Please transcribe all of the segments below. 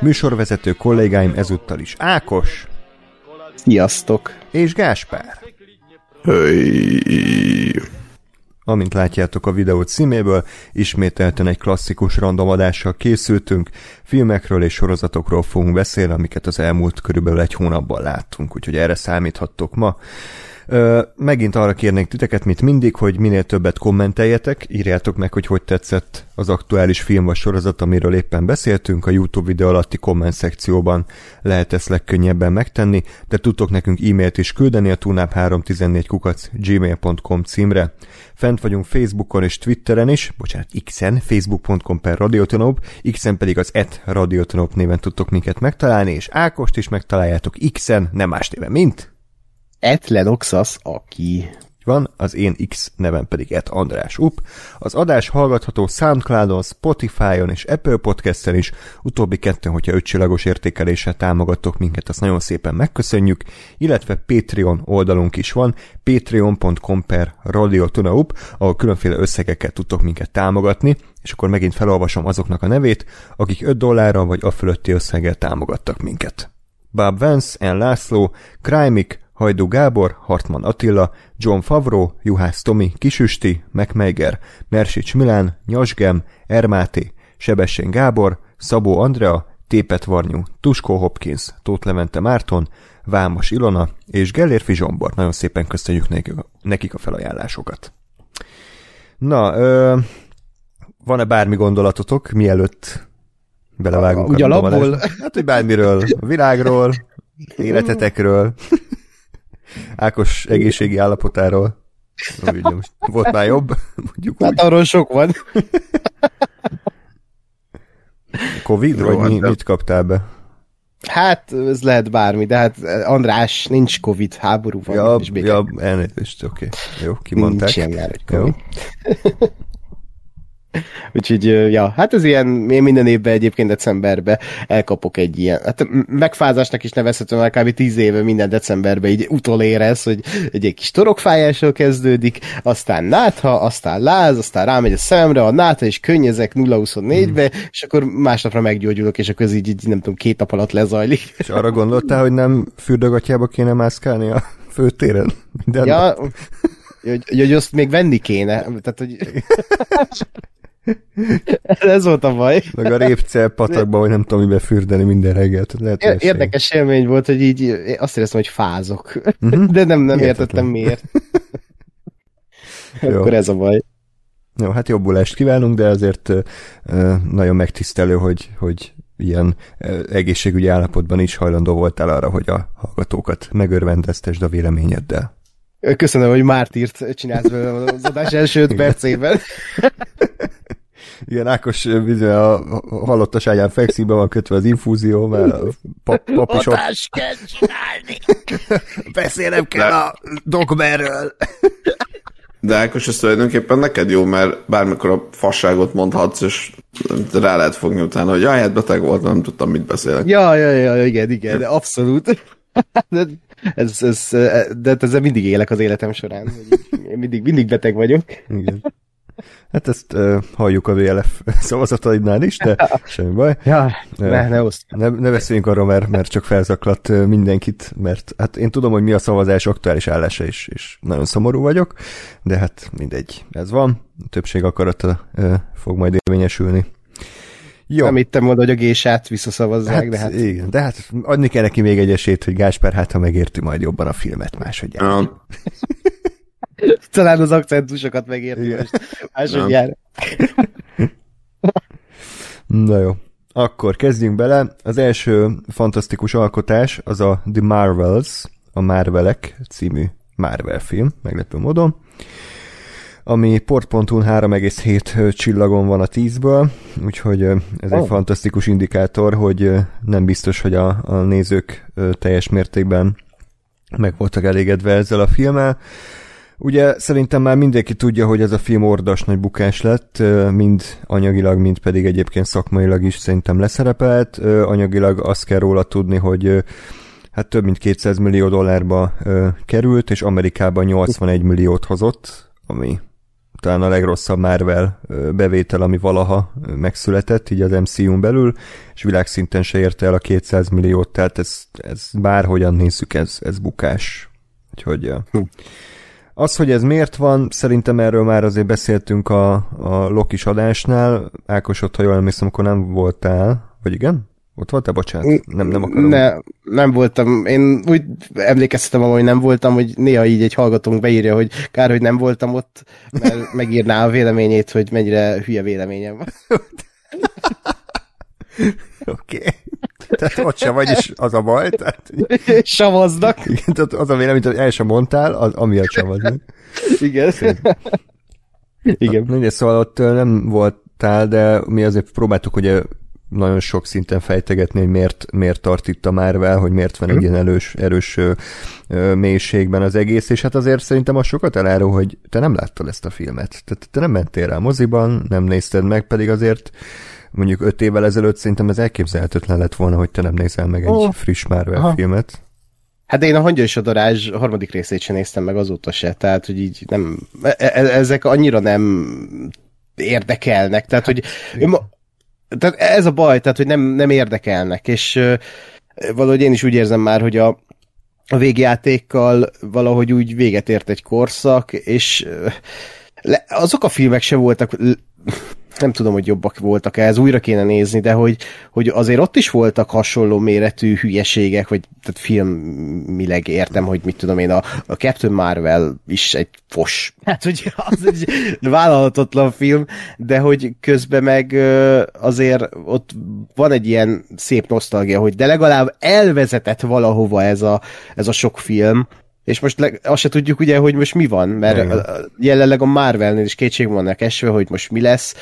Műsorvezető kollégáim ezúttal is Ákos Sziasztok! és Gáspár. Hey. Amint látjátok a videó címéből, ismételten egy klasszikus random adással készültünk, filmekről és sorozatokról fogunk beszélni, amiket az elmúlt körülbelül egy hónapban láttunk, úgyhogy erre számíthattok ma. Megint arra kérnék titeket, mint mindig, hogy minél többet kommenteljetek, írjátok meg, hogy hogy tetszett az aktuális film vagy sorozat, amiről éppen beszéltünk, a YouTube videó alatti komment szekcióban lehet ezt legkönnyebben megtenni, de tudtok nekünk e-mailt is küldeni a tunap314 kukac gmail.com címre. Fent vagyunk Facebookon és Twitteren is, bocsánat, X-en, facebook.com per radiotonop, X-en pedig az et radiotonop néven tudtok minket megtalálni, és Ákost is megtaláljátok X-en, nem más néven, mint Etlenoxas, aki... van, az én X nevem pedig et András Up. Az adás hallgatható Soundcloudon, Spotify-on és Apple Podcast-en is, utóbbi kettőn, hogyha ötcsillagos értékeléssel támogattok minket, azt nagyon szépen megköszönjük, illetve Patreon oldalunk is van, patreon.com per radiotunaup, ahol különféle összegekkel tudtok minket támogatni, és akkor megint felolvasom azoknak a nevét, akik 5 dollárral vagy a fölötti összeggel támogattak minket. Bob Vance, N. László, Krajmik, Hajdú Gábor, Hartman Attila, John Favro, Juhász Tomi, Kisüsti, MacMeiger, Mersics Milán, Nyasgem, Ermáté, Sebessén Gábor, Szabó Andrea, Tépet Varnyú, Tuskó Hopkins, Tóth Levente Márton, Vámos Ilona és Gellérfi Zsombor. Nagyon szépen köszönjük nekik, a felajánlásokat. Na, ö, van-e bármi gondolatotok, mielőtt belevágunk Úgy a alapból? adásba? Hát, hogy bármiről, a világról, életetekről, Ákos egészségi állapotáról. Úgy, ugye most volt már jobb, mondjuk úgy. Hát arról sok van. Covid, vagy mi, hát- mit kaptál be? Hát, ez lehet bármi, de hát András, nincs Covid, háború van. Ja, és béke. ja elnézést, oké. Okay. Jó, kimondták. Nincs ilyen már, hogy Jó. Úgyhogy, ja, hát ez ilyen, én minden évben egyébként decemberben elkapok egy ilyen, hát megfázásnak is nevezhető, már kb. tíz éve minden decemberben így utolérez, hogy egy, kis torokfájással kezdődik, aztán nátha, aztán láz, aztán rámegy a szemre, a nátha, és könnyezek 0-24-be, és akkor másnapra meggyógyulok, és akkor ez így, így, nem tudom, két nap alatt lezajlik. És arra gondoltál, hogy nem fürdőgatjába kéne mászkálni a főtéren? Minden Ja, hogy, hogy, hogy azt még venni kéne, tehát, hogy... ez volt a baj. Meg a répcel patakba, vagy nem tudom, mibe fürdeni minden reggelt. Lehet, É-. Érdekes élmény volt, hogy így azt éreztem, hogy fázok. Mhm. De nem, nem Értetlen. értettem miért. Akkor ez a baj. Jó, hát jobbulást kívánunk, de azért nagyon megtisztelő, hogy, hogy ilyen egészségügyi állapotban is hajlandó voltál arra, hogy a hallgatókat megörvendeztesd a véleményeddel. Köszönöm, hogy Mártírt csinálsz velem az adás első öt percében. Igen, Ákos bizony a halottas ágyán fekszik, be van kötve az infúzió, mert a pap, papisok... kell csinálni! Beszélnem kell a dogmerről! De Ákos, ez tulajdonképpen neked jó, mert bármikor a fasságot mondhatsz, és rá lehet fogni utána, hogy jaj, hát beteg voltam, nem tudtam, mit beszélek. Ja, ja, ja, igen, igen, abszolút. De ez, ez, de ezzel mindig élek az életem során. mindig, mindig beteg vagyok. Igen. Hát ezt uh, halljuk a VLF szavazataidnál is, de semmi baj. Ja, ne, ne oszd. Ne, ne beszéljünk arról, mert, mert csak felzaklat mindenkit, mert hát én tudom, hogy mi a szavazás aktuális állása, és, és nagyon szomorú vagyok, de hát mindegy, ez van, a többség akarata ö, fog majd érvényesülni. Jó, Nem hittem volna, hogy a gésát visszaszavazzák, hát, de hát igen, de hát adni kell neki még egy esélyt, hogy Gáspár hát, ha megérti majd jobban a filmet másodjára. Ja, talán az akcentusokat megérti most másodjára. Na jó. Akkor kezdjünk bele. Az első fantasztikus alkotás az a The Marvels, a Marvelek című Marvel film, meglepő módon, ami port.hu 3,7 csillagon van a 10-ből, úgyhogy ez egy oh. fantasztikus indikátor, hogy nem biztos, hogy a, a nézők teljes mértékben meg voltak elégedve ezzel a filmmel. Ugye szerintem már mindenki tudja, hogy ez a film ordas nagy bukás lett, mind anyagilag, mind pedig egyébként szakmailag is szerintem leszerepelt. Anyagilag azt kell róla tudni, hogy hát több mint 200 millió dollárba került, és Amerikában 81 milliót hozott, ami talán a legrosszabb Marvel bevétel, ami valaha megszületett, így az MCU-n belül, és világszinten se érte el a 200 milliót, tehát ez, ez bárhogyan nézzük, ez, ez bukás. Úgyhogy hm. Az, hogy ez miért van, szerintem erről már azért beszéltünk a, a Lokis adásnál. Ákos, ott, ha jól emlékszem, akkor nem voltál, vagy igen? Ott voltál? Bocsánat, nem, nem akarom. Ne, nem voltam. Én úgy emlékeztetem, hogy nem voltam, hogy néha így egy hallgatónk beírja, hogy kár, hogy nem voltam ott, mert megírná a véleményét, hogy mennyire hülye véleményem van. Oké. Okay. Tehát ott sem vagy, és az a baj. Tehát... Savaznak. Igen, tehát az a vélemény, hogy el sem mondtál, az, amiatt savaznak. Igen. Igen. Na, szóval ott nem voltál, de mi azért próbáltuk ugye nagyon sok szinten fejtegetni, hogy miért, miért tart itt a Marvel, hogy miért van egy mhm. ilyen erős, erős ö, mélységben az egész, és hát azért szerintem az sokat elárul, hogy te nem láttad ezt a filmet. Tehát te nem mentél rá a moziban, nem nézted meg, pedig azért mondjuk öt évvel ezelőtt szerintem ez elképzelhetetlen lett volna, hogy te nem nézel meg egy oh. friss Marvel Aha. filmet. Hát én a Hangyos Adorázs harmadik részét sem néztem meg azóta se, tehát hogy így nem, e- e- ezek annyira nem érdekelnek, tehát hogy tehát ez a baj, tehát hogy nem, nem érdekelnek, és valahogy én is úgy érzem már, hogy a, a végjátékkal valahogy úgy véget ért egy korszak, és le, azok a filmek se voltak nem tudom, hogy jobbak voltak -e, ez újra kéne nézni, de hogy, hogy azért ott is voltak hasonló méretű hülyeségek, vagy tehát filmileg értem, hogy mit tudom én, a, a Captain Marvel is egy fos. Hát, hogy az egy vállalhatatlan film, de hogy közben meg azért ott van egy ilyen szép nosztalgia, hogy de legalább elvezetett valahova ez a, ez a sok film, és most le, azt se tudjuk ugye, hogy most mi van, mert Igen. jelenleg a Marvelnél is kétség vannak esve, hogy most mi lesz.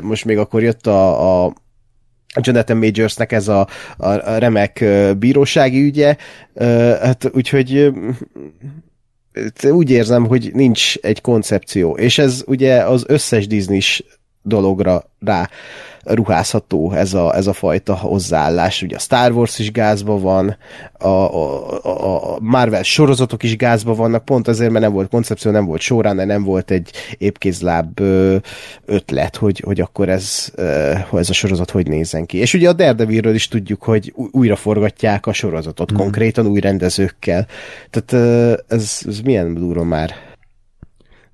Most még akkor jött a, a Jonathan Majorsnek ez a, a remek bírósági ügye, hát úgyhogy úgy érzem, hogy nincs egy koncepció, és ez ugye az összes disney dologra rá ruházható ez a, ez a fajta hozzáállás. Ugye a Star Wars is gázba van, a, a, a Marvel sorozatok is gázba vannak, pont azért, mert nem volt koncepció, nem volt során, nem volt egy épkézláb ötlet, hogy, hogy akkor ez, ez a sorozat hogy nézzen ki. És ugye a Daredevilről is tudjuk, hogy újra forgatják a sorozatot, mm. konkrétan új rendezőkkel. Tehát ez, ez milyen durva már?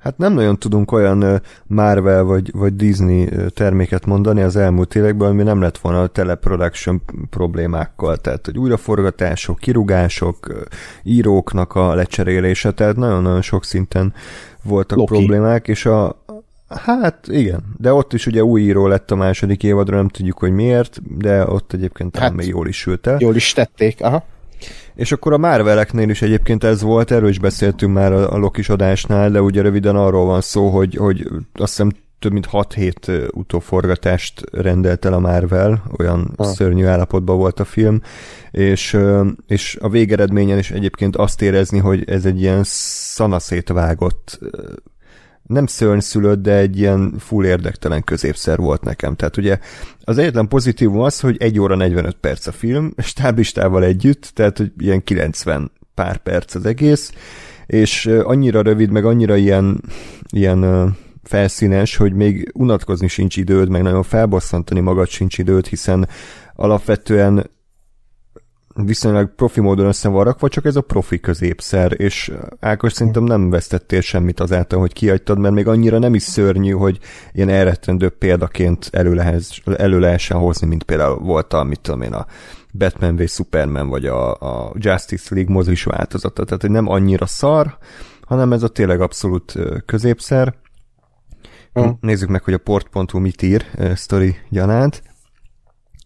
Hát nem nagyon tudunk olyan Marvel vagy, vagy Disney terméket mondani az elmúlt években, ami nem lett volna a teleproduction problémákkal, tehát hogy újraforgatások, kirugások, íróknak a lecserélése, tehát nagyon-nagyon sok szinten voltak Loki. problémák, és a, Hát igen, de ott is ugye új író lett a második évadra, nem tudjuk, hogy miért, de ott egyébként hát, még jól is sült el. Jól is tették, aha. És akkor a Marveleknél is egyébként ez volt, erről is beszéltünk már a, a Lokis adásnál, de ugye röviden arról van szó, hogy, hogy azt hiszem több mint 6-7 utóforgatást rendelt el a Marvel, olyan ha. szörnyű állapotban volt a film, és, és a végeredményen is egyébként azt érezni, hogy ez egy ilyen szanaszétvágott nem szörnyszülött, de egy ilyen full érdektelen középszer volt nekem. Tehát ugye az egyetlen pozitívum az, hogy 1 óra 45 perc a film, stáblistával együtt, tehát hogy ilyen 90 pár perc az egész, és annyira rövid, meg annyira ilyen, ilyen felszínes, hogy még unatkozni sincs időd, meg nagyon felbosszantani magad sincs időd, hiszen alapvetően viszonylag profi módon össze van rakva, csak ez a profi középszer, és Ákos szerintem nem vesztettél semmit azáltal, hogy kiadtad, mert még annyira nem is szörnyű, hogy ilyen elrettendő példaként elő, lehez, elő lehessen hozni, mint például volt a, mit tudom én, a Batman v Superman, vagy a, a Justice League mozis változata, tehát hogy nem annyira szar, hanem ez a tényleg abszolút középszer. Mm. Nézzük meg, hogy a port.hu mit ír sztori gyanánt.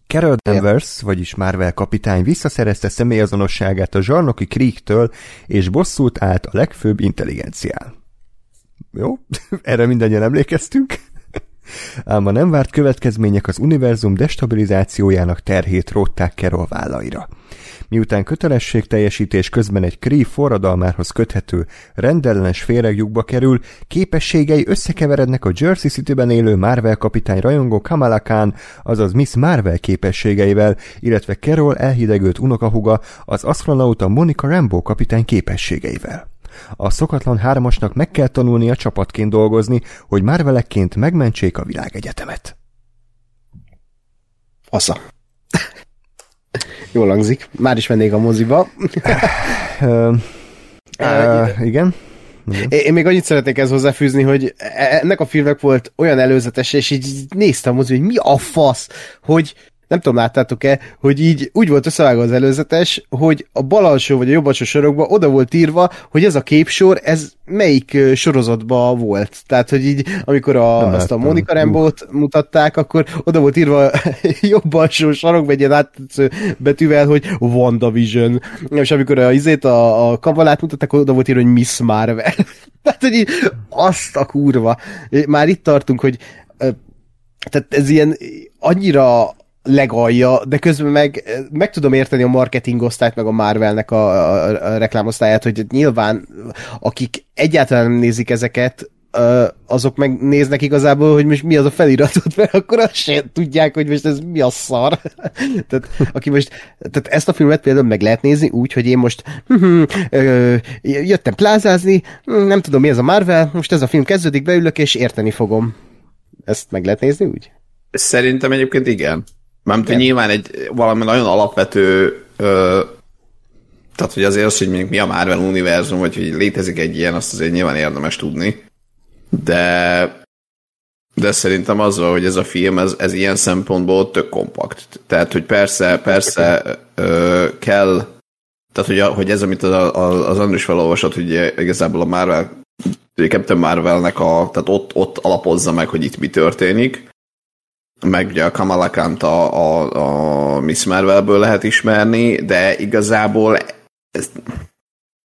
Carol Danvers, vagyis Marvel kapitány visszaszerezte személyazonosságát a zsarnoki Kriegtől, és bosszút állt a legfőbb intelligenciál. Jó, erre mindannyian emlékeztünk. Ám a nem várt következmények az univerzum destabilizációjának terhét rótták Carol vállaira. Miután kötelességteljesítés közben egy Kree forradalmához köthető rendellenes féregjukba kerül, képességei összekeverednek a Jersey City-ben élő Marvel kapitány rajongó Kamala Khan, azaz Miss Marvel képességeivel, illetve Carol elhidegült unokahuga, az astronauta Monica Rambo kapitány képességeivel. A szokatlan hármasnak meg kell tanulnia csapatként dolgozni, hogy Marvelekként megmentsék a világegyetemet. Fasza. Jól hangzik. Már is mennék a moziba. Uh, igen? Én, én még annyit szeretnék ez hozzáfűzni, hogy e- ennek a filmnek volt olyan előzetes, és így néztem mozi, hogy mi a fasz, hogy nem tudom, láttátok-e, hogy így úgy volt összevágva az előzetes, hogy a bal alsó vagy a jobb alsó sorokban oda volt írva, hogy ez a képsor, ez melyik ö, sorozatban volt. Tehát, hogy így, amikor a, Nem azt a. Monica Rambót mutatták, akkor oda volt írva jobb alsó sarokban egy ilyen betűvel, hogy WandaVision. És amikor a izét, a, a kabalát mutatták, oda volt írva, hogy Miss Marvel. Tehát, hogy így, azt a kurva. Már itt tartunk, hogy tehát ez ilyen annyira legalja, de közben meg, meg tudom érteni a marketing osztályt, meg a Marvelnek a, a, a reklámosztályát, hogy nyilván akik egyáltalán nem nézik ezeket, azok meg néznek igazából, hogy most mi az a feliratot, mert akkor azt sem tudják, hogy most ez mi a szar. tehát, aki most, tehát ezt a filmet például meg lehet nézni úgy, hogy én most jöttem plázázni, hm, nem tudom mi ez a Marvel, most ez a film kezdődik, beülök és érteni fogom. Ezt meg lehet nézni úgy? Szerintem egyébként igen. Mármint, hogy nyilván egy valami nagyon alapvető ö, tehát, hogy azért az, hogy mondjuk mi a Marvel univerzum, vagy hogy létezik egy ilyen, azt azért nyilván érdemes tudni. De de szerintem azzal, hogy ez a film, ez, ez ilyen szempontból tök kompakt. Tehát, hogy persze, persze ö, kell, tehát, hogy, a, hogy ez, amit az, az Andris felolvasott, hogy igazából a Marvel, Captain Marvelnek a, tehát ott, ott alapozza meg, hogy itt mi történik, meg ugye a Kamala a, a, a Miss Marvelből lehet ismerni, de igazából ez,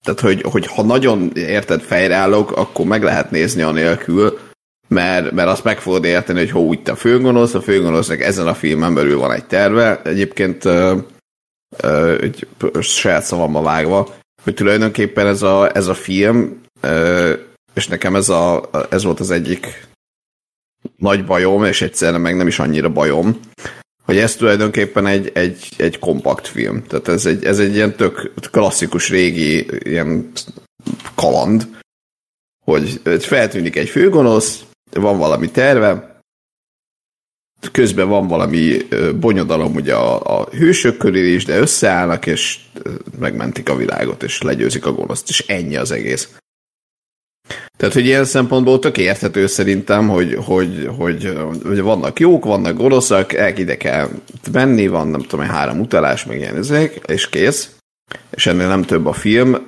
tehát, hogy, hogy ha nagyon érted fejreállok, akkor meg lehet nézni anélkül, mert, mert azt meg fogod érteni, hogy hó, itt a főgonosz, a főgonosznak ezen a filmen belül van egy terve. Egyébként egy saját szavammal vágva, hogy tulajdonképpen ez a, ez a film, ö, és nekem ez, a, ez volt az egyik nagy bajom, és egyszerűen meg nem is annyira bajom, hogy ez tulajdonképpen egy, egy, egy kompakt film. Tehát ez egy, ez egy ilyen tök klasszikus régi ilyen kaland, hogy feltűnik egy főgonosz, van valami terve, közben van valami bonyodalom ugye a, a hősök körül is, de összeállnak, és megmentik a világot, és legyőzik a gonoszt, és ennyi az egész. Tehát, hogy ilyen szempontból tök érthető szerintem, hogy, hogy, hogy, hogy vannak jók, vannak gonoszak, ide kell menni, van nem tudom, három utalás, meg ilyen ezek, és kész. És ennél nem több a film.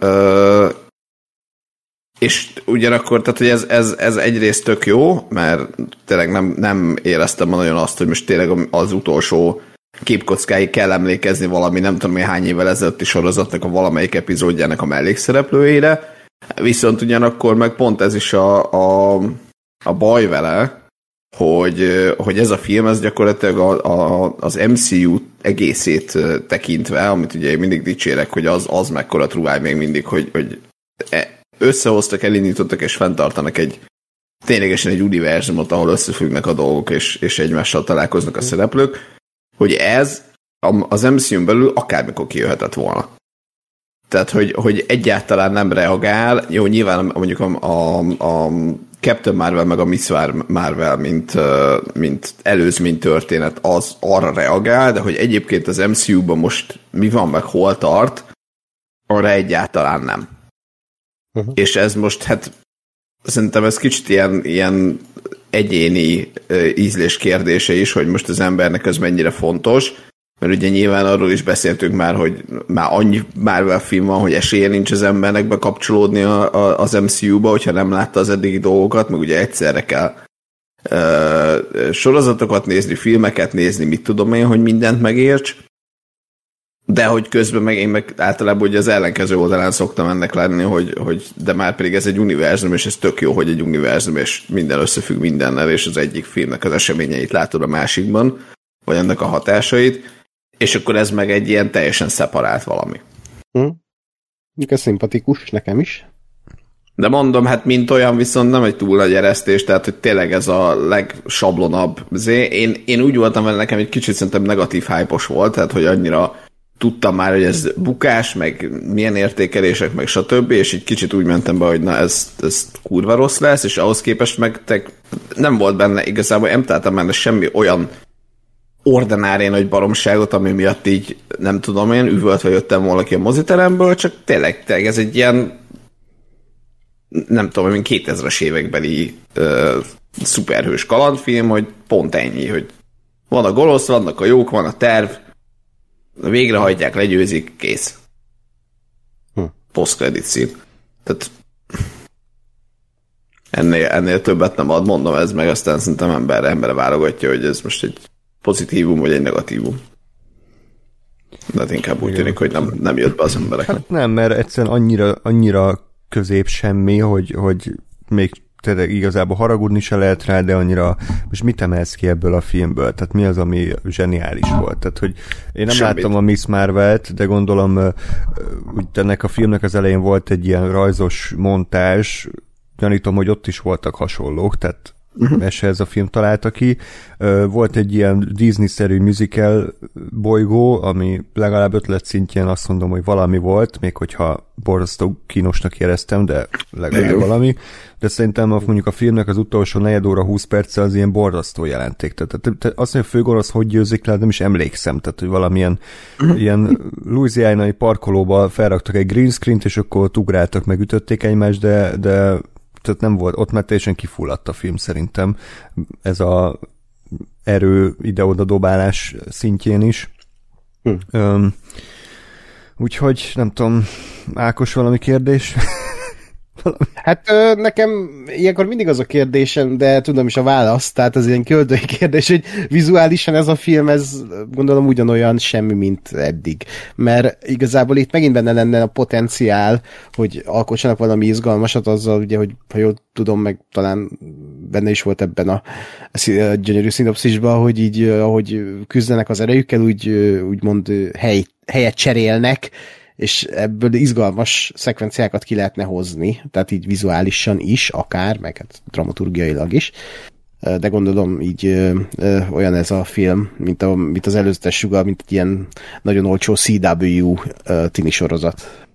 És ugyanakkor, tehát, hogy ez, ez, ez egyrészt tök jó, mert tényleg nem, nem éreztem nagyon azt, hogy most tényleg az utolsó képkockáig kell emlékezni valami nem tudom, hogy hány évvel ezelőtti sorozatnak a valamelyik epizódjának a mellékszereplőjére, Viszont ugyanakkor meg pont ez is a, a, a baj vele, hogy, hogy ez a film, ez gyakorlatilag a, a, az MCU egészét tekintve, amit ugye én mindig dicsérek, hogy az, az mekkora truváj még mindig, hogy, hogy e, összehoztak, elindítottak és fenntartanak egy ténylegesen egy univerzumot, ahol összefüggnek a dolgok, és, és egymással találkoznak a szereplők, hogy ez az MCU-n belül akármikor kijöhetett volna. Tehát, hogy, hogy egyáltalán nem reagál. Jó, nyilván mondjuk a, a, a Captain Marvel meg a Miss Marvel, mint, mint előzmény történet, az arra reagál, de hogy egyébként az MCU-ban most mi van, meg hol tart, arra egyáltalán nem. Uh-huh. És ez most, hát szerintem ez kicsit ilyen, ilyen egyéni ízlés kérdése is, hogy most az embernek ez mennyire fontos, mert ugye nyilván arról is beszéltünk már, hogy már annyi Marvel film van, hogy esélye nincs az embernek bekapcsolódni a, a, az MCU-ba, hogyha nem látta az eddigi dolgokat, meg ugye egyszerre kell uh, sorozatokat nézni, filmeket nézni, mit tudom én, hogy mindent megérts. de hogy közben meg én meg általában ugye az ellenkező oldalán szoktam ennek lenni, hogy, hogy de már pedig ez egy univerzum, és ez tök jó, hogy egy univerzum, és minden összefügg mindennel, és az egyik filmnek az eseményeit látod a másikban, vagy ennek a hatásait, és akkor ez meg egy ilyen teljesen szeparált valami. Hm? Ez szimpatikus, nekem is. De mondom, hát mint olyan viszont nem egy túl nagy eresztés, tehát hogy tényleg ez a legsablonabb. Zé. Én, én úgy voltam vele, nekem egy kicsit szerintem negatív hype volt, tehát hogy annyira tudtam már, hogy ez bukás, meg milyen értékelések, meg stb., és egy kicsit úgy mentem be, hogy na ez, ez kurva rossz lesz, és ahhoz képest meg te, nem volt benne, igazából nem találtam benne semmi olyan ordinári nagy baromságot, ami miatt így, nem tudom én, üvöltve jöttem volna ki a moziteremből, csak tényleg, tényleg ez egy ilyen nem tudom, mint 2000-es évekbeli uh, szuperhős kalandfilm, hogy pont ennyi, hogy van a golosz, vannak a jók, van a terv, végrehajtják, legyőzik, kész. Hm. Post-credit szín. Tehát ennél, ennél többet nem ad, mondom ez meg, aztán szerintem ember, embere válogatja, hogy ez most egy pozitívum vagy egy negatívum. De hát inkább úgy tűnik, hogy nem, nem jött be az embereknek. Hát nem, mert egyszerűen annyira, annyira közép semmi, hogy, hogy még tényleg igazából haragudni se lehet rá, de annyira, most mit emelsz ki ebből a filmből? Tehát mi az, ami zseniális volt? Tehát, hogy én nem Semmit. láttam a Miss Marvel-t, de gondolom, úgy ennek a filmnek az elején volt egy ilyen rajzos montázs, gyanítom, hogy ott is voltak hasonlók, tehát uh-huh. ez a film találta ki. Volt egy ilyen Disney-szerű musical bolygó, ami legalább ötlet szintjén azt mondom, hogy valami volt, még hogyha borzasztó kínosnak éreztem, de legalább valami. De szerintem mondjuk a filmnek az utolsó negyed óra 20 perce az ilyen borzasztó jelenték. Tehát, tehát, tehát azt, hogy a főgonosz hogy győzik le, nem is emlékszem. Tehát, hogy valamilyen uh-huh. ilyen louisianai parkolóba felraktak egy green screen-t, és akkor ugráltak, meg ütötték egymást, de, de tehát nem volt, ott már teljesen kifulladt a film szerintem. Ez a erő ide-oda dobálás szintjén is. Hm. Um, úgyhogy nem tudom, Ákos valami kérdés? Hát nekem ilyenkor mindig az a kérdésem, de tudom is a választ, tehát az ilyen költői kérdés, hogy vizuálisan ez a film, ez gondolom ugyanolyan semmi, mint eddig. Mert igazából itt megint benne lenne a potenciál, hogy alkotsanak valami izgalmasat azzal, ugye, hogy ha jól tudom, meg talán benne is volt ebben a, a gyönyörű szinopszisban, hogy így, ahogy küzdenek az erejükkel, úgy úgymond hely, helyet cserélnek, és ebből izgalmas szekvenciákat ki lehetne hozni, tehát így vizuálisan is, akár, meg hát dramaturgiailag is. De gondolom így ö, ö, olyan ez a film, mint, a, mint az előzetes sugar, mint egy ilyen nagyon olcsó CW ö, tini sorozat.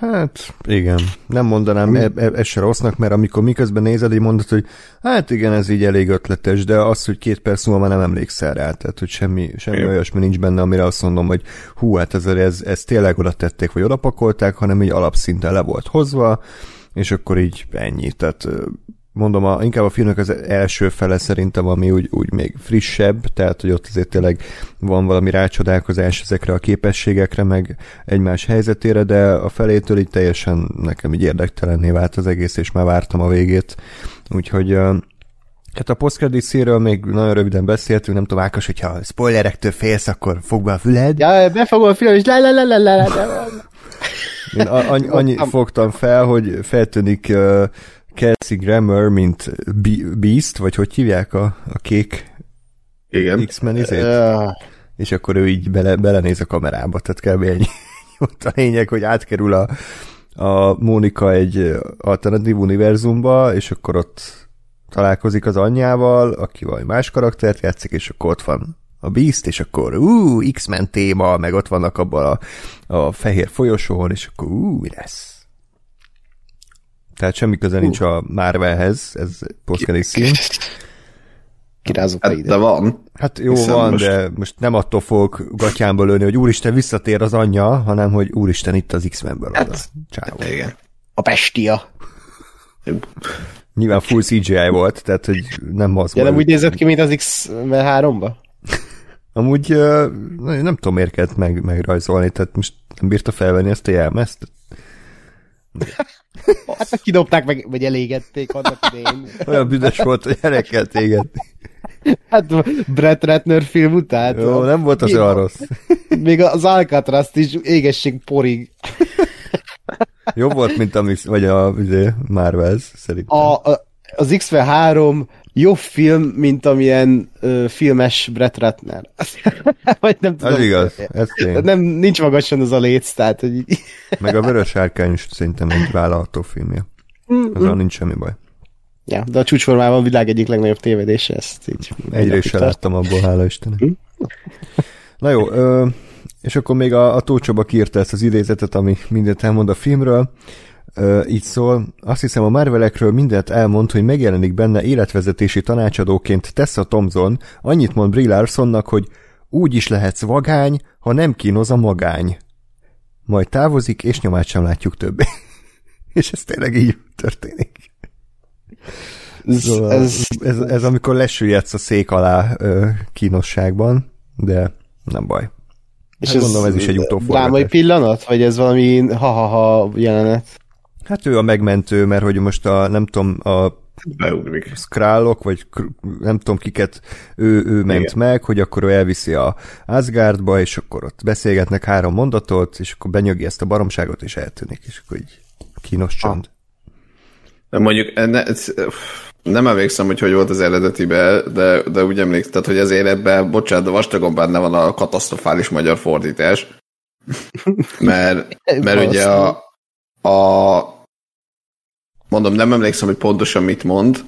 Hát, igen. Nem mondanám e, e, ez se rossznak, mert amikor miközben nézed, így mondod, hogy hát igen, ez így elég ötletes, de az, hogy két perc múlva már nem emlékszel rá, tehát hogy semmi, semmi olyasmi nincs benne, amire azt mondom, hogy hú, hát ez, ez, ez tényleg oda tették, vagy oda pakolták, hanem így alapszinten le volt hozva, és akkor így ennyi. Tehát mondom, a, inkább a filmnek az első fele szerintem, ami úgy, úgy még frissebb, tehát hogy ott azért tényleg van valami rácsodálkozás ezekre a képességekre, meg egymás helyzetére, de a felétől így teljesen nekem így érdektelenné vált az egész, és már vártam a végét. Úgyhogy Hát a post széről még nagyon röviden beszéltünk, nem tudom, Ákos, hogyha spoilerektől félsz, akkor fog be a füled. Ja, befogom a fülem, és la la la la la la Én annyi, annyi fogtam fel, hogy feltűnik uh, Kelsey Grammer, mint Beast, vagy hogy hívják a, a kék Igen. X-Men izét? Uh. És akkor ő így bele, belenéz a kamerába, tehát kb. ennyi. Ott a lényeg, hogy átkerül a, a Mónika egy alternatív univerzumba, és akkor ott találkozik az anyjával, aki vagy más karaktert játszik, és akkor ott van a Beast, és akkor ú, X-Men téma, meg ott vannak abban a, a fehér folyosón, és akkor ú, mi lesz? Tehát semmi köze uh. nincs a Marvelhez, ez poszkedik szín. Kirázok hát, de van. Hát jó Hiszen van, most... de most nem attól fogok gatyámba lőni, hogy úristen visszatér az anyja, hanem hogy úristen itt az X-Menből hát, Csávó. Hát, igen. A pestia. Nyilván full CGI volt, tehát hogy nem az ja, nem úgy nézett ki, mint az X-Men 3-ba? Amúgy nem tudom, miért kellett meg, megrajzolni, tehát most nem bírta felvenni ezt a jelmezt. Hát kidobták meg, vagy elégették annak idején. Olyan büdös volt, hogy el kellett égetni. Hát Brett Ratner film után. Jó, nem volt az olyan rossz. Még az alcatraz is égesség porig. Jobb volt, mint a, vagy a izé, Marvels, szerintem. A, a, az X-Men jobb film, mint amilyen ö, filmes Brett Ratner. vagy nem tudom. Ez igaz, ez tény. Nem, nincs magasan az a léc, tehát, hogy... Meg a Vörös Árkány is szerintem egy vállalható filmje. Mm-hmm. Azzal nincs semmi baj. Ja, de a csúcsformában a világ egyik legnagyobb tévedése, ezt így... Egyrészt se láttam abból, hála Istennek. Mm. Na jó, ö, és akkor még a, a Tócsaba kiírta ezt az idézetet, ami mindent elmond a filmről. Így szól, azt hiszem a Marvelekről mindent elmond, hogy megjelenik benne életvezetési tanácsadóként Tessa Thompson, annyit mond Brie Larsonnak, hogy úgy is lehetsz vagány, ha nem kínoz a magány. Majd távozik, és nyomát sem látjuk többé. és ez tényleg így történik. Ez, szóval ez, ez, ez amikor lesüllyedsz a szék alá ö, kínosságban, de nem baj. És hát ez gondolom ez is egy utóforgatás. Drámai pillanat? Vagy ez valami ha-ha-ha jelenet? Hát ő a megmentő, mert hogy most a, nem tudom, a Beugrik. Skrálok, vagy nem tudom kiket ő, ő ment Igen. meg, hogy akkor ő elviszi a Asgardba, és akkor ott beszélgetnek három mondatot, és akkor benyögi ezt a baromságot, és eltűnik, és akkor így kínos csönd. De mondjuk ne, nem emlékszem, hogy hogy volt az eredetibe, de, de úgy emlékszem, hogy az életben, bocsánat, de vastagon benne van a katasztrofális magyar fordítás. mert, mert ugye a, a mondom, nem emlékszem, hogy pontosan mit mond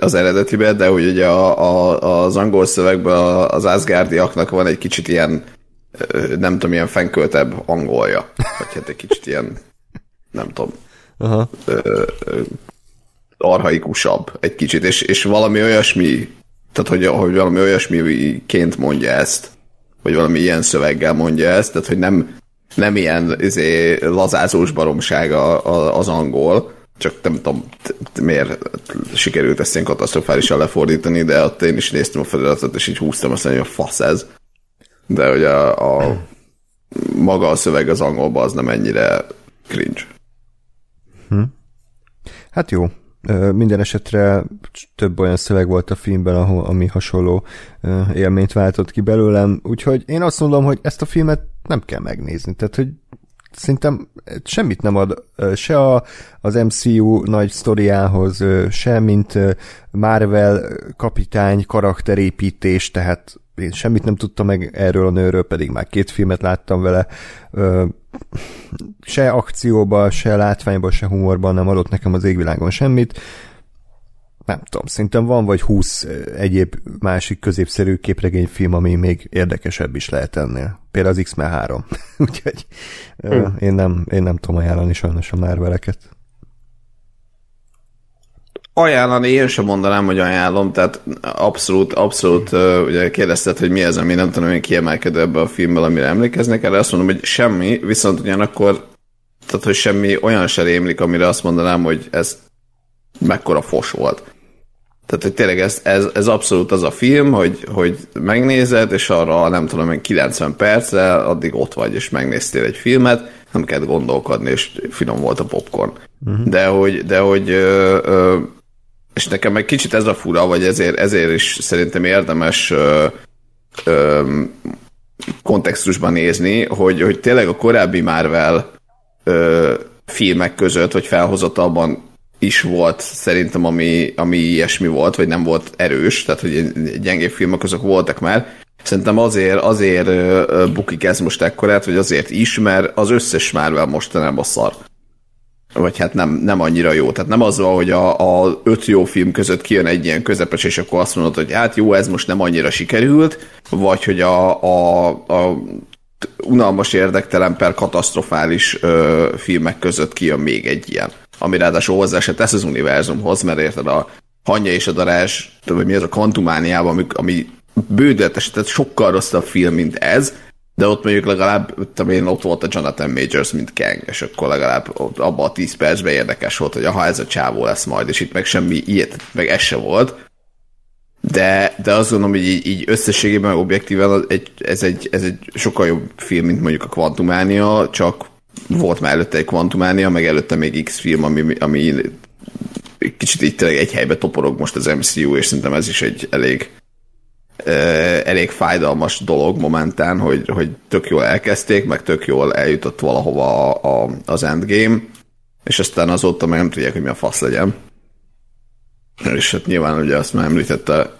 az eredetibe, de hogy ugye a, a, az angol szövegben az Asgardiaknak van egy kicsit ilyen nem tudom, ilyen fenköltebb angolja. Vagy hát egy kicsit ilyen nem tudom. Aha. Ö, ö, arhaikusabb egy kicsit, és, és valami olyasmi, tehát hogy, hogy valami olyasmiként mondja ezt, vagy valami ilyen szöveggel mondja ezt, tehát hogy nem, nem ilyen izé, lazázós baromság a, a, az angol, csak nem tudom miért sikerült ezt ilyen katasztrofálisan lefordítani, de ott én is néztem a feliratot, és így húztam azt, hogy a fasz ez. De hogy a, a maga a szöveg az angolban az nem ennyire cringe. Hm. Hát jó, minden esetre több olyan szöveg volt a filmben, ahol, ami hasonló élményt váltott ki belőlem, úgyhogy én azt mondom, hogy ezt a filmet nem kell megnézni, tehát hogy szerintem semmit nem ad se a, az MCU nagy sztoriához, se mint Marvel kapitány karakterépítés, tehát én semmit nem tudtam meg erről a nőről, pedig már két filmet láttam vele. Se akcióba, se látványban, se humorban nem adott nekem az égvilágon semmit. Nem tudom, szerintem van vagy húsz egyéb másik középszerű képregényfilm, ami még érdekesebb is lehet ennél. Például az X-Men 3. Úgyhogy hmm. én, nem, én nem tudom ajánlani sajnos a Marveleket ajánlani, én sem mondanám, hogy ajánlom, tehát abszolút, abszolút, uh, ugye kérdezted, hogy mi ez, ami nem tudom, hogy kiemelkedő ebbe a filmből, amire emlékeznek, erre azt mondom, hogy semmi, viszont ugyanakkor, tehát, hogy semmi olyan se rémlik, amire azt mondanám, hogy ez mekkora fos volt. Tehát, hogy tényleg ez, ez, ez abszolút az a film, hogy, hogy megnézed, és arra nem tudom, hogy 90 percre, addig ott vagy, és megnéztél egy filmet, nem kellett gondolkodni, és finom volt a popcorn. Uh-huh. De hogy, de hogy ö, ö, és nekem egy kicsit ez a fura, vagy ezért, ezért is szerintem érdemes ö, ö, kontextusban nézni, hogy, hogy tényleg a korábbi Marvel ö, filmek között, vagy felhozatalban is volt szerintem, ami, ami ilyesmi volt, vagy nem volt erős, tehát hogy gyengébb filmek azok voltak már. Szerintem azért, azért bukik ez most ekkorát, vagy azért is, mert az összes Marvel mostanában szar vagy hát nem, nem annyira jó. Tehát nem az van, hogy a, a öt jó film között kijön egy ilyen közepes, és akkor azt mondod, hogy hát jó, ez most nem annyira sikerült, vagy hogy a, a, a unalmas érdektelen per katasztrofális ö, filmek között kijön még egy ilyen, ami ráadásul hozzá se tesz az univerzumhoz, mert érted a Hanya és a Darás, vagy mi az a Kvantumániában, ami, ami bődöletes, tehát sokkal rosszabb film, mint ez, de ott mondjuk legalább, tudom én, ott volt a Jonathan Majors, mint Kang, és akkor legalább abban a 10 percben érdekes volt, hogy ha ez a csávó lesz majd, és itt meg semmi ilyet, meg ez se volt. De, de azt gondolom, hogy így, így összességében objektíven egy, ez, egy, ez egy sokkal jobb film, mint mondjuk a Quantumania, csak volt már előtte egy Quantumania, meg előtte még X film, ami, ami kicsit így tényleg egy helybe toporog most az MCU, és szerintem ez is egy elég elég fájdalmas dolog momentán, hogy, hogy tök jól elkezdték, meg tök jól eljutott valahova a, a, az endgame, és aztán azóta meg nem tudják, hogy mi a fasz legyen. És hát nyilván ugye azt már említette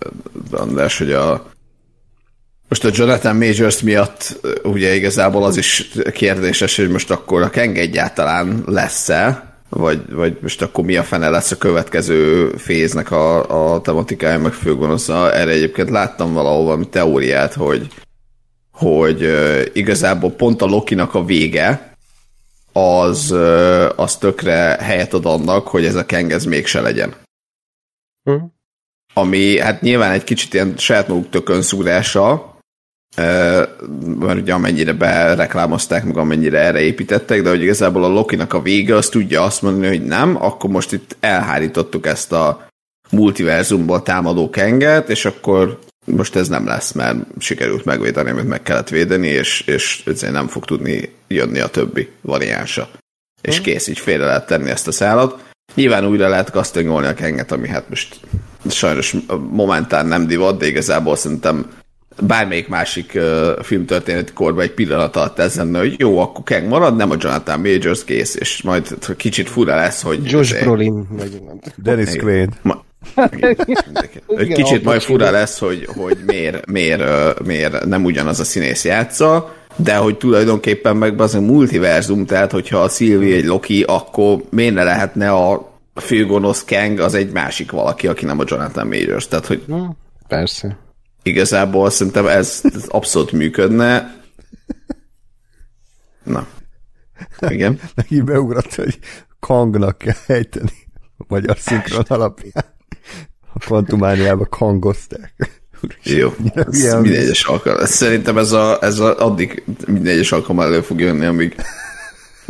András, hogy a most a Jonathan Majors miatt ugye igazából az is kérdéses, hogy most akkor a Keng egyáltalán lesz-e, vagy, vagy most akkor mi a fene lesz a következő féznek a, a tematikája, meg főgonosza. Erre egyébként láttam valahol valami teóriát, hogy, hogy uh, igazából pont a Lokinak a vége az, uh, az tökre helyet ad annak, hogy ez a Keng ez mégse legyen. Hm. Ami hát nyilván egy kicsit ilyen saját maguk tökön szúrása, mert ugye amennyire bereklámozták, meg amennyire erre építettek, de hogy igazából a Loki-nak a vége az tudja azt mondani, hogy nem, akkor most itt elhárítottuk ezt a multiverzumból támadó kenget, és akkor most ez nem lesz, mert sikerült megvédeni, amit meg kellett védeni, és, és nem fog tudni jönni a többi variánsa. És hm. kész, így félre lehet tenni ezt a szállat. Nyilván újra lehet kasztingolni a kenget, ami hát most sajnos momentán nem divat, de igazából szerintem bármelyik másik uh, filmtörténeti korban egy pillanat alatt ez lenne, hogy jó, akkor Kang marad, nem a Jonathan Majors kész, és majd kicsit fura lesz, hogy... Josh azért... Brolin, vagy Dennis Quaid. Ma, egy kicsit majd fura lesz, hogy, hogy miért, miért, miért nem ugyanaz a színész játsza, de hogy tulajdonképpen meg az a multiverzum, tehát hogyha a Sylvie egy Loki, akkor miért ne lehetne a főgonosz Kang az egy másik valaki, aki nem a Jonathan Majors, tehát hogy... Persze igazából szerintem ez, ez abszolút működne. Na. Igen. Neki beugrott, hogy Kangnak kell ejteni a magyar szinkron alapján. A kvantumániába kangozták. Jó, ez minden egyes alkalom. Szerintem ez, a, ez a, addig minden egyes alkalom elő fog jönni, amíg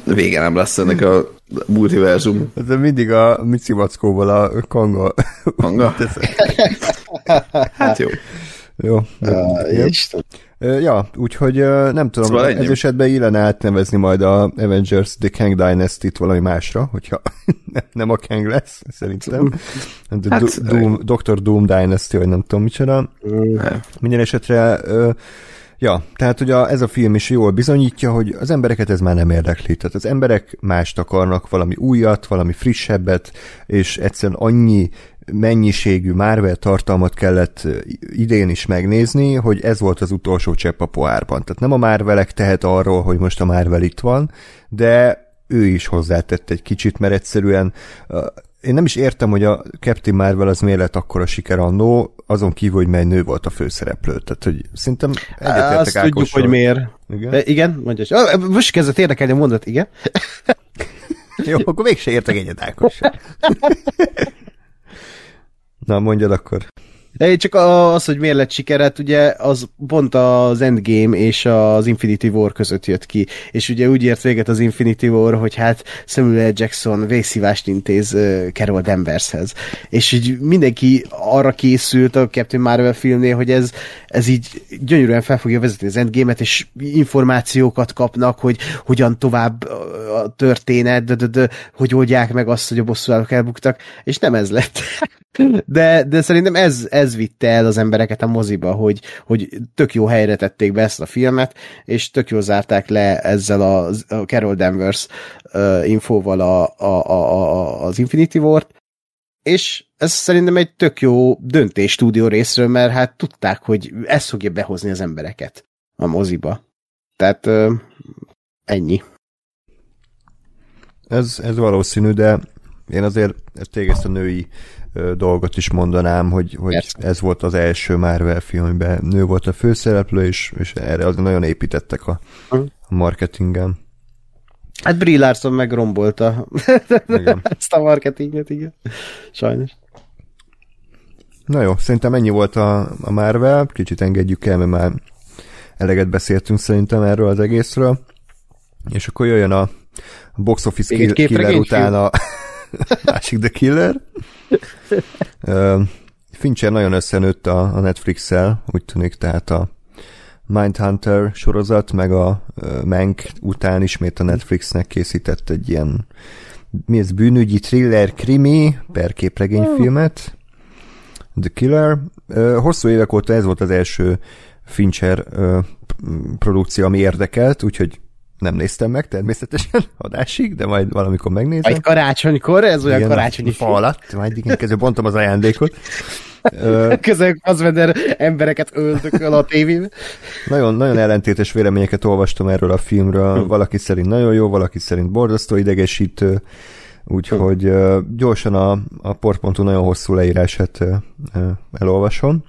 vége nem lesz ennek a multiverzum. Ez mindig a Mici a kanga. Kanga? hát jó. Jó. Uh, ja, úgyhogy nem tudom, szóval ez esetben illene átnevezni majd a Avengers The Kang Dynasty-t valami másra, hogyha nem a Kang lesz, szerintem. The hát, Doom, Dr. Doom Dynasty, vagy nem tudom micsoda. Minden esetre Ja, tehát ugye ez a film is jól bizonyítja, hogy az embereket ez már nem érdekli. Tehát az emberek mást akarnak, valami újat, valami frissebbet, és egyszerűen annyi mennyiségű Marvel tartalmat kellett idén is megnézni, hogy ez volt az utolsó csepp a poárban. Tehát nem a Marvelek tehet arról, hogy most a Marvel itt van, de ő is hozzátett egy kicsit, mert egyszerűen én nem is értem, hogy a Captain Marvel az miért lett akkora siker annó, azon kívül, hogy mely nő volt a főszereplő. Tehát, hogy szerintem egyetértek Azt Ákossal. tudjuk, hogy miért. Igen? De igen, mondja. Most kezdett érdekelni a mondat, igen. Jó, akkor mégse értek egyet Ákos. Na, mondjad akkor. De csak az, hogy miért lett sikeret, ugye az pont az Endgame és az Infinity War között jött ki, és ugye úgy ért véget az Infinity War, hogy hát Samuel Jackson vészhívást intéz uh, Carol Danvershez, és így mindenki arra készült a Captain Marvel filmnél, hogy ez, ez így gyönyörűen fel fogja vezetni az Endgame-et, és információkat kapnak, hogy hogyan tovább a történet, de, de, de, hogy oldják meg azt, hogy a bosszúállók elbuktak, és nem ez lett. De, de szerintem ez, ez vitte el az embereket a moziba, hogy, hogy tök jó helyre tették be ezt a filmet, és tök jó zárták le ezzel a, a Carol Danvers uh, infóval a, a, a, a, az Infinity War-t, és ez szerintem egy tök jó döntés stúdió részről, mert hát tudták, hogy ez fogja behozni az embereket a moziba. Tehát uh, ennyi. Ez, ez valószínű, de én azért téged ezt a női dolgot is mondanám, hogy, hogy ez volt az első Marvel filmben nő volt a főszereplő, és, és erre azért nagyon építettek a, a marketingen. Hát Brie Larson megrombolta ezt a marketinget, igen. Sajnos. Na jó, szerintem ennyi volt a, a Marvel, kicsit engedjük el, mert már eleget beszéltünk szerintem erről az egészről. És akkor jöjjön a box office kill, killer után a másik The Killer. Fincher nagyon összenőtt a, Netflix-el, úgy tűnik, tehát a Mindhunter sorozat, meg a Mank után ismét a Netflixnek készített egy ilyen mi ez, bűnügyi thriller krimi per képregényfilmet. The Killer. Hosszú évek óta ez volt az első Fincher produkció, ami érdekelt, úgyhogy nem néztem meg természetesen adásig, de majd valamikor megnézem. Egy karácsonykor, ez olyan igen, karácsonyi fa alatt, majd igen, közben bontom az ajándékot. Közben az embereket öldököl a tévében. Nagyon, nagyon ellentétes véleményeket olvastam erről a filmről. Valaki szerint nagyon jó, valaki szerint borzasztó idegesítő. Úgyhogy gyorsan a, a port.hu nagyon hosszú leírását elolvasom.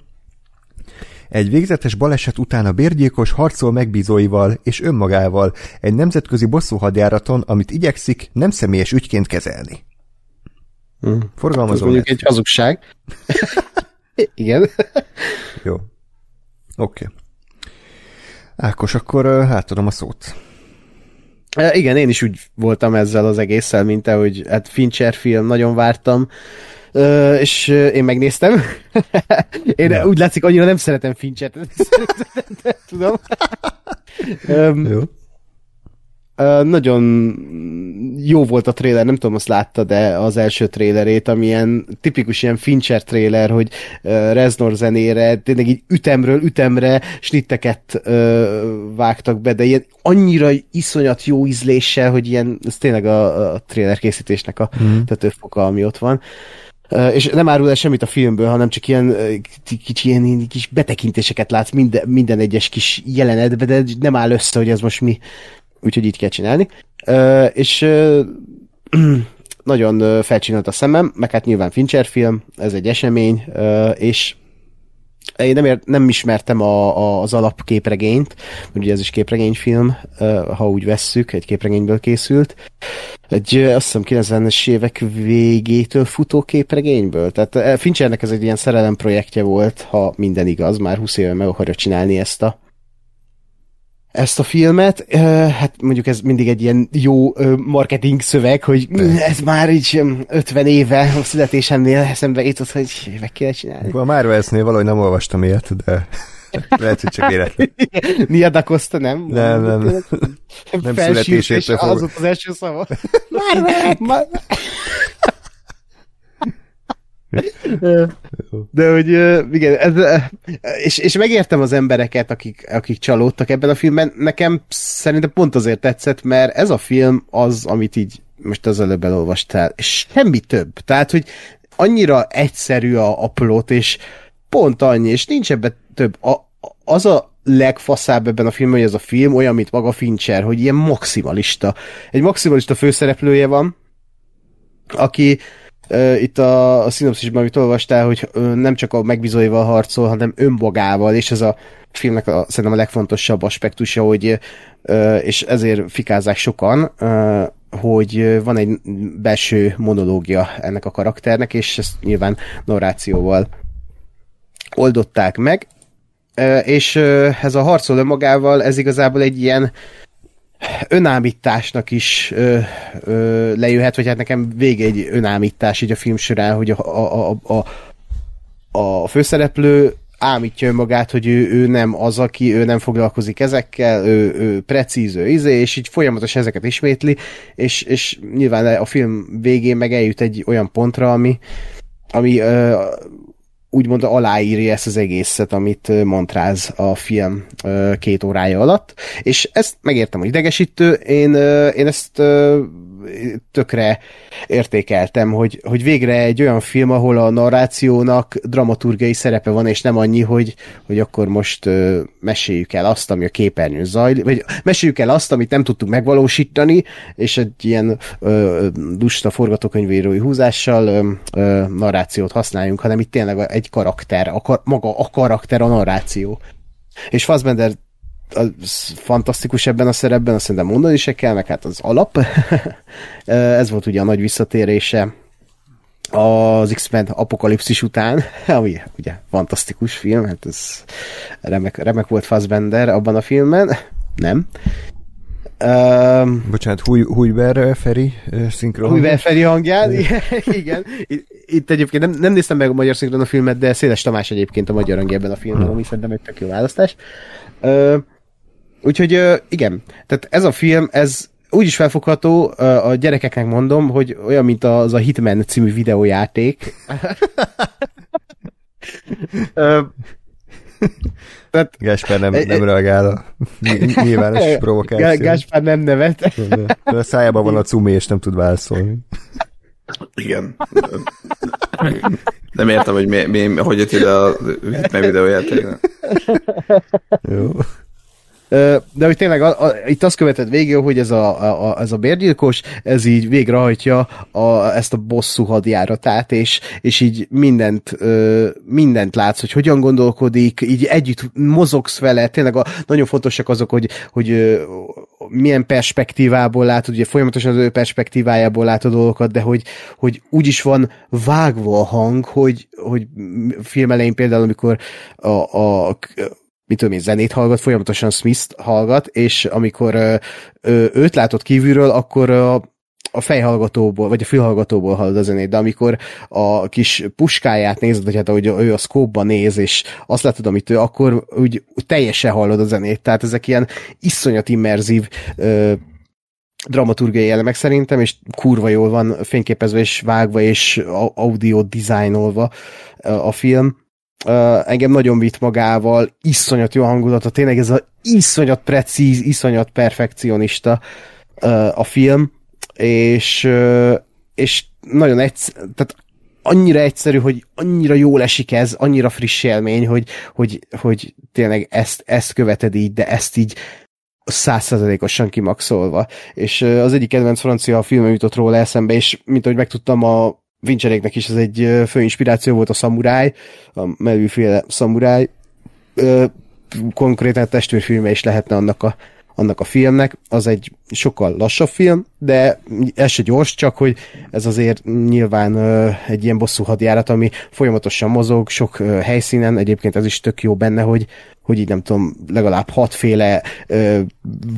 Egy végzetes baleset után a bérgyilkos harcol megbízóival és önmagával egy nemzetközi bosszúhadjáraton, amit igyekszik nem személyes ügyként kezelni. Hmm. Forgalmazom. Ez mondjuk egy hazugság. Igen. Jó. Oké. Okay. Ákos, akkor átadom a szót. Igen, én is úgy voltam ezzel az egésszel, mint ahogy hát Fincher film, nagyon vártam, És én megnéztem. én ja. úgy látszik, annyira nem szeretem Finchet. Tudom. um, Jó. Nagyon jó volt a trailer, nem tudom, azt látta, de az első trailerét, ami ilyen tipikus ilyen Fincher trailer, hogy Reznor zenére, tényleg így ütemről ütemre snitteket vágtak be, de ilyen annyira iszonyat jó ízléssel, hogy ilyen, ez tényleg a, a trailer készítésnek a mm. tetőfoka, ami ott van. Uh, és nem árul el semmit a filmből, hanem csak ilyen kicsi ilyen kis betekintéseket látsz minden, minden egyes kis jelenetbe, de nem áll össze, hogy ez most mi. Úgyhogy így kell csinálni. És nagyon felcsinált a szemem, meg hát nyilván Fincher film, ez egy esemény, és én nem, ért, nem ismertem a, a, az alapképregényt, ugye ez is képregényfilm, ha úgy vesszük, egy képregényből készült. Egy azt hiszem 90-es évek végétől futó képregényből. Tehát Finchernek ez egy ilyen szerelem projektje volt, ha minden igaz, már 20 éve meg akarja csinálni ezt a ezt a filmet, hát mondjuk ez mindig egy ilyen jó marketing szöveg, hogy ez már így 50 éve a születésemnél eszembe jutott, hogy meg kell csinálni. A Marvelsnél valahogy nem olvastam ilyet, de lehet, hogy csak véletlen. Nia Costa nem? Nem, nem. Nem, nem születésétől fog. Az az első szava. Marvel! De hogy igen, ez, és, és megértem az embereket, akik, akik csalódtak ebben a filmben. Nekem szerintem pont azért tetszett, mert ez a film az, amit így most az előbb elolvastál, és semmi több. Tehát, hogy annyira egyszerű a, a plot, és pont annyi, és nincs ebben több. A, az a legfaszább ebben a filmben, hogy ez a film olyan, mint maga Fincher, hogy ilyen maximalista. Egy maximalista főszereplője van, aki itt a, a szinopszisban, amit olvastál, hogy nem csak a megbízóival harcol, hanem önmagával, és ez a filmnek a, szerintem a legfontosabb aspektusa, hogy és ezért fikázzák sokan, hogy van egy belső monológia ennek a karakternek, és ezt nyilván narrációval oldották meg, és ez a harcol önmagával, ez igazából egy ilyen önámításnak is ö, ö, lejöhet, vagy hát nekem vége egy önámítás így a film során, hogy a, a, a, a, a főszereplő ámítja önmagát, hogy ő, ő nem az, aki, ő nem foglalkozik ezekkel, ő, ő precíz, ő izé, és így folyamatosan ezeket ismétli, és, és nyilván a film végén meg eljut egy olyan pontra, ami, ami úgymond aláírja ezt az egészet, amit Montráz a film két órája alatt, és ezt megértem, hogy idegesítő, én, én ezt tökre értékeltem, hogy, hogy végre egy olyan film, ahol a narrációnak dramaturgiai szerepe van, és nem annyi, hogy, hogy akkor most ö, meséljük el azt, ami a képernyőn zajlik, vagy meséljük el azt, amit nem tudtuk megvalósítani, és egy ilyen ö, dusta forgatókönyvírói húzással ö, ö, narrációt használjunk, hanem itt tényleg egy karakter, a, maga a karakter a narráció. És Fassbender fantasztikus ebben a szerepben, azt szerintem mondani se kell, meg hát az alap. Ez volt ugye a nagy visszatérése az X-Men apokalipszis után, ami ugye fantasztikus film, hát ez remek, remek volt Fassbender abban a filmben, nem. Um, Bocsánat, Hújber Feri szinkron. Hújber Feri hangján, igen. igen. Itt egyébként nem, nem néztem meg a magyar szinkron a filmet, de Széles Tamás egyébként a magyar hangja ebben a filmben, ami szerintem egy tök jó választás. Uh, Úgyhogy igen, tehát ez a film, ez úgy is felfogható, a gyerekeknek mondom, hogy olyan, mint az a Hitman című videójáték. Tehát, Gáspár nem, nem reagál a ny- nyilvános provokáció. Gáspár nem nevet. A szájában van a cumi, és nem tud válaszolni. Igen. Nem értem, hogy mi, mi, hogy jött ide a Hitman videójáték. Jó. De hogy tényleg a, a, itt azt követed végül, hogy ez a, a, a- ez a bérgyilkos, ez így végrehajtja a, ezt a bosszú hadjáratát, és, és így mindent, mindent látsz, hogy hogyan gondolkodik, így együtt mozogsz vele, tényleg a, nagyon fontosak azok, hogy, hogy milyen perspektívából látod, ugye folyamatosan az ő perspektívájából látod dolgokat, de hogy, hogy úgy is van vágva a hang, hogy, hogy film elején például, amikor a, a mit tudom én, zenét hallgat, folyamatosan Smith-t hallgat, és amikor ö, ö, őt látod kívülről, akkor a, a fejhallgatóból, vagy a fülhallgatóból hallod a zenét, de amikor a kis puskáját nézed, vagy hát ahogy ő a scope néz, és azt látod, amit ő, akkor úgy, teljesen hallod a zenét. Tehát ezek ilyen iszonyat immerzív ö, dramaturgiai elemek szerintem, és kurva jól van fényképezve és vágva, és audio dizájnolva a film. Uh, engem nagyon vitt magával, iszonyat jó hangulata, tényleg ez a iszonyat precíz, iszonyat perfekcionista uh, a film, és, uh, és nagyon egyszerű, tehát annyira egyszerű, hogy annyira jól esik ez, annyira friss élmény, hogy, hogy, hogy tényleg ezt, ezt követed így, de ezt így százszerzalékosan kimaxolva. És az egyik kedvenc francia filmem jutott róla eszembe, és mint ahogy megtudtam, a Vinceréknek is ez egy fő inspiráció volt a szamuráj, a melűféle szamuráj. Ö, Konkrétan testvérfilme is lehetne annak a, annak a filmnek. Az egy sokkal lassabb film, de ez se gyors, csak hogy ez azért nyilván egy ilyen bosszú hadjárat, ami folyamatosan mozog, sok helyszínen, egyébként ez is tök jó benne, hogy, hogy így nem tudom, legalább hatféle ö,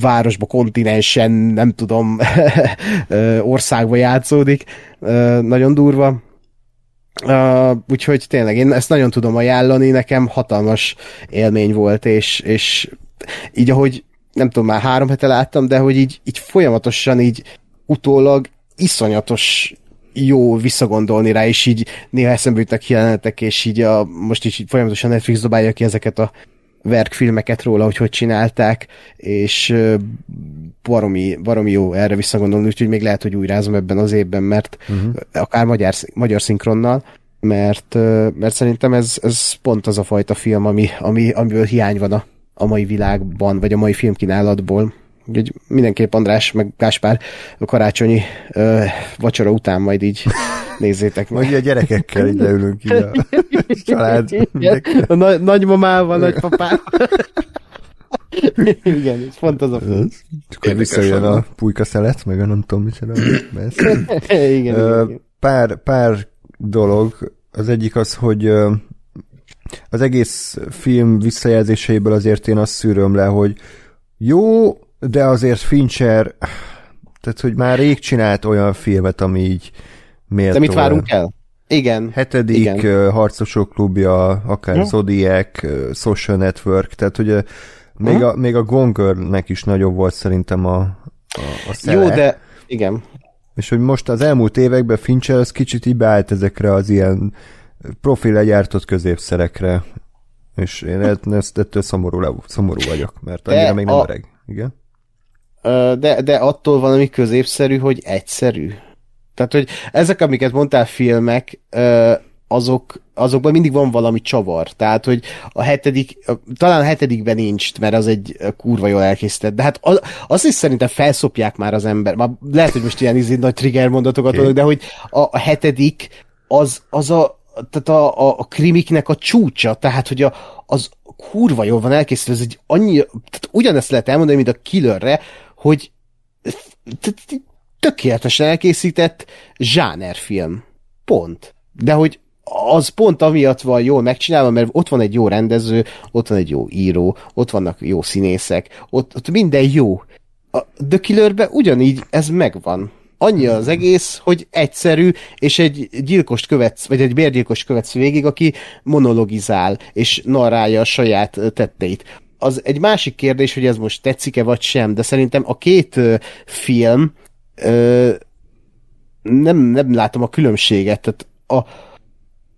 városba, kontinensen, nem tudom, ö, országba játszódik. Ö, nagyon durva. Uh, úgyhogy tényleg én ezt nagyon tudom ajánlani, nekem hatalmas élmény volt, és, és így ahogy nem tudom, már három hete láttam, de hogy így, így folyamatosan így utólag iszonyatos jó visszagondolni rá, és így néha eszembe jutnak jelenetek, és így a, most is így folyamatosan Netflix dobálja ki ezeket a verkfilmeket róla, hogy hogy csinálták, és baromi, baromi jó erre visszagondolni, úgyhogy még lehet, hogy újrázom ebben az évben, mert uh-huh. akár magyar, magyar szinkronnal, mert, mert szerintem ez, ez pont az a fajta film, ami, ami, amiből hiány van a, a mai világban, vagy a mai filmkínálatból. Úgyhogy mindenképp András, meg Gáspár a karácsonyi ö, vacsora után majd így nézzétek meg. Vagy a gyerekekkel így leülünk így a család. A na- nagymamával, nagypapával. Igen, ez pont az a film. És akkor visszajön a pulyka szelet, meg a nem tudom micsoda. Igen, Ö, igen. pár, pár dolog. Az egyik az, hogy az egész film visszajelzéseiből azért én azt szűröm le, hogy jó, de azért Fincher, tehát hogy már rég csinált olyan filmet, ami így méltó. De mit várunk el? Igen. Hetedik Igen. Harcosok klubja, akár Hm. hm. Zodiac, Social Network, tehát hogy még, Hm. a, még a Gone Girl-nek is nagyobb volt szerintem a, a, a szele. Jó, de igen. És hogy most az elmúlt években Fincher az kicsit így beállt ezekre az ilyen profil legyártott középszerekre. És én ezt, ettől szomorú, le, szomorú vagyok, mert De annyira még nem a- öreg. Igen? De, de attól van, ami középszerű, hogy egyszerű. Tehát, hogy ezek, amiket mondtál filmek, azok, azokban mindig van valami csavar. Tehát, hogy a hetedik, talán a hetedikben nincs, mert az egy kurva jól elkészített. De hát az, azt is szerintem felszopják már az ember. Már lehet, hogy most ilyen izé, nagy trigger mondatokat Oké. mondok, de hogy a, a hetedik az, az a, tehát a, a, a krimiknek a csúcsa, tehát, hogy a, az kurva jól van elkészítve, ez egy annyi, tehát ugyanezt lehet elmondani, mint a Killerre, hogy t- t- tökéletesen elkészített zsánerfilm. Pont. De hogy az pont amiatt van jól megcsinálva, mert ott van egy jó rendező, ott van egy jó író, ott vannak jó színészek, ott, ott minden jó. A The Killerben ugyanígy ez megvan. Annyi az egész, hogy egyszerű, és egy gyilkost követsz, vagy egy bérgyilkost követsz végig, aki monologizál, és narrálja a saját tetteit. Az egy másik kérdés, hogy ez most tetszik-e vagy sem, de szerintem a két film ö, nem, nem látom a különbséget. Tehát a,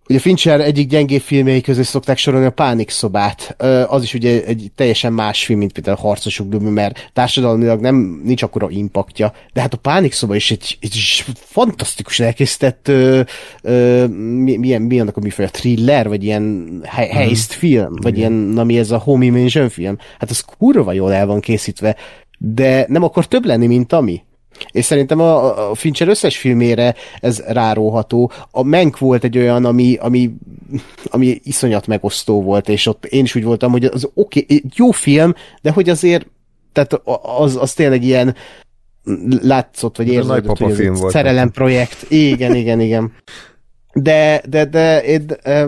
Ugye Fincher egyik gyengébb filmjei közé szokták sorolni a Pánik szobát. Az is ugye egy teljesen más film, mint például a Harcosok Döbű, mert társadalmilag nem nincs akkora impaktja, de hát a Pánik szoba is egy, egy fantasztikus elkészített ö, ö, milyen, mi annak a thriller, vagy ilyen heist mm. film, vagy Igen. ilyen, ami ez a Home Invasion film. Hát az kurva jól el van készítve, de nem akar több lenni, mint ami. És szerintem a, a Fincher összes filmére ez ráróható. A Menk volt egy olyan, ami, ami, ami iszonyat megosztó volt, és ott én is úgy voltam, hogy az oké, okay, jó film, de hogy azért tehát az, az tényleg ilyen látszott, vagy érződött, hogy film volt szerelem projekt. Igen, igen, igen. De, de, de én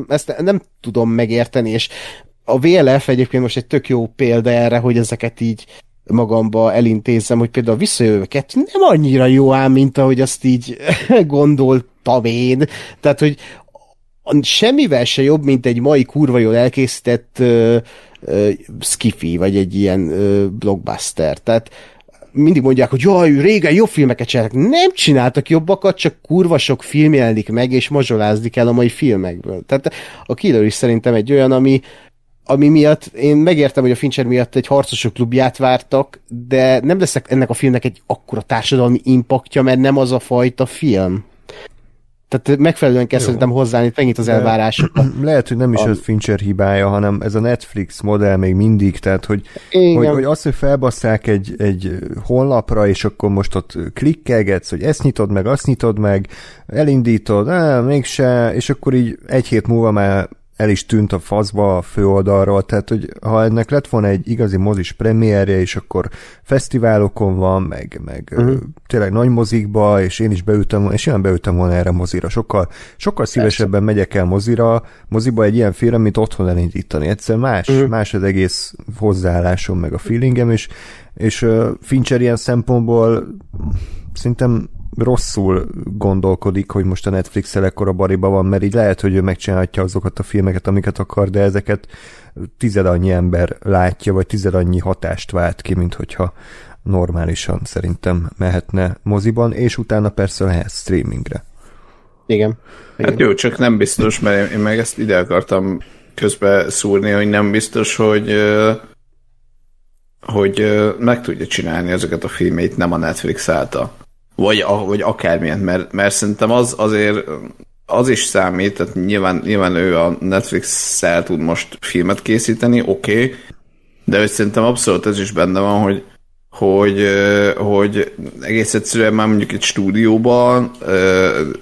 ezt nem tudom megérteni, és a VLF egyébként most egy tök jó példa erre, hogy ezeket így magamba elintézem, hogy például a visszajövőket nem annyira jó ám, mint ahogy azt így gondoltam én. Tehát, hogy semmivel se jobb, mint egy mai kurva jól elkészített uh, uh, skifi, vagy egy ilyen uh, blockbuster. Tehát mindig mondják, hogy jaj, régen jobb filmeket csináltak. Nem csináltak jobbakat, csak kurva sok film jelenik meg, és mazsolázni kell a mai filmekből. Tehát a Killer is szerintem egy olyan, ami, ami miatt én megértem, hogy a Fincher miatt egy harcosok klubját vártak, de nem lesz ennek a filmnek egy akkora társadalmi impaktja, mert nem az a fajta film. Tehát megfelelően kell Jó. szerintem hozzáállni megint az elvárásokat. Lehet, hogy nem is a... az Fincher hibája, hanem ez a Netflix modell még mindig, tehát hogy, hogy, hogy azt, hogy felbasszák egy, egy honlapra, és akkor most ott klikkelgetsz, hogy ezt nyitod meg, azt nyitod meg, elindítod, á, mégse, és akkor így egy hét múlva már el is tűnt a faszba a főoldalról, tehát hogy ha ennek lett volna egy igazi mozis premierje, és akkor fesztiválokon van, meg, meg uh-huh. tényleg nagy mozikba, és én is beültem, és én beültem volna erre mozira. Sokkal, sokkal szívesebben Persze. megyek el mozira, moziba egy ilyen film, mint otthon elindítani. Egyszer más, uh-huh. más az egész hozzáállásom, meg a feelingem, és, és uh, Fincher ilyen szempontból szerintem rosszul gondolkodik, hogy most a Netflix-el ekkora bariba van, mert így lehet, hogy ő megcsinálhatja azokat a filmeket, amiket akar, de ezeket tized annyi ember látja, vagy tized annyi hatást vált ki, mint hogyha normálisan szerintem mehetne moziban, és utána persze lehet streamingre. Igen. Igen. Hát jó, csak nem biztos, mert én meg ezt ide akartam közbe szúrni, hogy nem biztos, hogy hogy meg tudja csinálni ezeket a filmét nem a Netflix által vagy, vagy akármilyen, mert, mert szerintem az azért az is számít, tehát nyilván, nyilván ő a Netflix-szel tud most filmet készíteni, oké, okay, de hogy szerintem abszolút ez is benne van, hogy, hogy, hogy egész egyszerűen már mondjuk egy stúdióban,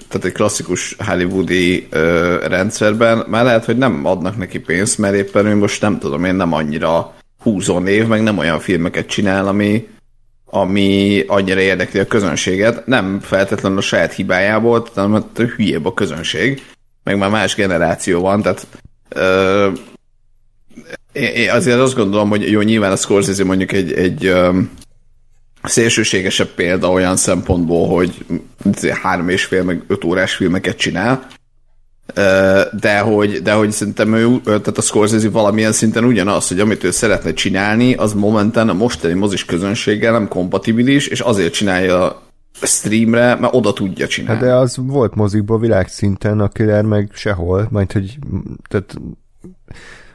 tehát egy klasszikus hollywoodi rendszerben már lehet, hogy nem adnak neki pénzt, mert éppen ő most nem tudom én nem annyira húzó név, meg nem olyan filmeket csinál, ami, ami annyira érdekli a közönséget, nem feltétlenül a saját hibájából, hanem mert hülyébb a közönség, meg már más generáció van, tehát ö, én azért azt gondolom, hogy jó, nyilván a Scorsese mondjuk egy, egy ö, szélsőségesebb példa olyan szempontból, hogy három és fél, meg öt órás filmeket csinál, de hogy, de hogy szerintem ő, tehát a Scorsese valamilyen szinten ugyanaz, hogy amit ő szeretne csinálni, az momentán a mostani mozis közönséggel nem kompatibilis, és azért csinálja streamre, mert oda tudja csinálni. Hát de az volt mozikból világszinten, a killer meg sehol, majd hogy tehát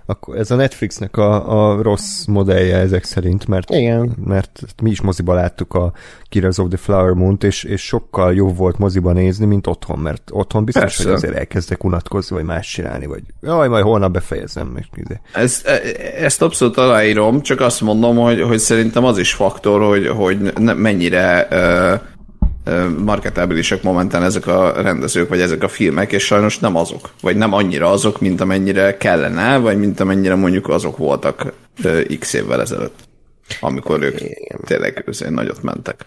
akkor ez a Netflixnek a, a rossz modellje ezek szerint, mert, Igen. mert mi is moziba láttuk a Killers of the Flower Moon-t, és, és sokkal jobb volt moziba nézni, mint otthon, mert otthon biztos, Persze. hogy azért elkezdek unatkozni, vagy más csinálni, vagy jaj, majd holnap befejezem. És izé. ez, e, ezt abszolút aláírom, csak azt mondom, hogy, hogy szerintem az is faktor, hogy, hogy mennyire uh, marketábilisek momentán ezek a rendezők, vagy ezek a filmek, és sajnos nem azok, vagy nem annyira azok, mint amennyire kellene, vagy mint amennyire mondjuk azok voltak x évvel ezelőtt amikor ők Igen. tényleg nagyot mentek.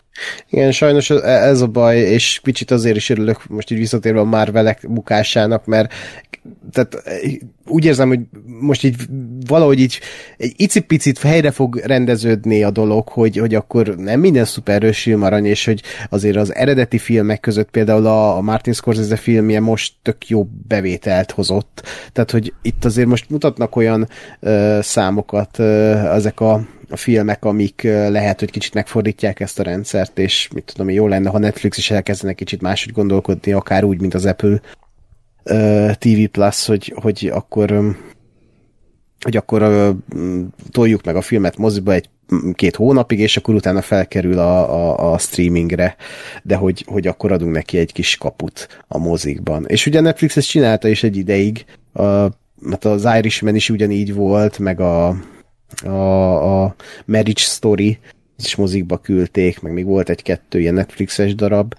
Igen, sajnos ez a baj, és kicsit azért is örülök most így visszatérve a Marvelek bukásának, mert tehát úgy érzem, hogy most így valahogy így egy icipicit helyre fog rendeződni a dolog, hogy, hogy akkor nem minden szupererős film arany, és hogy azért az eredeti filmek között például a, a Martin Scorsese filmje most tök jó bevételt hozott. Tehát, hogy itt azért most mutatnak olyan ö, számokat ö, ezek a a filmek, amik lehet, hogy kicsit megfordítják ezt a rendszert, és mit tudom, jó lenne, ha Netflix is elkezdene kicsit máshogy gondolkodni, akár úgy, mint az Apple. TV Plus, hogy, hogy akkor hogy akkor toljuk meg a filmet moziba egy két hónapig, és akkor utána felkerül a, a, a streamingre, de hogy, hogy akkor adunk neki egy kis kaput a mozikban. És ugye Netflix ezt csinálta is egy ideig, a, mert az Irishman is ugyanígy volt, meg a, a, a Marriage Story is mozikba küldték, meg még volt egy-kettő ilyen Netflixes darab,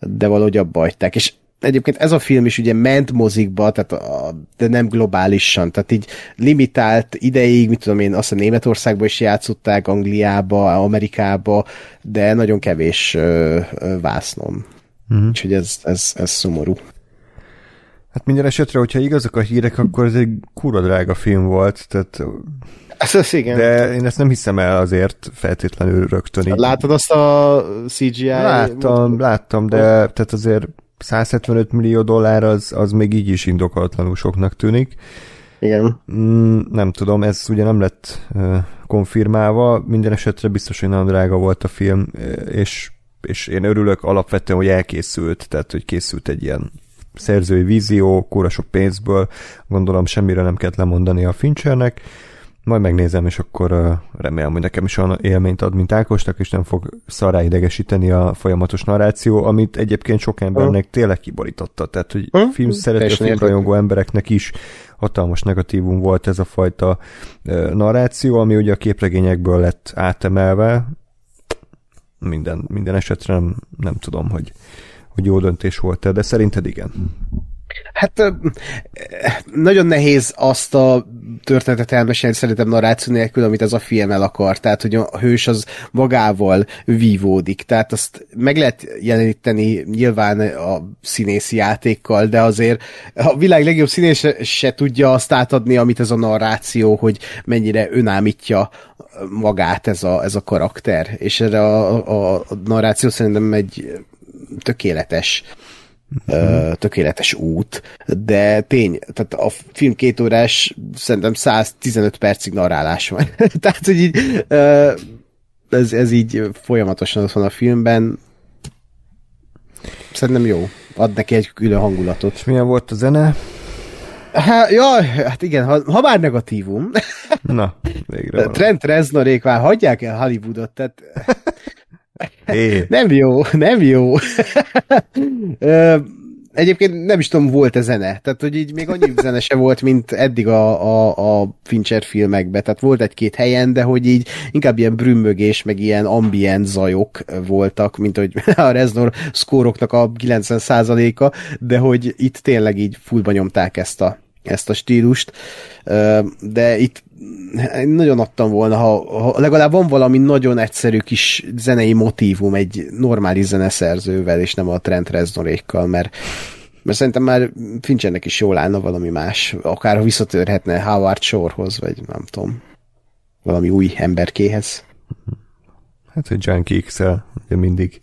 de valahogy abba hagyták. És egyébként ez a film is ugye ment mozikba, tehát a, de nem globálisan, tehát így limitált ideig, mit tudom én, azt a Németországban is játszották, Angliába, Amerikába, de nagyon kevés ö, ö, vásznom. Uh-huh. Úgyhogy ez, ez, ez szomorú. Hát minden esetre, hogyha igazak a hírek, akkor ez egy kurva drága film volt, tehát ez az igen. De én ezt nem hiszem el azért feltétlenül rögtön. Így. Látod azt a CGI? Láttam, motor? láttam, de tehát azért 175 millió dollár az, az még így is indokolatlanul soknak tűnik. Igen. Mm, nem tudom, ez ugye nem lett uh, konfirmálva, minden esetre biztos, hogy nagyon drága volt a film, és, és én örülök alapvetően, hogy elkészült, tehát hogy készült egy ilyen szerzői vízió, kóra sok pénzből, gondolom semmire nem kellett lemondani a Finchernek, majd megnézem, és akkor remélem, hogy nekem is olyan élményt ad, mint Ákosnak, és nem fog szará idegesíteni a folyamatos narráció, amit egyébként sok embernek tényleg kiborította. Tehát, hogy uh, film szerető, filmrajongó embereknek is hatalmas negatívum volt ez a fajta narráció, ami ugye a képregényekből lett átemelve. Minden, minden esetre nem, nem tudom, hogy, hogy jó döntés volt-e, de szerinted igen. Hát nagyon nehéz azt a történetet elmesélni szerintem narráció nélkül, amit ez a film el akar. Tehát, hogy a hős az magával vívódik. Tehát azt meg lehet jeleníteni nyilván a színészi játékkal, de azért a világ legjobb színész se tudja azt átadni, amit ez a narráció, hogy mennyire önámítja magát ez a, ez a karakter. És erre a, a, a narráció szerintem egy tökéletes uh-huh. tökéletes út, de tény, tehát a film két órás, szerintem 115 percig narrálás van. tehát, hogy így ez, ez így folyamatosan ott van a filmben. Szerintem jó. Ad neki egy külön hangulatot. És milyen volt a zene? Hát, jaj, hát igen, ha, ha már negatívum. Na, végre. Trent Reznorék már hagyják el Hollywoodot, tehát Nem jó, nem jó. Egyébként nem is tudom, volt-e zene. Tehát, hogy így még annyi zene se volt, mint eddig a, a, a Fincher filmekben. Tehát volt egy-két helyen, de hogy így inkább ilyen brümmögés, meg ilyen ambient zajok voltak, mint hogy a Reznor szkóroknak a 90%-a, de hogy itt tényleg így fullba nyomták ezt a, ezt a stílust. De itt nagyon adtam volna, ha, ha legalább van valami nagyon egyszerű kis zenei motívum egy normális zeneszerzővel, és nem a Trent Reznorékkal, mert mert szerintem már Finchernek is jól állna valami más, akár visszatörhetne Howard Shorehoz, vagy nem tudom, valami új emberkéhez. Hát, hogy Junkie x ugye mindig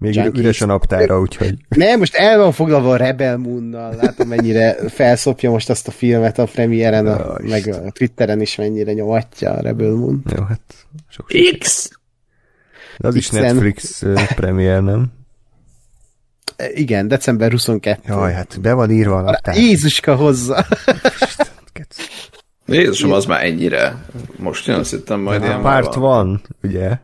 még Junkies. üres a naptára, úgyhogy... Nem, most el van foglalva a Rebel Moon-nal, látom mennyire felszopja most azt a filmet a premiéren, a, meg a Twitteren is mennyire nyomatja a Rebel Moon. Jó, hát sok, X! De az X-en. is Netflix premier, nem? Igen, december 22. Jaj, hát be van írva a naptár. Jézuska hozza. Jézusom, az már ennyire. Most jön, azt hittem majd ilyen Párt van, ugye?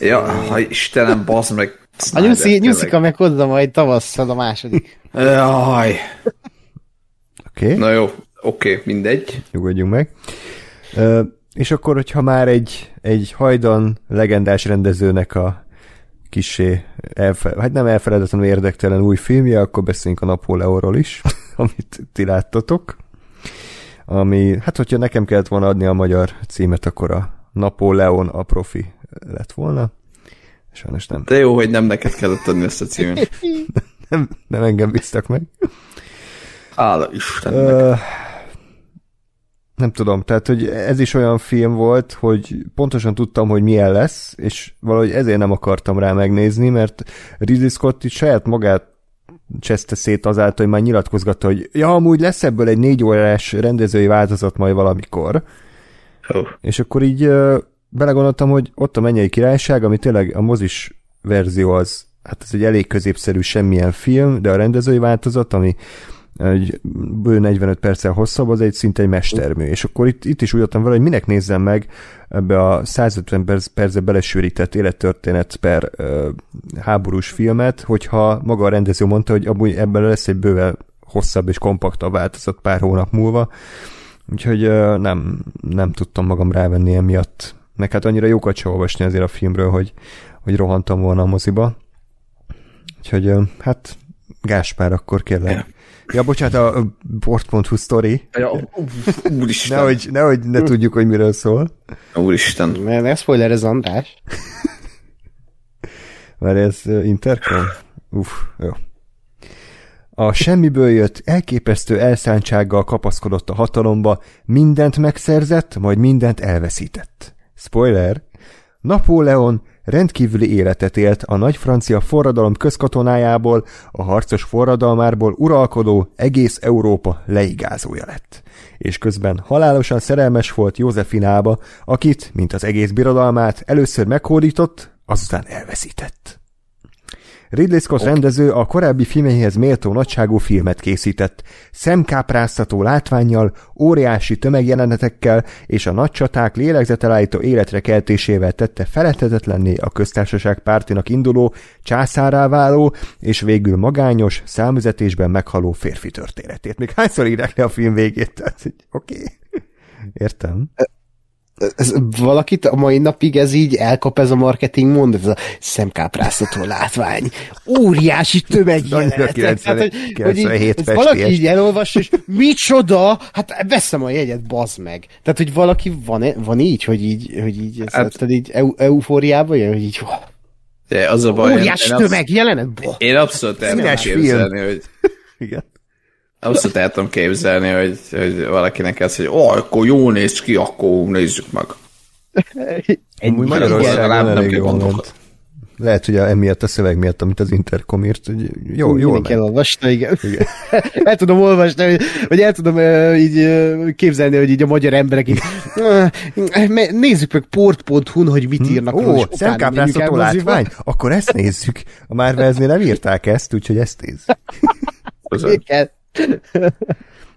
Ja, ha Istenem, bazd meg, a nyuszi, nyuszika meg hozza majd tavasszal a második. Jaj. Oké. Okay. Na jó, oké, okay, mindegy. Nyugodjunk meg. Uh, és akkor, hogyha már egy, egy hajdan legendás rendezőnek a kisé, elfe, hát nem elfeledetlenül érdektelen új filmje, akkor beszéljünk a Napóleonról is, amit ti láttatok. Ami, hát hogyha nekem kellett volna adni a magyar címet, akkor a Napóleon a profi lett volna. Sajnos nem. De jó, hogy nem neked kellett adni ezt a címet. nem, nem engem bíztak meg. Hála Istennek. Uh, nem tudom, tehát, hogy ez is olyan film volt, hogy pontosan tudtam, hogy milyen lesz, és valahogy ezért nem akartam rá megnézni, mert Ridley Scott is saját magát cseszte szét azáltal, hogy már nyilatkozgatta, hogy ja, amúgy lesz ebből egy négy órás rendezői változat majd valamikor. Oh. És akkor így belegondoltam, hogy ott a mennyei királyság, ami tényleg a mozis verzió az, hát ez egy elég középszerű semmilyen film, de a rendezői változat, ami egy bő 45 perccel hosszabb, az egy szinte egy mestermű. És akkor itt, itt is úgy adtam vele, hogy minek nézzem meg ebbe a 150 perc, percbe belesűrített élettörténet per uh, háborús filmet, hogyha maga a rendező mondta, hogy abban ebben lesz egy bővel hosszabb és kompaktabb változat pár hónap múlva. Úgyhogy uh, nem, nem tudtam magam rávenni emiatt. Meg hát annyira jókat se olvasni azért a filmről, hogy, hogy rohantam volna a moziba. Úgyhogy hát Gáspár, akkor kérlek. Ja, bocsánat, a port.hu story. Ja, úristen. Nehogy, nehogy ne tudjuk, hogy miről szól. Úristen. Ne, ne spoiler ez András. Mert ez Intercom? Uff, jó. A semmiből jött, elképesztő elszántsággal kapaszkodott a hatalomba, mindent megszerzett, majd mindent elveszített. Spoiler! Napóleon rendkívüli életet élt a nagy francia forradalom közkatonájából, a harcos forradalmából uralkodó egész Európa leigázója lett. És közben halálosan szerelmes volt Józefinába, akit, mint az egész birodalmát, először meghódított, azután elveszített. Ridley Scott okay. rendező a korábbi filmeihez méltó nagyságú filmet készített, szemkápráztató látványjal, óriási tömegjelenetekkel és a nagy csaták lélegzetelállító életre keltésével tette feledhetetlenné a köztársaság pártinak induló, császárá váló és végül magányos, számüzetésben meghaló férfi történetét. Még hányszor írják le a film végét? Tehát, oké. Okay. Értem ez, valakit a mai napig ez így elkap ez a marketing mond, ez a szemkápráztató látvány. Óriási tömeg jelenet. Tehát, hogy, hogy így, valaki így elolvassa, és micsoda? Hát veszem a jegyet, bazd meg. Tehát, hogy valaki van, van így, hogy így, hogy így, ez, hát, tehát így eu, eufóriába jön, hogy így de az a baj, Óriás tömeg jelenet? Én abszolút el nem képzelni, hogy... Igen. El tudom képzelni, hogy, hogy valakinek ez, hogy oh, akkor jól néz ki, akkor nézzük meg. Egy Magyarországon elég jól Lehet, hogy emiatt a szöveg miatt, amit az Intercom írt, hogy jó, jól kell olvasni, igen. igen. el tudom olvasni, hogy, vagy el tudom uh, így uh, képzelni, hogy így a magyar emberek így, uh, nézzük meg port.hu-n, hogy mit hm? írnak. Ó, szemkápráztató látvány? Akkor ezt nézzük. A Marvelznél nem írták ezt, úgyhogy ezt nézzük. Igen.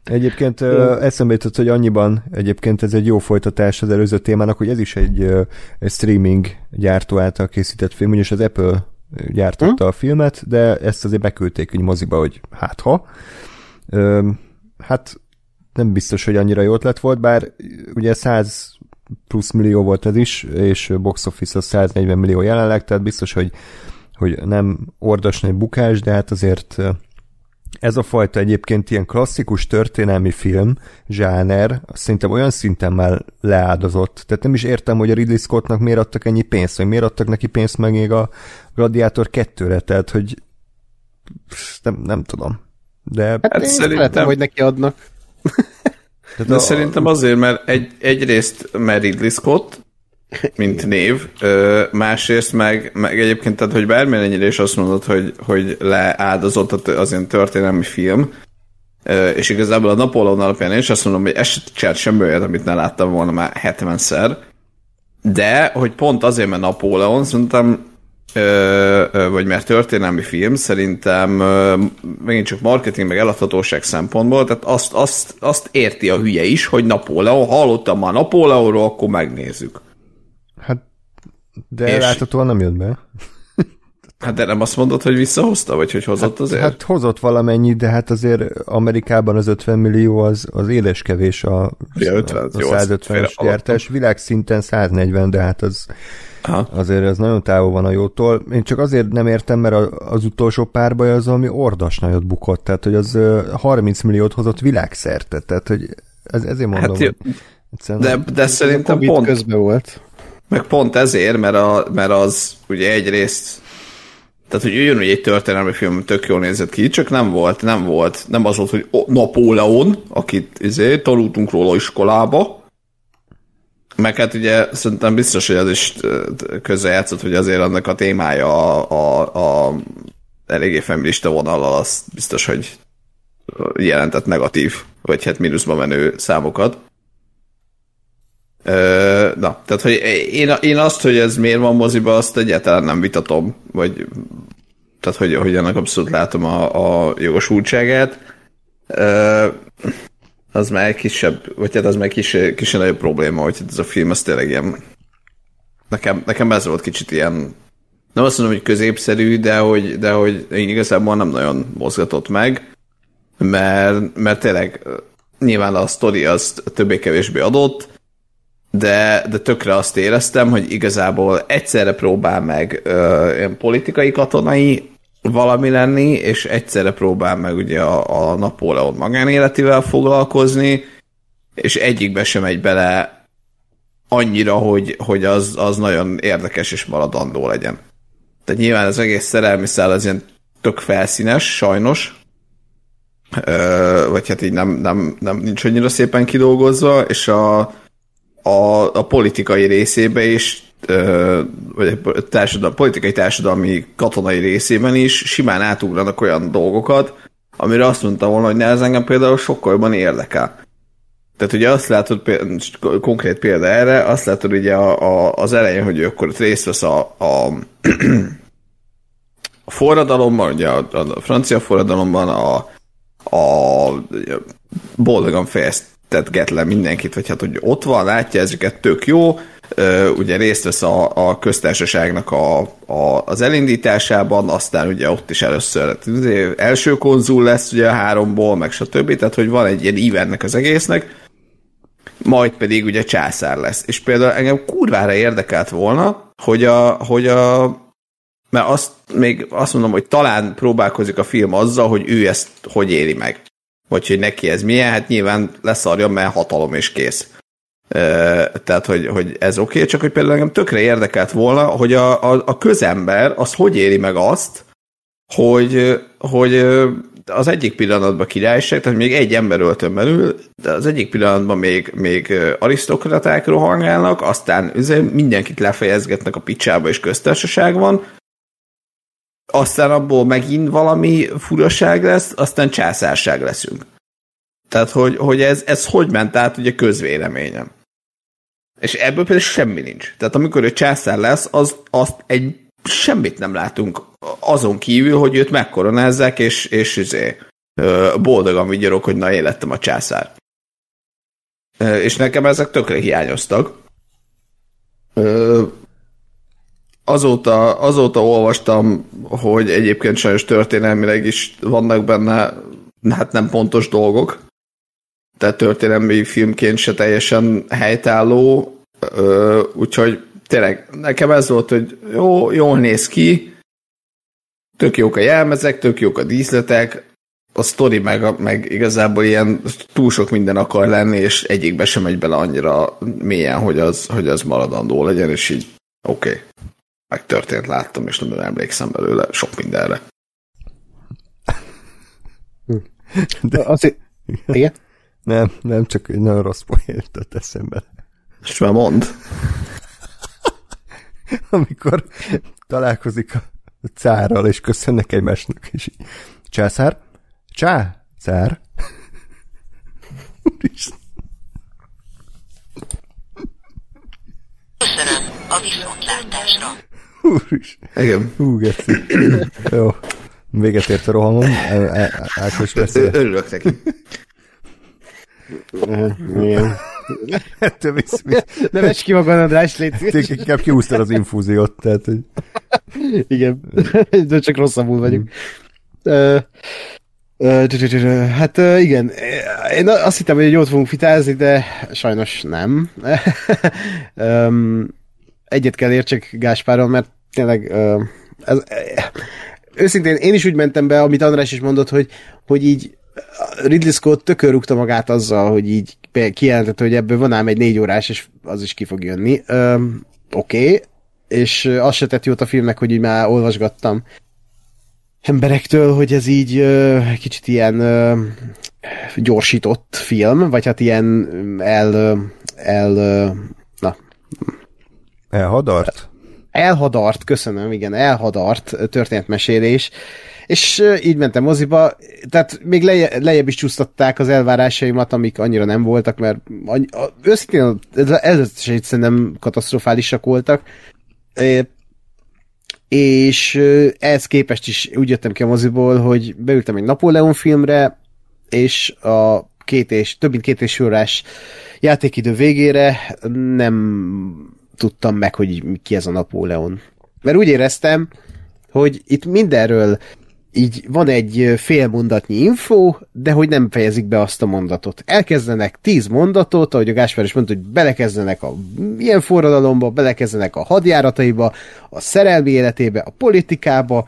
Egyébként uh, eszembe jutott, hogy annyiban egyébként ez egy jó folytatás az előző témának, hogy ez is egy, uh, egy streaming gyártó által készített film, és az Apple gyártotta hm? a filmet, de ezt azért beküldték egy moziba, hogy hát ha. Uh, hát nem biztos, hogy annyira jó ötlet volt, bár ugye 100 plusz millió volt ez is, és box office az 140 millió jelenleg, tehát biztos, hogy, hogy nem ordasna egy bukás, de hát azért ez a fajta egyébként ilyen klasszikus történelmi film, zsáner, szerintem olyan szinten már leáldozott. Tehát nem is értem, hogy a Ridley Scottnak miért adtak ennyi pénzt, vagy miért adtak neki pénzt meg még a Gladiator 2-re, tehát hogy nem, nem tudom. De hát, hát szerintem, szeretem, hogy neki adnak. Tehát De a... szerintem azért, mert egy, egyrészt mert Ridley Scott, mint név, másrészt meg, meg egyébként, tehát, hogy bármilyen ennyire is azt mondod, hogy, hogy leáldozott az ilyen történelmi film, és igazából a Napóleon alapján is azt mondom, hogy ez se csinált semmi olyat, amit ne láttam volna már 70-szer, de, hogy pont azért, mert Napóleon, szerintem vagy mert történelmi film, szerintem megint csak marketing, meg eladhatóság szempontból, tehát azt, azt, azt érti a hülye is, hogy Napóleon, hallottam már Napóleonról, akkor megnézzük. Hát, de és... láthatóan nem jött be. Hát de nem azt mondod, hogy visszahozta, vagy hogy hozott hát, azért? Hát hozott valamennyi, de hát azért Amerikában az 50 millió az, az éles kevés a, ja, 50, a 150-es gyártás. Világszinten 140, de hát az Aha. azért ez nagyon távol van a jótól. Én csak azért nem értem, mert az utolsó párbaj az, ami ordas nagyot bukott, tehát hogy az 30 milliót hozott világszerte, tehát hogy ez, ezért mondom, hát, hogy de, de szerintem pont közben volt. Meg pont ezért, mert, a, mert az ugye egyrészt tehát, hogy jön, egy történelmi film tök jól nézett ki, csak nem volt, nem volt, nem az volt, hogy Napóleon, akit izé, tanultunk róla iskolába, meg hát ugye szerintem biztos, hogy az is közrejátszott, hogy azért annak a témája a, a, a eléggé feminista vonallal, az biztos, hogy jelentett negatív, vagy hát mínuszba menő számokat. Na, tehát, hogy én, én azt, hogy ez miért van moziba, azt egyáltalán nem vitatom, vagy tehát, hogy, hogy ennek abszolút látom a, a jogosultságát. Az már kisebb, vagy hát az már kis, kis nagyobb probléma, hogy ez a film, az tényleg ilyen, nekem, nekem ez volt kicsit ilyen, nem azt mondom, hogy középszerű, de hogy, de hogy én igazából nem nagyon mozgatott meg, mert, mert tényleg nyilván a sztori az többé-kevésbé adott, de, de tökre azt éreztem, hogy igazából egyszerre próbál meg ö, politikai katonai valami lenni, és egyszerre próbál meg ugye a, a Napóleon magánéletével foglalkozni, és egyikbe sem megy bele annyira, hogy, hogy az, az nagyon érdekes és maradandó legyen. Tehát nyilván az egész szerelmi szál az ilyen tök felszínes, sajnos, Ö, vagy hát így nem, nem, nem nincs annyira szépen kidolgozva, és a, a, a politikai részébe is vagy a társadalmi, politikai társadalmi katonai részében is simán átugranak olyan dolgokat, amire azt mondta volna, hogy ne, ez engem például sokkal jobban érdekel. Tehát ugye azt látod, konkrét példa erre, azt látod ugye a, a, az elején, hogy ő akkor részt vesz a, a, a forradalomban, ugye a, a francia forradalomban a, a boldogan fejeztetget le mindenkit, vagy hát, hogy ott van, látja ezeket tök jó, ugye részt vesz a, a köztársaságnak a, a, az elindításában, aztán ugye ott is először hát első konzul lesz ugye a háromból, meg stb. Tehát, hogy van egy ilyen ívennek az egésznek, majd pedig ugye császár lesz. És például engem kurvára érdekelt volna, hogy a, hogy a mert azt még azt mondom, hogy talán próbálkozik a film azzal, hogy ő ezt hogy éri meg. Vagy hogy neki ez milyen, hát nyilván leszarja, mert hatalom és kész. Tehát hogy, hogy ez oké, okay, csak hogy például engem tökre érdekelt volna, hogy a, a, a közember az hogy éri meg azt, hogy, hogy az egyik pillanatban királyság, tehát még egy ember öltön belül, de az egyik pillanatban még, még arisztokraták rohangálnak, aztán mindenkit lefejezgetnek a picsába és köztársaság van, aztán abból megint valami furaság lesz, aztán császárság leszünk. Tehát, hogy, hogy ez, ez hogy ment át ugye közvéleményem. És ebből például semmi nincs. Tehát amikor ő császár lesz, az, azt egy semmit nem látunk azon kívül, hogy őt megkoronázzák, és, és izé, boldogan vigyorok, hogy na, én a császár. És nekem ezek tökre hiányoztak. Azóta, azóta olvastam, hogy egyébként sajnos történelmileg is vannak benne hát nem pontos dolgok, tehát történelmi filmként se teljesen helytálló, úgyhogy tényleg nekem ez volt, hogy jó, jól néz ki, tök jók a jelmezek, tök jók a díszletek, a sztori meg, meg igazából ilyen túl sok minden akar lenni, és egyikbe sem megy bele annyira mélyen, hogy az, hogy az maradandó legyen, és így oké, okay, megtörtént, láttam, és nem emlékszem belőle sok mindenre. De... Azért... Igen? Nem, nem, csak egy nagyon rossz poén jutott eszembe. És már mond. Amikor találkozik a cárral, és köszönnek egymásnak, és így, császár? Csá? Cár? Köszönöm a viszontlátásra. Úris. Igen. Hú, geci. Jó. Véget ért a rohamom. Ákos beszél. Örülök neki. Igen. Ettől visz, visz. Ne vess ki magad, András, légy. Inkább kiúztad az infúziót, tehát, hogy... Igen, de csak rosszabbul vagyunk. Hát igen, én azt hittem, hogy jót fogunk fitázni, de sajnos nem. Egyet kell értsek Gáspáron, mert tényleg ez, őszintén én is úgy mentem be, amit András is mondott, hogy, hogy így Ridley Scott tökörrúgta magát azzal, hogy így kijelentette, hogy ebből van ám egy négy órás, és az is ki fog jönni. Oké, okay. és azt se tett jót a filmnek, hogy így már olvasgattam emberektől, hogy ez így uh, kicsit ilyen uh, gyorsított film, vagy hát ilyen el, el. Elhadart? Elhadart, köszönöm, igen, elhadart történetmesélés, és így mentem moziba, tehát még leje, lejjebb is csúsztatták az elvárásaimat, amik annyira nem voltak, mert annyi, őszintén ez szerintem katasztrofálisak voltak, és ehhez képest is úgy jöttem ki a moziból, hogy beültem egy Napóleon filmre, és a két és, több mint két és órás játékidő végére nem tudtam meg, hogy ki ez a Napóleon. Mert úgy éreztem, hogy itt mindenről így van egy félmondatnyi info, de hogy nem fejezik be azt a mondatot. Elkezdenek tíz mondatot, ahogy a Gáspár is mondta, hogy belekezdenek a ilyen forradalomba, belekezdenek a hadjárataiba, a szerelmi életébe, a politikába,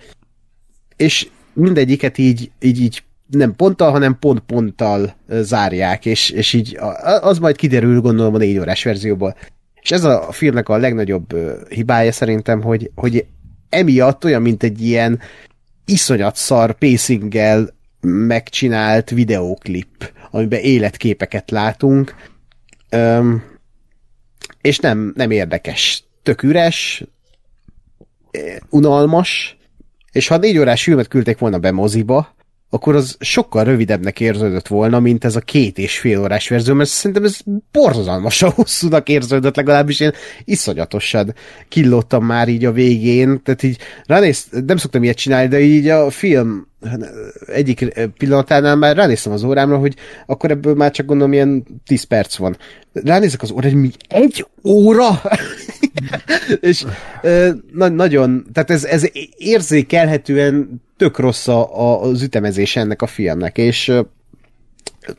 és mindegyiket így, így, így nem ponttal, hanem pont-ponttal zárják, és, és így az majd kiderül, gondolom, a négy órás verzióból. És ez a filmnek a legnagyobb hibája szerintem, hogy, hogy emiatt olyan, mint egy ilyen iszonyat szar pacinggel megcsinált videóklip, amiben életképeket látunk, Öm, és nem, nem érdekes. Tök üres, unalmas, és ha négy órás filmet küldték volna be moziba, akkor az sokkal rövidebbnek érződött volna, mint ez a két és fél órás verzió, mert szerintem ez borzalmasan hosszúnak érződött, legalábbis én iszonyatosan killottam már így a végén, tehát így ránéz, nem szoktam ilyet csinálni, de így a film egyik pillanatánál már ránéztem az órámra, hogy akkor ebből már csak gondolom ilyen 10 perc van. Ránézek az óra, hogy mi egy óra? és na, nagyon, tehát ez, ez érzékelhetően tök rossz a, az ütemezése ennek a filmnek, és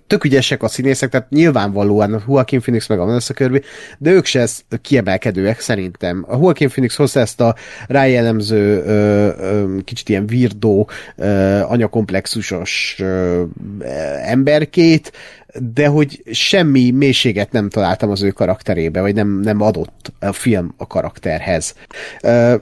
tök ügyesek a színészek, tehát nyilvánvalóan Joaquin Phoenix meg a Vanessa Kirby, de ők se kiemelkedőek szerintem. A Joaquin Phoenix hozza ezt a rájellemző ö, ö, kicsit ilyen virdó, ö, anyakomplexusos ö, emberkét, de hogy semmi mélységet nem találtam az ő karakterébe, vagy nem, nem adott a film a karakterhez. Ö,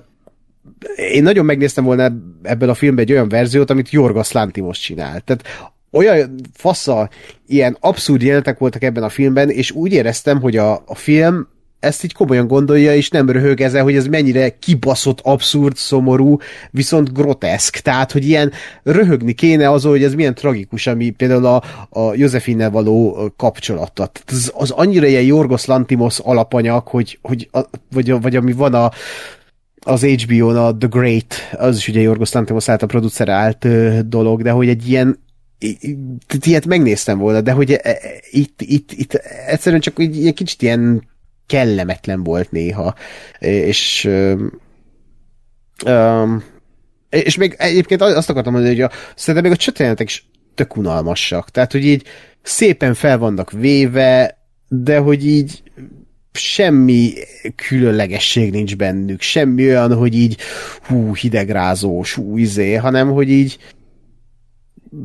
én nagyon megnéztem volna ebből a filmben egy olyan verziót, amit Jorgos Lantimos csinált. Tehát olyan fassa, ilyen abszurd jelenetek voltak ebben a filmben, és úgy éreztem, hogy a, a film ezt így komolyan gondolja, és nem röhög ezzel, hogy ez mennyire kibaszott, abszurd, szomorú, viszont groteszk. Tehát, hogy ilyen röhögni kéne azon, hogy ez milyen tragikus, ami például a, a Józefinnel való kapcsolatot. Az, az annyira ilyen Jorgos Lantimos alapanyag, hogy, hogy a, vagy, vagy ami van a, az HBO-n a The Great, az is ugye Jorgos Lantimos által producerált dolog, de hogy egy ilyen ilyet megnéztem volna, de hogy e, e, itt, itt, itt egyszerűen csak egy, kicsit ilyen kellemetlen volt néha, és um, és még egyébként azt akartam mondani, hogy a, szerintem még a csatajelenetek is tök unalmasak. Tehát, hogy így szépen fel vannak véve, de hogy így semmi különlegesség nincs bennük, semmi olyan, hogy így hú, hidegrázós, hú, izé, hanem hogy így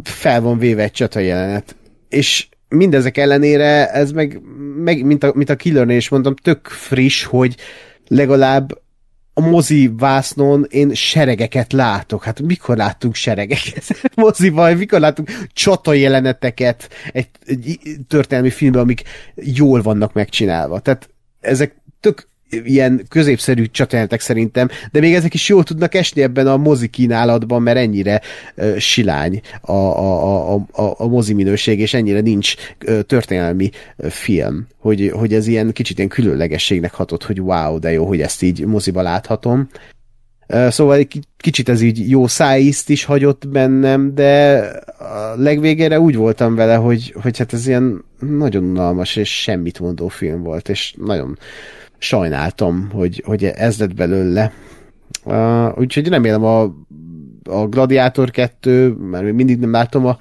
fel van véve egy csata jelenet. És mindezek ellenére ez meg, meg mint, a, mint a Killernél is mondtam, tök friss, hogy legalább a mozi vásznon én seregeket látok. Hát mikor láttunk seregeket moziban? Mikor láttunk csata jeleneteket egy, egy történelmi filmben, amik jól vannak megcsinálva? Tehát ezek tök ilyen középszerű csateltek szerintem, de még ezek is jól tudnak esni ebben a mozi kínálatban, mert ennyire uh, silány a, a, a, a, a mozi minőség, és ennyire nincs uh, történelmi uh, film, hogy, hogy ez ilyen kicsit ilyen különlegességnek hatott, hogy wow, de jó, hogy ezt így moziba láthatom. Szóval egy kicsit ez így jó szájízt is hagyott bennem, de a legvégére úgy voltam vele, hogy, hogy hát ez ilyen nagyon unalmas és semmit mondó film volt, és nagyon sajnáltam, hogy, hogy ez lett belőle. Uh, úgyhogy remélem a, a Gladiátor 2, mert még mindig nem látom a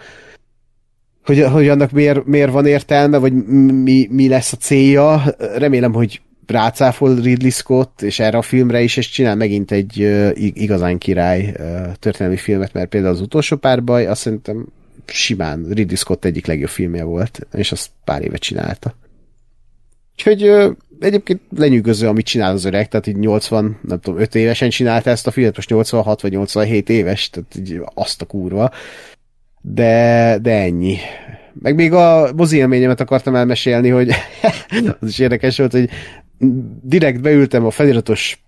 hogy, hogy annak miért, miért van értelme, vagy mi, mi lesz a célja. Remélem, hogy rácáfol Ridley Scott, és erre a filmre is, és csinál megint egy igazán király történelmi filmet, mert például az utolsó párbaj, azt szerintem simán Ridley Scott egyik legjobb filmje volt, és azt pár éve csinálta. Úgyhogy uh, egyébként lenyűgöző, amit csinál az öreg, tehát így 80, nem tudom, 5 évesen csinálta ezt a filmet, most 86 vagy 87 éves, tehát így azt a kurva. De, de ennyi. Meg még a mozi élményemet akartam elmesélni, hogy az is érdekes volt, hogy direkt beültem a feliratos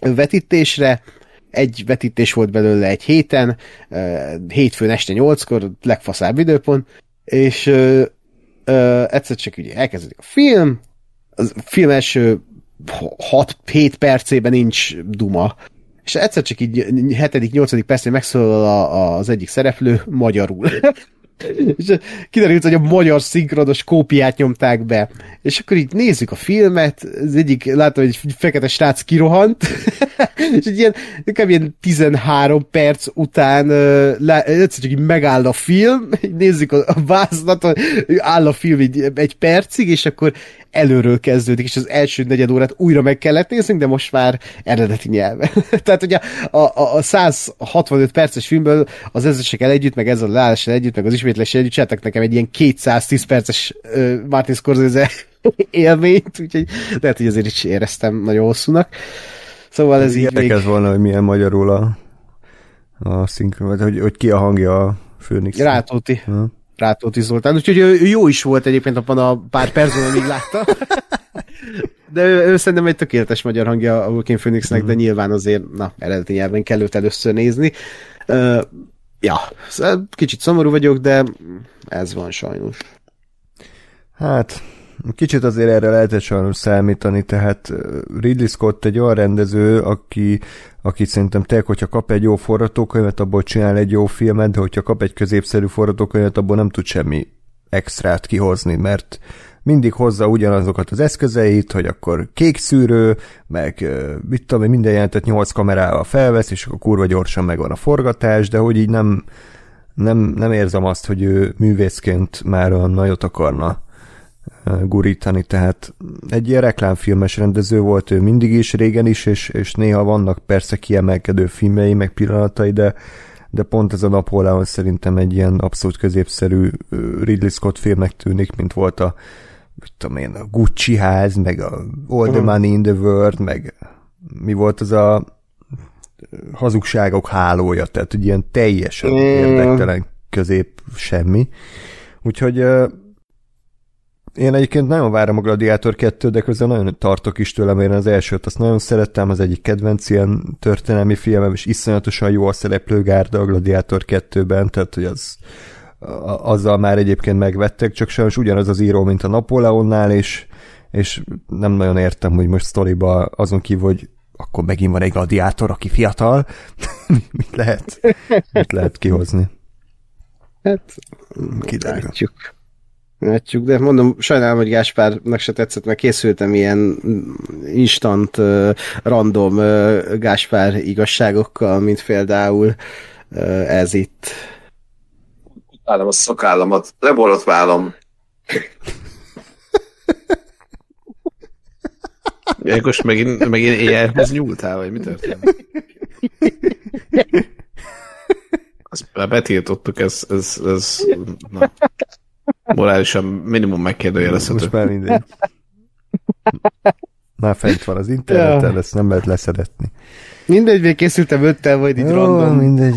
vetítésre, egy vetítés volt belőle egy héten, hétfőn este nyolckor, legfaszább időpont, és ö, ö, egyszer csak ugye elkezdődik a film, a film első 6-7 percében nincs duma. És egyszer csak így 7.-8. percén megszólal az egyik szereplő magyarul. És kiderült, hogy a magyar szinkronos kópiát nyomták be. És akkor így nézzük a filmet, az egyik, látom, hogy egy fekete srác kirohant, és egy ilyen, inkább ilyen 13 perc után lá, egyszer csak így megáll a film, nézzük a, a vázlatot, áll a film így egy percig, és akkor előről kezdődik, és az első negyed órát újra meg kellett néznünk, de most már eredeti nyelven. Tehát ugye a, a, a 165 perces filmből az ezresekkel együtt, meg ezzel a leállással együtt, meg az ismétléssel együtt csináltak nekem egy ilyen 210 perces uh, Martin Scorsese élményt, úgyhogy lehet, hogy azért is éreztem nagyon hosszúnak. Szóval ez így Érdekes még... volna, hogy milyen magyarul a, a szinkron, hogy, hogy ki a hangja a Főnix. Rátóti. Ha? Rátóti Zoltán, úgyhogy ő, ő jó is volt egyébként abban a pár percben, amíg látta. De ő, ő szerintem egy tökéletes magyar hangja a Walking Phoenixnek, mm. de nyilván azért, na, eredeti nyelven kell őt először nézni. Uh, ja, kicsit szomorú vagyok, de ez van sajnos. Hát, kicsit azért erre lehetett sajnos számítani, tehát Ridley Scott egy olyan rendező, aki, aki szerintem tényleg, hogyha kap egy jó forgatókönyvet, abból csinál egy jó filmet, de hogyha kap egy középszerű forgatókönyvet, abból nem tud semmi extrát kihozni, mert mindig hozza ugyanazokat az eszközeit, hogy akkor kék szűrő, meg mit tudom, minden jelentet nyolc kamerával felvesz, és akkor kurva gyorsan megvan a forgatás, de hogy így nem, nem, nem érzem azt, hogy ő művészként már olyan nagyot akarna gurítani, tehát egy ilyen reklámfilmes rendező volt ő mindig is, régen is, és, és néha vannak persze kiemelkedő filmjei, meg pillanatai, de, de pont ez a Napóleon szerintem egy ilyen abszolút középszerű Ridley Scott filmnek tűnik, mint volt a, mit tudom én, a Gucci ház, meg a All the Money in the World, meg mi volt az a hazugságok hálója, tehát hogy ilyen teljesen érdektelen közép semmi. Úgyhogy én egyébként nagyon várom a Gladiátor 2, de közben nagyon tartok is tőlem, én az elsőt azt nagyon szerettem, az egyik kedvenc ilyen történelmi filmem, és iszonyatosan jó a szereplőgárda a Gladiátor 2-ben, tehát hogy az azzal már egyébként megvettek, csak sajnos ugyanaz az író, mint a Napóleonnál, és, és nem nagyon értem, hogy most sztoriba azon kívül, hogy akkor megint van egy gladiátor, aki fiatal, mit lehet, mit lehet kihozni? Hát, kiderül. Látjuk. Látjuk, de mondom, sajnálom, hogy Gáspárnak se tetszett, mert készültem ilyen instant, random Gáspár igazságokkal, mint például ez itt. Állom a szakállamat, leborotválom. Jákos, megint, megint éjjelhez nyúltál, vagy mi történt? Azt betiltottuk, ez, ez, ez na. Morálisan minimum megkérdőjelezhető. Most már mindegy. Már fent van az interneten, ja. ezt nem lehet leszedetni. Mindegy, még készültem öttel, vagy itt Jó, random. mindegy.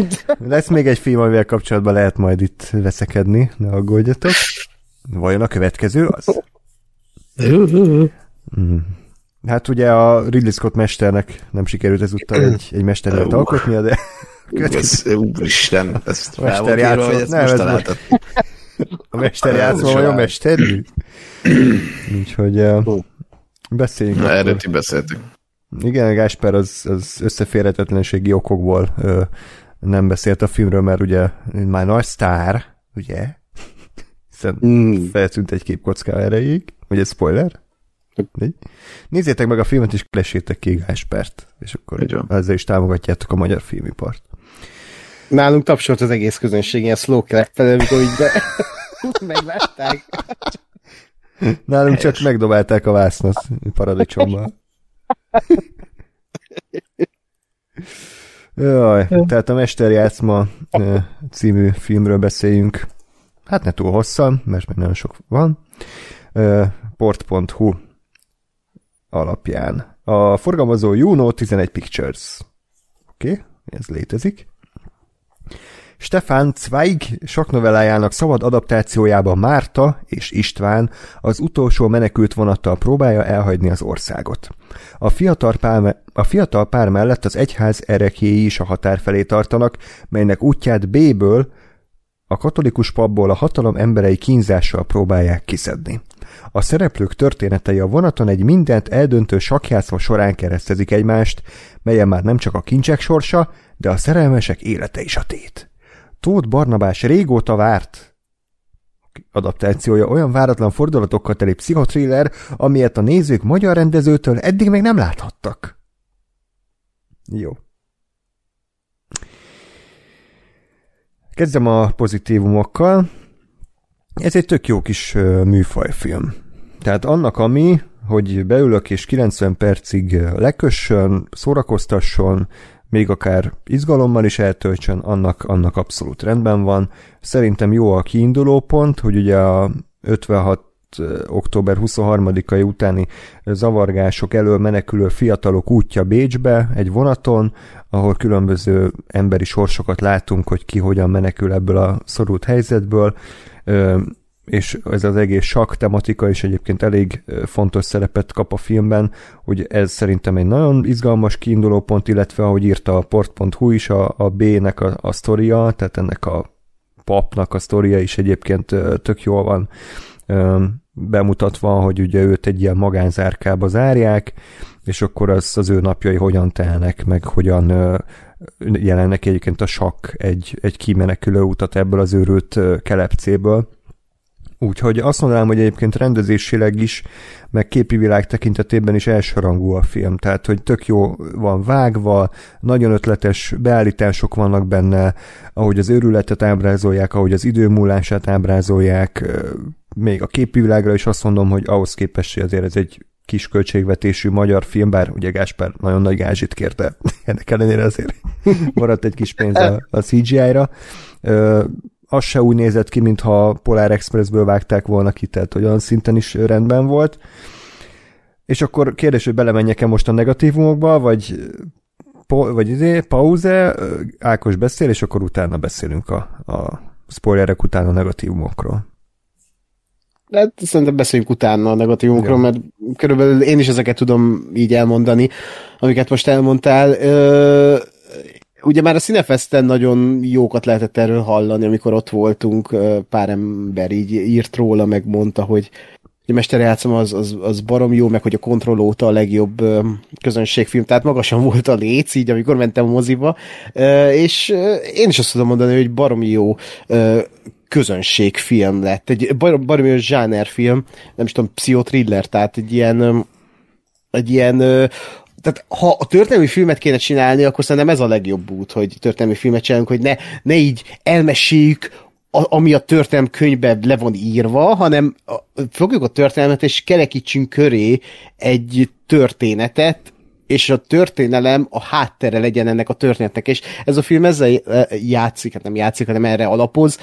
Lesz még egy film, amivel kapcsolatban lehet majd itt veszekedni, ne aggódjatok. Vajon a következő az? Mm. Hát ugye a Ridley Scott mesternek nem sikerült ezúttal egy, egy mesteret alkotnia, de... Ez, úristen, ezt mester játszott. Nem, ez most, a mester játszma a mesterű? Úgyhogy uh, beszéljünk. Na, erről ti beszéltünk. Igen, Gásper az, az összeférhetetlenségi okokból ö, nem beszélt a filmről, mert ugye már nagy sztár, ugye? Hiszen mm. feltűnt egy képkocká erejéig. Vagy egy spoiler? Nézzétek meg a filmet, és lesétek ki Gáspert, és akkor ezzel is támogatjátok a magyar filmipart. Nálunk tapsolt az egész közönség ilyen slow clap amikor így be... megvárták. Nálunk csak megdobálták a vásznat paradicsommal. Jaj, tehát a Mesterjátszma című filmről beszéljünk. Hát ne túl hosszan, mert még nagyon sok van. Port.hu alapján. A forgalmazó Juno 11 Pictures. Oké, okay, ez létezik. Stefan Zweig sok novellájának szabad adaptációjában Márta és István az utolsó menekült vonattal próbálja elhagyni az országot. A fiatal pár, a fiatal pár mellett az egyház erekjéi is a határ felé tartanak, melynek útját B-ből, a katolikus papból a hatalom emberei kínzással próbálják kiszedni. A szereplők történetei a vonaton egy mindent eldöntő sakjátszma során keresztezik egymást, melyen már nem csak a kincsek sorsa, de a szerelmesek élete is a tét. Tóth Barnabás régóta várt adaptációja olyan váratlan fordulatokkal teli pszichotriller, amilyet a nézők magyar rendezőtől eddig még nem láthattak. Jó. Kezdem a pozitívumokkal. Ez egy tök jó kis műfajfilm. Tehát annak, ami, hogy beülök és 90 percig lekössön, szórakoztasson, még akár izgalommal is eltöltsön, annak, annak abszolút rendben van. Szerintem jó a kiinduló pont, hogy ugye a 56 október 23-ai utáni zavargások elől menekülő fiatalok útja Bécsbe egy vonaton, ahol különböző emberi sorsokat látunk, hogy ki hogyan menekül ebből a szorult helyzetből, és ez az egész sakk tematika is egyébként elég fontos szerepet kap a filmben, hogy ez szerintem egy nagyon izgalmas kiinduló pont, illetve ahogy írta a port.hu is a, a B-nek a, a sztoria, tehát ennek a papnak a sztoria is egyébként tök jól van bemutatva, hogy ugye őt egy ilyen magánzárkába zárják, és akkor az, az ő napjai hogyan telnek, meg hogyan jelennek egyébként a sakk egy, egy kimenekülő utat ebből az őrült kelepcéből. Úgyhogy azt mondanám, hogy egyébként rendezésileg is, meg képi világ tekintetében is elsőrangú a film, tehát hogy tök jó van vágva, nagyon ötletes beállítások vannak benne, ahogy az őrületet ábrázolják, ahogy az időmúlását ábrázolják, még a képi világra is azt mondom, hogy ahhoz képest, azért ez egy kis költségvetésű magyar film, bár ugye Gáspár nagyon nagy gázsit kérte, ennek ellenére azért maradt egy kis pénz a, a CGI-ra az se úgy nézett ki, mintha Polar Expressből vágták volna ki, tehát olyan szinten is rendben volt. És akkor kérdés, hogy belemenjek-e most a negatívumokba, vagy, vagy izé, pauze, Ákos beszél, és akkor utána beszélünk a, a spoilerek után a negatívumokról. De szerintem beszéljünk utána a negatívumokról, mert körülbelül én is ezeket tudom így elmondani, amiket most elmondtál. Ö, ugye már a Cinefesten nagyon jókat lehetett erről hallani, amikor ott voltunk, pár ember így írt róla, meg mondta, hogy a mesterjátszom az, az, az barom jó, meg hogy a kontroll óta a legjobb közönségfilm, tehát magasan volt a léc, így amikor mentem a moziba, és én is azt tudom mondani, hogy barom jó közönségfilm lett, egy barom, barom jó zsánerfilm, nem is tudom, pszichotriller, tehát egy ilyen egy ilyen tehát ha a történelmi filmet kéne csinálni, akkor szerintem ez a legjobb út, hogy történelmi filmet csinálunk, hogy ne, ne így elmeséljük, a, ami a történelmi könyvben le van írva, hanem fogjuk a történelmet, és kerekítsünk köré egy történetet, és a történelem a háttere legyen ennek a történetnek, és ez a film ezzel játszik, hát nem játszik, hanem erre alapoz,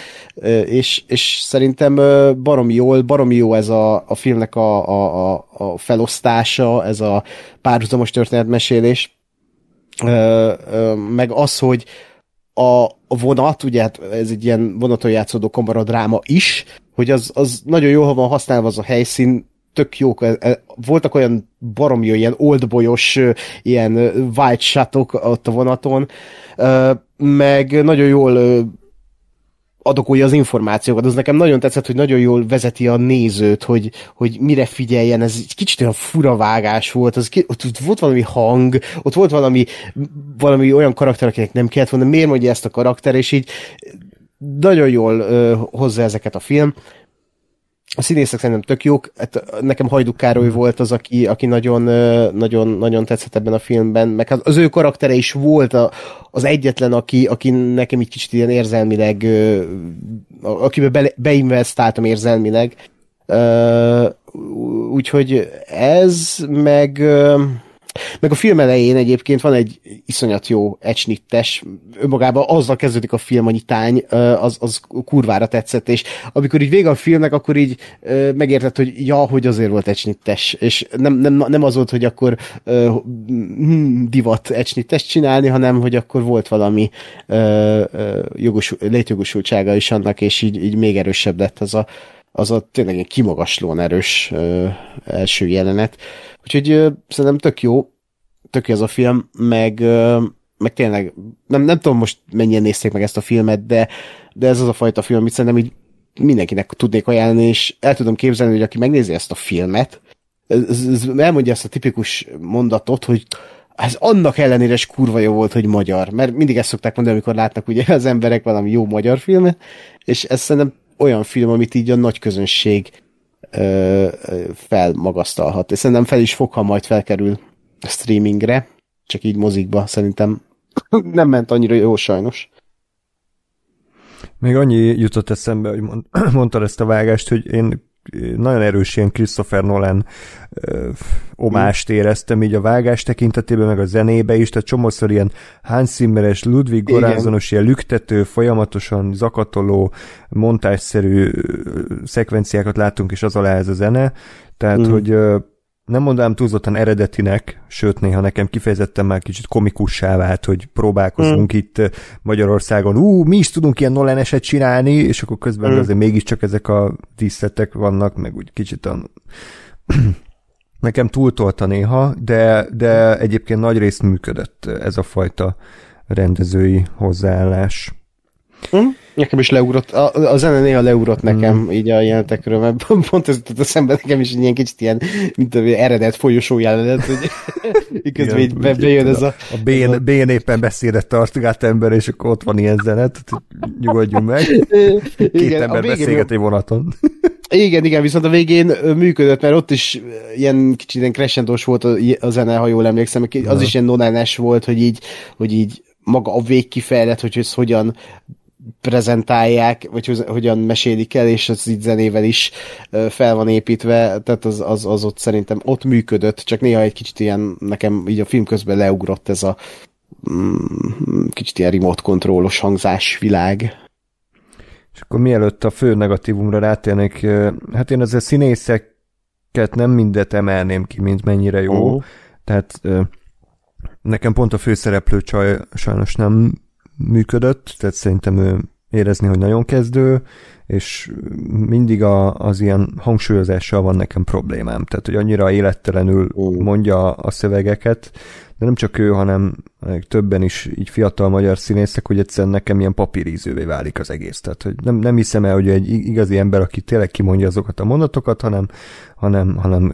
és, és szerintem barom jól, barom jó ez a, a filmnek a, a, a felosztása, ez a párhuzamos történetmesélés, meg az, hogy a, vonat, ugye hát ez egy ilyen vonaton játszódó kamaradráma is, hogy az, az nagyon jó, ha van használva az a helyszín, tök jók, e, e, voltak olyan barom jó, ilyen oldbolyos, ilyen white shotok ott a vonaton, meg nagyon jól adokolja az információkat. Az nekem nagyon tetszett, hogy nagyon jól vezeti a nézőt, hogy, hogy mire figyeljen. Ez egy kicsit olyan furavágás volt. Az, ott, ott volt valami hang, ott volt valami, valami olyan karakter, akinek nem kellett volna, miért mondja ezt a karakter, és így nagyon jól ö, hozza ezeket a film a színészek szerintem tök jók. Hát nekem Hajduk Károly volt az, aki, aki nagyon, nagyon, nagyon tetszett ebben a filmben, meg hát az ő karaktere is volt a, az egyetlen, aki, aki nekem egy kicsit ilyen érzelmileg, akiben be, beinvestáltam érzelmileg. Úgyhogy ez, meg meg a film elején egyébként van egy iszonyat jó ecsnittes, önmagában azzal kezdődik a film, a nyitány, az, az kurvára tetszett, és amikor így vége a filmnek, akkor így megértett, hogy ja, hogy azért volt ecsnittes, és nem, nem, nem az volt, hogy akkor hm, divat ecsnittes csinálni, hanem hogy akkor volt valami jogos, létjogosultsága is annak, és így, így még erősebb lett az a, az a tényleg egy kimagaslóan erős első jelenet. Úgyhogy ö, szerintem tök jó, tök jó ez a film, meg, ö, meg tényleg, nem, nem tudom most mennyien nézték meg ezt a filmet, de, de ez az a fajta film, amit szerintem így mindenkinek tudnék ajánlani, és el tudom képzelni, hogy aki megnézi ezt a filmet, ez, ez elmondja ezt a tipikus mondatot, hogy ez annak ellenére is kurva jó volt, hogy magyar, mert mindig ezt szokták mondani, amikor látnak ugye az emberek valami jó magyar filmet, és ez szerintem olyan film, amit így a nagy közönség felmagasztalhat. És szerintem fel is fog, ha majd felkerül streamingre, csak így mozikba szerintem nem ment annyira jó sajnos. Még annyi jutott eszembe, hogy mond, mondtad ezt a vágást, hogy én nagyon erős ilyen Christopher Nolan ö, omást éreztem így a vágás tekintetében, meg a zenébe is, tehát csomószor ilyen Hans Zimmeres, Ludwig Goranzonos, ilyen lüktető, folyamatosan zakatoló, montásszerű szekvenciákat látunk, és az alá ez a zene, tehát, mm. hogy ö, nem mondanám túlzottan eredetinek, sőt néha nekem kifejezetten már kicsit komikussá vált, hogy próbálkozunk mm. itt Magyarországon, ú, mi is tudunk ilyen Nolan eset csinálni, és akkor közben mm. azért mégiscsak ezek a díszletek vannak, meg úgy kicsit a... nekem túltolta néha, de, de egyébként nagy részt működött ez a fajta rendezői hozzáállás. Hm? Nekem is leugrott, a, a zene néha leugrott nekem mm. így a jelentekről, mert pont ez jutott eszembe nekem is ilyen kicsit ilyen, mint a eredet folyosó jelenet, hogy közben így be, bejön ez a... A bén, a... bén éppen beszédet tart ember, és akkor ott van ilyen zenet, nyugodjunk meg. Két igen, ember beszélget egy vonaton. Igen, igen, viszont a végén működött, mert ott is ilyen kicsit ilyen crescendós volt a, a zene, ha jól emlékszem, az ja. is ilyen nonánes volt, hogy így, hogy így maga a végkifejlet, hogy ez hogyan prezentálják, vagy hogyan mesélik el, és az így zenével is fel van építve, tehát az, az, az ott szerintem ott működött, csak néha egy kicsit ilyen, nekem így a film közben leugrott ez a mm, kicsit ilyen remote kontrollos hangzás világ. És akkor mielőtt a fő negatívumra rátérnék, hát én azért színészeket nem mindet emelném ki, mint mennyire jó, uh-huh. tehát nekem pont a főszereplő csaj sajnos nem működött, tehát szerintem ő érezni, hogy nagyon kezdő, és mindig a, az ilyen hangsúlyozással van nekem problémám. Tehát, hogy annyira élettelenül mondja a szövegeket, de nem csak ő, hanem többen is így fiatal magyar színészek, hogy egyszerűen nekem ilyen papírízővé válik az egész. Tehát, hogy nem, nem hiszem el, hogy egy igazi ember, aki tényleg kimondja azokat a mondatokat, hanem, hanem, hanem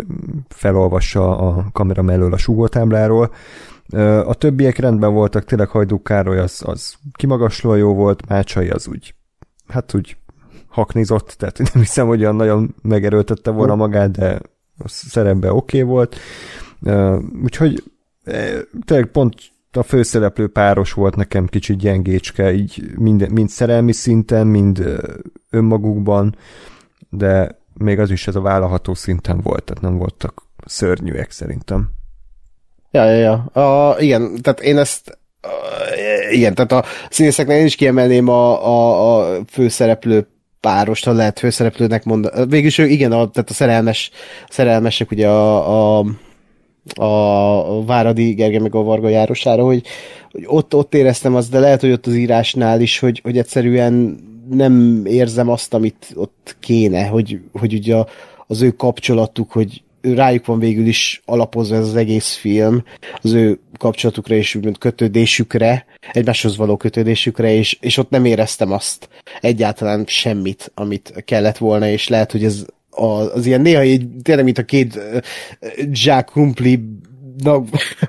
felolvassa a kamera mellől a súgótábláról, a többiek rendben voltak, tényleg Hajdú Károly az, az kimagaslóan jó volt, Mácsai az úgy, hát úgy haknizott, tehát nem hiszem, hogy olyan nagyon megerőltette volna magát, de a szerepben oké okay volt. Úgyhogy tényleg pont a főszereplő páros volt nekem kicsit gyengécske, így mind, mind szerelmi szinten, mind önmagukban, de még az is ez a vállalható szinten volt, tehát nem voltak szörnyűek szerintem. Ja, ja, ja. A, igen, tehát én ezt uh, igen, tehát a színészeknél én is kiemelném a, a, a főszereplő párost, ha lehet főszereplőnek mondani. Végülis ő, igen, a, tehát a szerelmes, szerelmesek ugye a, a a Váradi Gergely meg a Varga Járosára, hogy, hogy ott, ott éreztem azt, de lehet, hogy ott az írásnál is, hogy, hogy egyszerűen nem érzem azt, amit ott kéne, hogy, hogy ugye az ő kapcsolatuk, hogy rájuk van végül is alapozva ez az egész film, az ő kapcsolatukra és úgymond kötődésükre, egymáshoz való kötődésükre, és, és ott nem éreztem azt egyáltalán semmit, amit kellett volna, és lehet, hogy ez az, az ilyen néha így, tényleg, mint a két Jack Humpli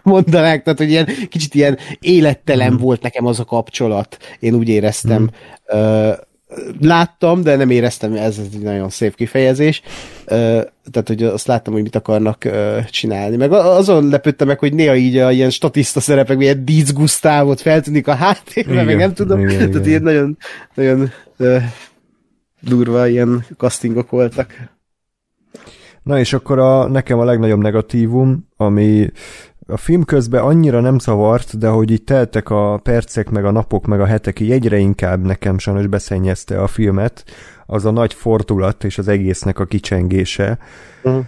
mondanák, tehát hogy ilyen kicsit ilyen élettelen mm. volt nekem az a kapcsolat, én úgy éreztem. Mm. Uh, láttam, de nem éreztem, ez egy nagyon szép kifejezés. Tehát, hogy azt láttam, hogy mit akarnak csinálni. Meg azon lepődtem meg, hogy néha így a ilyen statiszta szerepek, ilyen Dietz Gustavot feltűnik a háttérben, meg nem tudom. Igen, Tehát igen. ilyen nagyon, nagyon durva ilyen castingok voltak. Na és akkor a, nekem a legnagyobb negatívum, ami a film közben annyira nem zavart, de hogy így teltek a percek, meg a napok, meg a hetek, így egyre inkább nekem sajnos beszennyezte a filmet, az a nagy fordulat és az egésznek a kicsengése, uh-huh.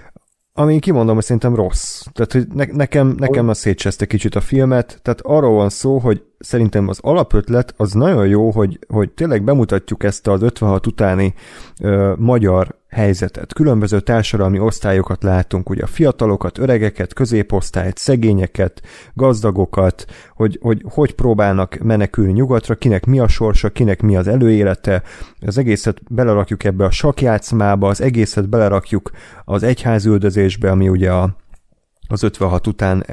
ami kimondom, hogy szerintem rossz. Tehát, hogy ne, nekem, nekem a szétcseszte kicsit a filmet, tehát arról van szó, hogy szerintem az alapötlet az nagyon jó, hogy, hogy tényleg bemutatjuk ezt az 56 utáni ö, magyar helyzetet. Különböző társadalmi osztályokat látunk, ugye a fiatalokat, öregeket, középosztályt, szegényeket, gazdagokat, hogy, hogy hogy próbálnak menekülni nyugatra, kinek mi a sorsa, kinek mi az előélete, az egészet belerakjuk ebbe a sakjátszmába, az egészet belerakjuk az egyházüldözésbe, ami ugye a az 56 után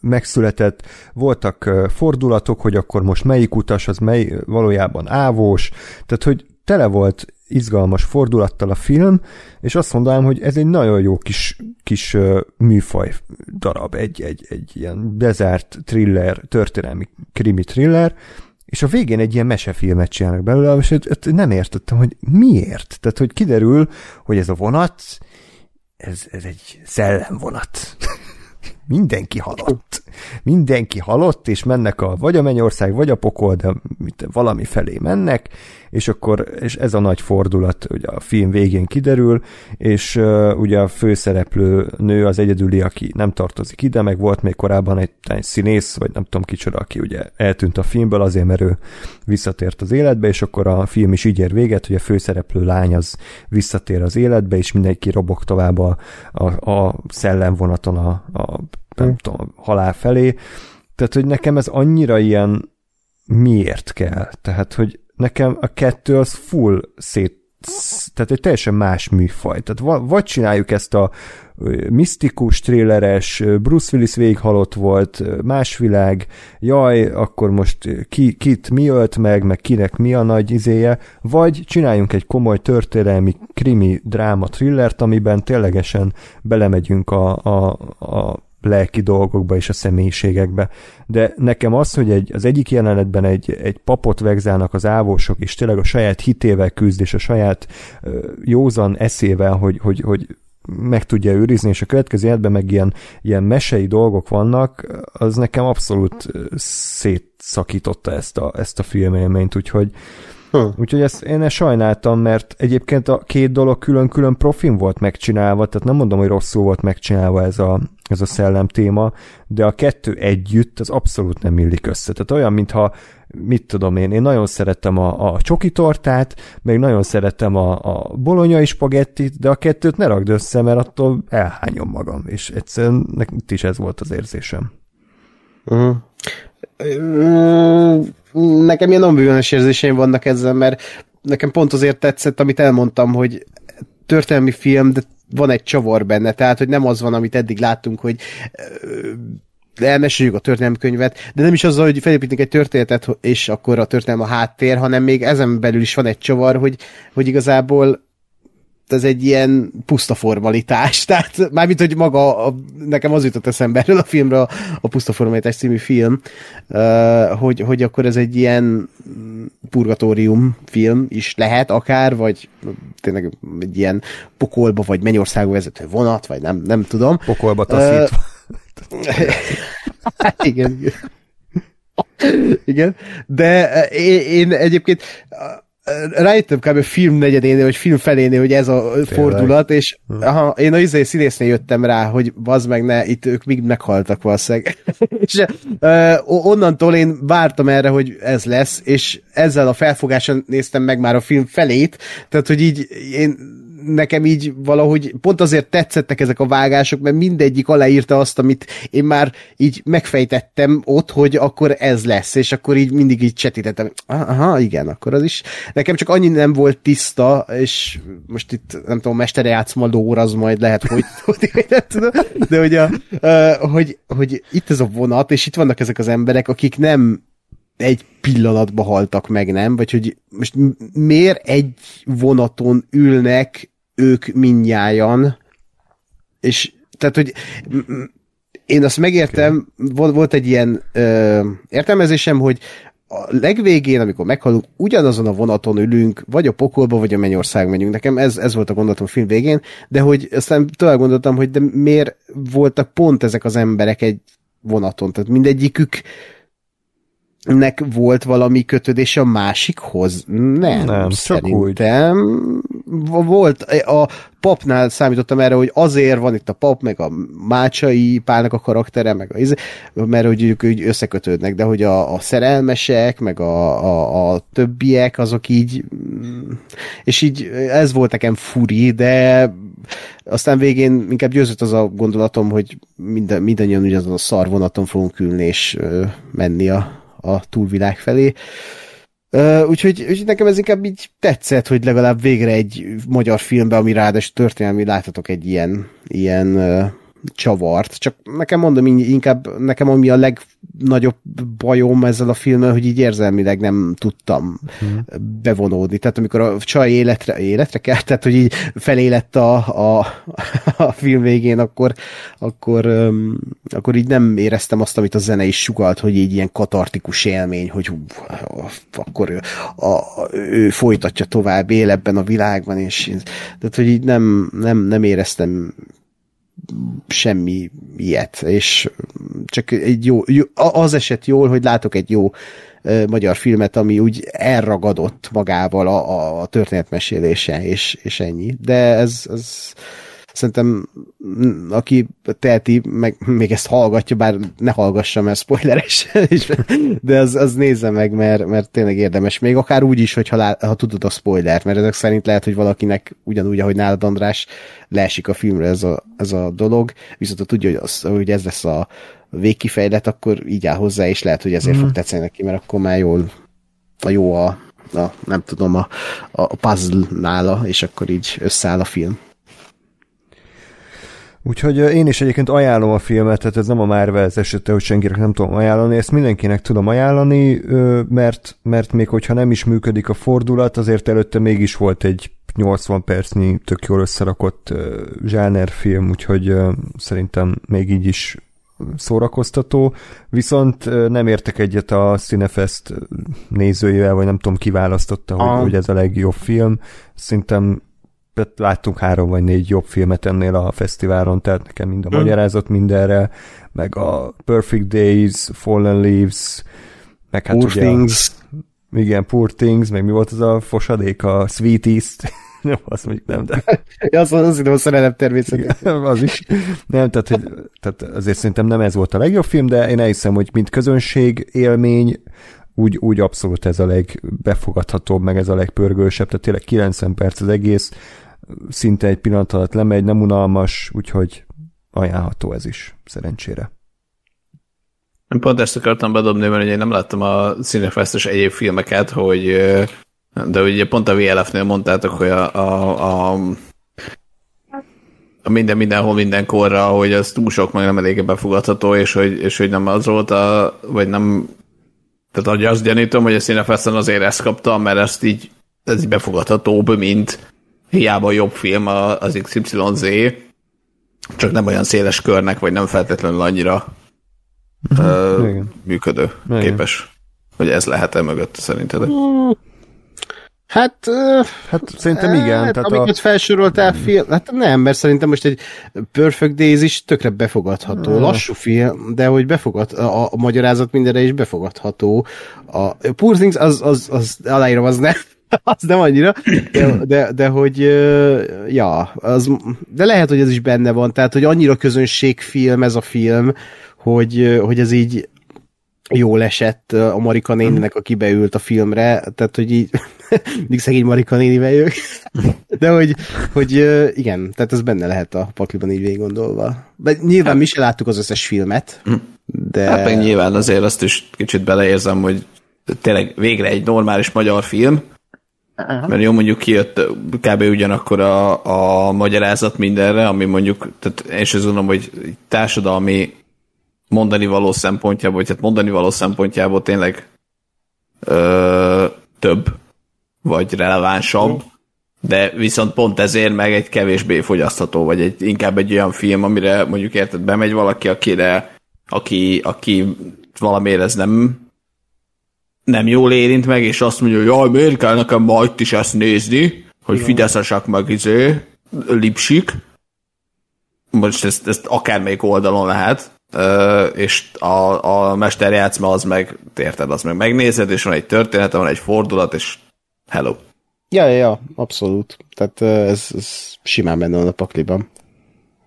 megszületett, voltak fordulatok, hogy akkor most melyik utas, az mely valójában ávós, tehát hogy tele volt izgalmas fordulattal a film, és azt mondanám, hogy ez egy nagyon jó kis, kis műfaj darab, egy, egy, egy ilyen bezárt thriller, történelmi krimi thriller, és a végén egy ilyen mesefilmet csinálnak belőle, és nem értettem, hogy miért. Tehát, hogy kiderül, hogy ez a vonat, ez, ez egy szellemvonat. Mindenki halott. Mindenki halott, és mennek a vagy a mennyország, vagy a pokol, de valami felé mennek, és akkor és ez a nagy fordulat ugye a film végén kiderül, és uh, ugye a főszereplő nő az egyedüli, aki nem tartozik ide, meg volt még korábban egy, egy színész, vagy nem tudom kicsoda, aki ugye eltűnt a filmből azért, mert ő visszatért az életbe, és akkor a film is így ér véget, hogy a főszereplő lány az visszatér az életbe, és mindenki robog tovább a, a, a szellemvonaton a, a nem hmm. tudom, halál felé. Tehát, hogy nekem ez annyira ilyen miért kell? Tehát, hogy nekem a kettő az full szét tehát egy teljesen más műfaj. Tehát vagy csináljuk ezt a misztikus, tréleres, Bruce Willis végighalott volt, más világ, jaj, akkor most ki, kit mi ölt meg, meg kinek mi a nagy izéje, vagy csináljunk egy komoly történelmi krimi dráma thrillert, amiben ténylegesen belemegyünk a, a, a lelki dolgokba és a személyiségekbe. De nekem az, hogy egy, az egyik jelenetben egy, egy papot vegzálnak az ávósok, és tényleg a saját hitével küzd, és a saját ö, józan eszével, hogy, hogy, hogy meg tudja őrizni, és a következő életben meg ilyen, ilyen mesei dolgok vannak, az nekem abszolút szétszakította ezt a, ezt a filmélményt, úgyhogy Hm. Úgyhogy ezt én ezt sajnáltam, mert egyébként a két dolog külön-külön profin volt megcsinálva, tehát nem mondom, hogy rosszul volt megcsinálva ez a, ez a szellem téma, de a kettő együtt az abszolút nem illik össze. Tehát olyan, mintha mit tudom én, én nagyon szerettem a, a csoki tortát, meg nagyon szerettem a, a bolonyai spagettit, de a kettőt ne ragd össze, mert attól elhányom magam, és egyszerűen nekem is ez volt az érzésem. Uh-huh. Nekem ilyen ambivalens érzéseim vannak ezzel, mert nekem pont azért tetszett, amit elmondtam, hogy történelmi film, de van egy csavar benne, tehát, hogy nem az van, amit eddig láttunk, hogy elmeséljük a történelmi könyvet, de nem is azzal, hogy felépítünk egy történetet, és akkor a történelem a háttér, hanem még ezen belül is van egy csavar, hogy, hogy igazából ez egy ilyen puszta formalitás. Tehát mármint, hogy maga, a, nekem az jutott eszembe erről a filmről, a puszta formalitás című film, hogy, hogy akkor ez egy ilyen purgatórium film is lehet akár, vagy tényleg egy ilyen pokolba, vagy mennyországba vezető vonat, vagy nem, nem tudom. Pokolba taszítva. Uh, igen. igen. De én, én egyébként rájöttem kb. film negyedénél, vagy film felénél, hogy ez a Tényleg. fordulat, és hm. aha, én a izé színésznél jöttem rá, hogy bazd meg ne, itt ők még meghaltak valószínűleg. és uh, onnantól én vártam erre, hogy ez lesz, és ezzel a felfogással néztem meg már a film felét, tehát hogy így én nekem így valahogy pont azért tetszettek ezek a vágások, mert mindegyik aláírta azt, amit én már így megfejtettem ott, hogy akkor ez lesz, és akkor így mindig így csetítettem. Aha, igen, akkor az is. Nekem csak annyi nem volt tiszta, és most itt nem tudom, mestere játszma az majd lehet, hogy, hogy nem tudom, de hogy, a, hogy, hogy itt ez a vonat, és itt vannak ezek az emberek, akik nem egy pillanatba haltak meg, nem? Vagy hogy most miért egy vonaton ülnek ők mindnyájan, és tehát, hogy én azt megértem, okay. volt egy ilyen ö, értelmezésem, hogy a legvégén, amikor meghalunk, ugyanazon a vonaton ülünk, vagy a pokolba, vagy a mennyország megyünk. Nekem ez, ez volt a gondolatom a film végén, de hogy aztán tovább gondoltam, hogy de miért voltak pont ezek az emberek egy vonaton? Tehát mindegyikük nek volt valami kötődés a másikhoz? Nem, nem szerintem. Csak úgy. Volt, a papnál számítottam erre, hogy azért van itt a pap, meg a Mácsai Pálnak a karaktere, meg a, mert hogy ők úgy összekötődnek, de hogy a, a szerelmesek, meg a, a, a többiek, azok így és így ez volt nekem furi, de aztán végén inkább győzött az a gondolatom, hogy minden, mindannyian ugyanazon a szar vonaton fogunk ülni és menni a, a túlvilág felé. Uh, úgyhogy, úgyhogy nekem ez inkább így tetszett, hogy legalább végre egy magyar filmben, ami ráadásul történelmi, láthatok egy ilyen, ilyen uh, csavart. Csak nekem mondom, inkább nekem ami a legnagyobb bajom ezzel a filmmel, hogy így érzelmileg nem tudtam hmm. bevonódni. Tehát amikor a csaj életre, életre kell, tehát hogy így felélett a, a, a film végén, akkor, akkor, um, akkor így nem éreztem azt, amit a zene is sugalt, hogy így ilyen katartikus élmény, hogy hú, akkor a, a, ő folytatja tovább, él ebben a világban, és tehát, hogy így nem, nem, nem éreztem semmi ilyet, és csak egy jó, jó, az eset jól, hogy látok egy jó magyar filmet, ami úgy elragadott magával a, a történetmesélése, és, és ennyi. De ez, ez szerintem aki teheti, meg még ezt hallgatja, bár ne hallgassa, mert spoileres, de az, az nézze meg, mert, mert tényleg érdemes. Még akár úgy is, hogyha lá, ha tudod a spoilert, mert ezek szerint lehet, hogy valakinek ugyanúgy, ahogy nálad András, leesik a filmre ez a, ez a dolog, viszont ha tudja, hogy, az, hogy ez lesz a végkifejlet, akkor így áll hozzá, és lehet, hogy ezért mm. fog tetszeni neki, mert akkor már jól a jó a, a nem tudom, a, a puzzle nála, és akkor így összeáll a film. Úgyhogy én is egyébként ajánlom a filmet, tehát ez nem a Marvel esete, hogy senkinek nem tudom ajánlani, ezt mindenkinek tudom ajánlani, mert, mert még hogyha nem is működik a fordulat, azért előtte mégis volt egy 80 percnyi tök jól összerakott film, úgyhogy szerintem még így is szórakoztató, viszont nem értek egyet a Cinefest nézőjével, vagy nem tudom, kiválasztotta, hogy, ah. hogy ez a legjobb film. Szerintem láttunk három vagy négy jobb filmet ennél a fesztiválon, tehát nekem mind a hmm. magyarázat mindenre, meg a Perfect Days, Fallen Leaves, meg hát Poor ugye Things. A, igen, Poor Things, meg mi volt az a fosadék, a Sweeties, nem, azt mondjuk nem, de... ja, az, az, az a szerelem természetesen. az is. Nem, tehát, hogy, tehát azért szerintem nem ez volt a legjobb film, de én elhiszem, hogy mint közönség élmény, úgy, úgy abszolút ez a legbefogadhatóbb, meg ez a legpörgősebb, tehát tényleg 90 perc az egész, szinte egy pillanat alatt lemegy, nem unalmas, úgyhogy ajánlható ez is, szerencsére. Én pont ezt akartam bedobni, mert én nem láttam a Cinefestes egyéb filmeket, hogy de ugye pont a VLF-nél mondtátok, hogy a, a, a, a minden mindenhol mindenkorra, hogy az túl sok meg nem eléggé befogadható, és hogy, és hogy nem az volt a, vagy nem tehát azt gyanítom, hogy a Cinefesten azért ezt kaptam, mert ezt így, ez így befogadhatóbb, mint hiába jobb film az XYZ, csak nem olyan széles körnek, vagy nem feltétlenül annyira uh, működő, Igen. képes. Hogy ez lehet-e mögött szerinted? Hát, hát szerintem igen. Hát, tehát amiket a... felsoroltál film, hát nem, mert szerintem most egy Perfect Days is tökre befogadható. Hmm. Lassú film, de hogy befogad, a, a magyarázat mindenre is befogadható. A Poor Things az, az, az aláírom, az nem, az nem annyira, de, de, de hogy ja, az, de lehet, hogy ez is benne van, tehát, hogy annyira közönségfilm ez a film, hogy, hogy ez így jól esett a Marika néninek, aki beült a filmre, tehát, hogy így mindig szegény Marika néni vagyok, de hogy, hogy igen, tehát ez benne lehet a pakliban így végig gondolva. De nyilván hát, mi se láttuk az összes filmet, hm. de... Hát meg nyilván azért azt is kicsit beleérzem, hogy tényleg végre egy normális magyar film, Aha. Mert jó, mondjuk kijött kb. ugyanakkor a, a magyarázat mindenre, ami mondjuk, tehát én is azt gondolom, hogy társadalmi mondani való szempontjából, vagy hát mondani való szempontjából tényleg ö, több, vagy relevánsabb, de viszont pont ezért meg egy kevésbé fogyasztható, vagy egy, inkább egy olyan film, amire mondjuk érted, bemegy valaki, akire, aki, aki valamiért ez nem nem jól érint meg, és azt mondja, hogy jaj, miért kell nekem ma itt is ezt nézni, hogy fideszesek meg izé, lipsik. Most ezt, ezt akármelyik oldalon lehet, és a, a mesterjátszma az meg, érted, az meg megnézed, és van egy történet, van egy fordulat, és hello. Ja, ja, ja, abszolút. Tehát ez, ez simán benne van a pakliban.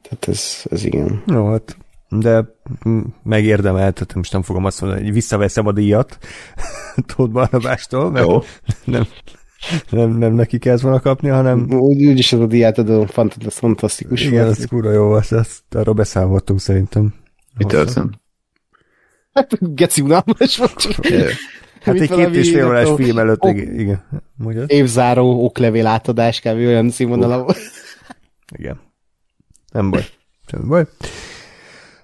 Tehát ez, ez igen. Jó, hát de megérdemelt, tehát most nem fogom azt mondani, hogy visszaveszem a díjat Tóth Barnabástól, mert Jó. nem, nem, nem neki kellett volna kapni, hanem... Úgy, úgyis az a diát adom, fantasztikus. Igen, ez kúra jó volt, ezt, arról beszámoltunk szerintem. Mi történt? Hát geci unalmas volt. Hát egy két és fél órás film előtt, ok, igen. Mondjad? Évzáró oklevél átadás kb. olyan színvonalon. Igen. Nem baj. Nem baj.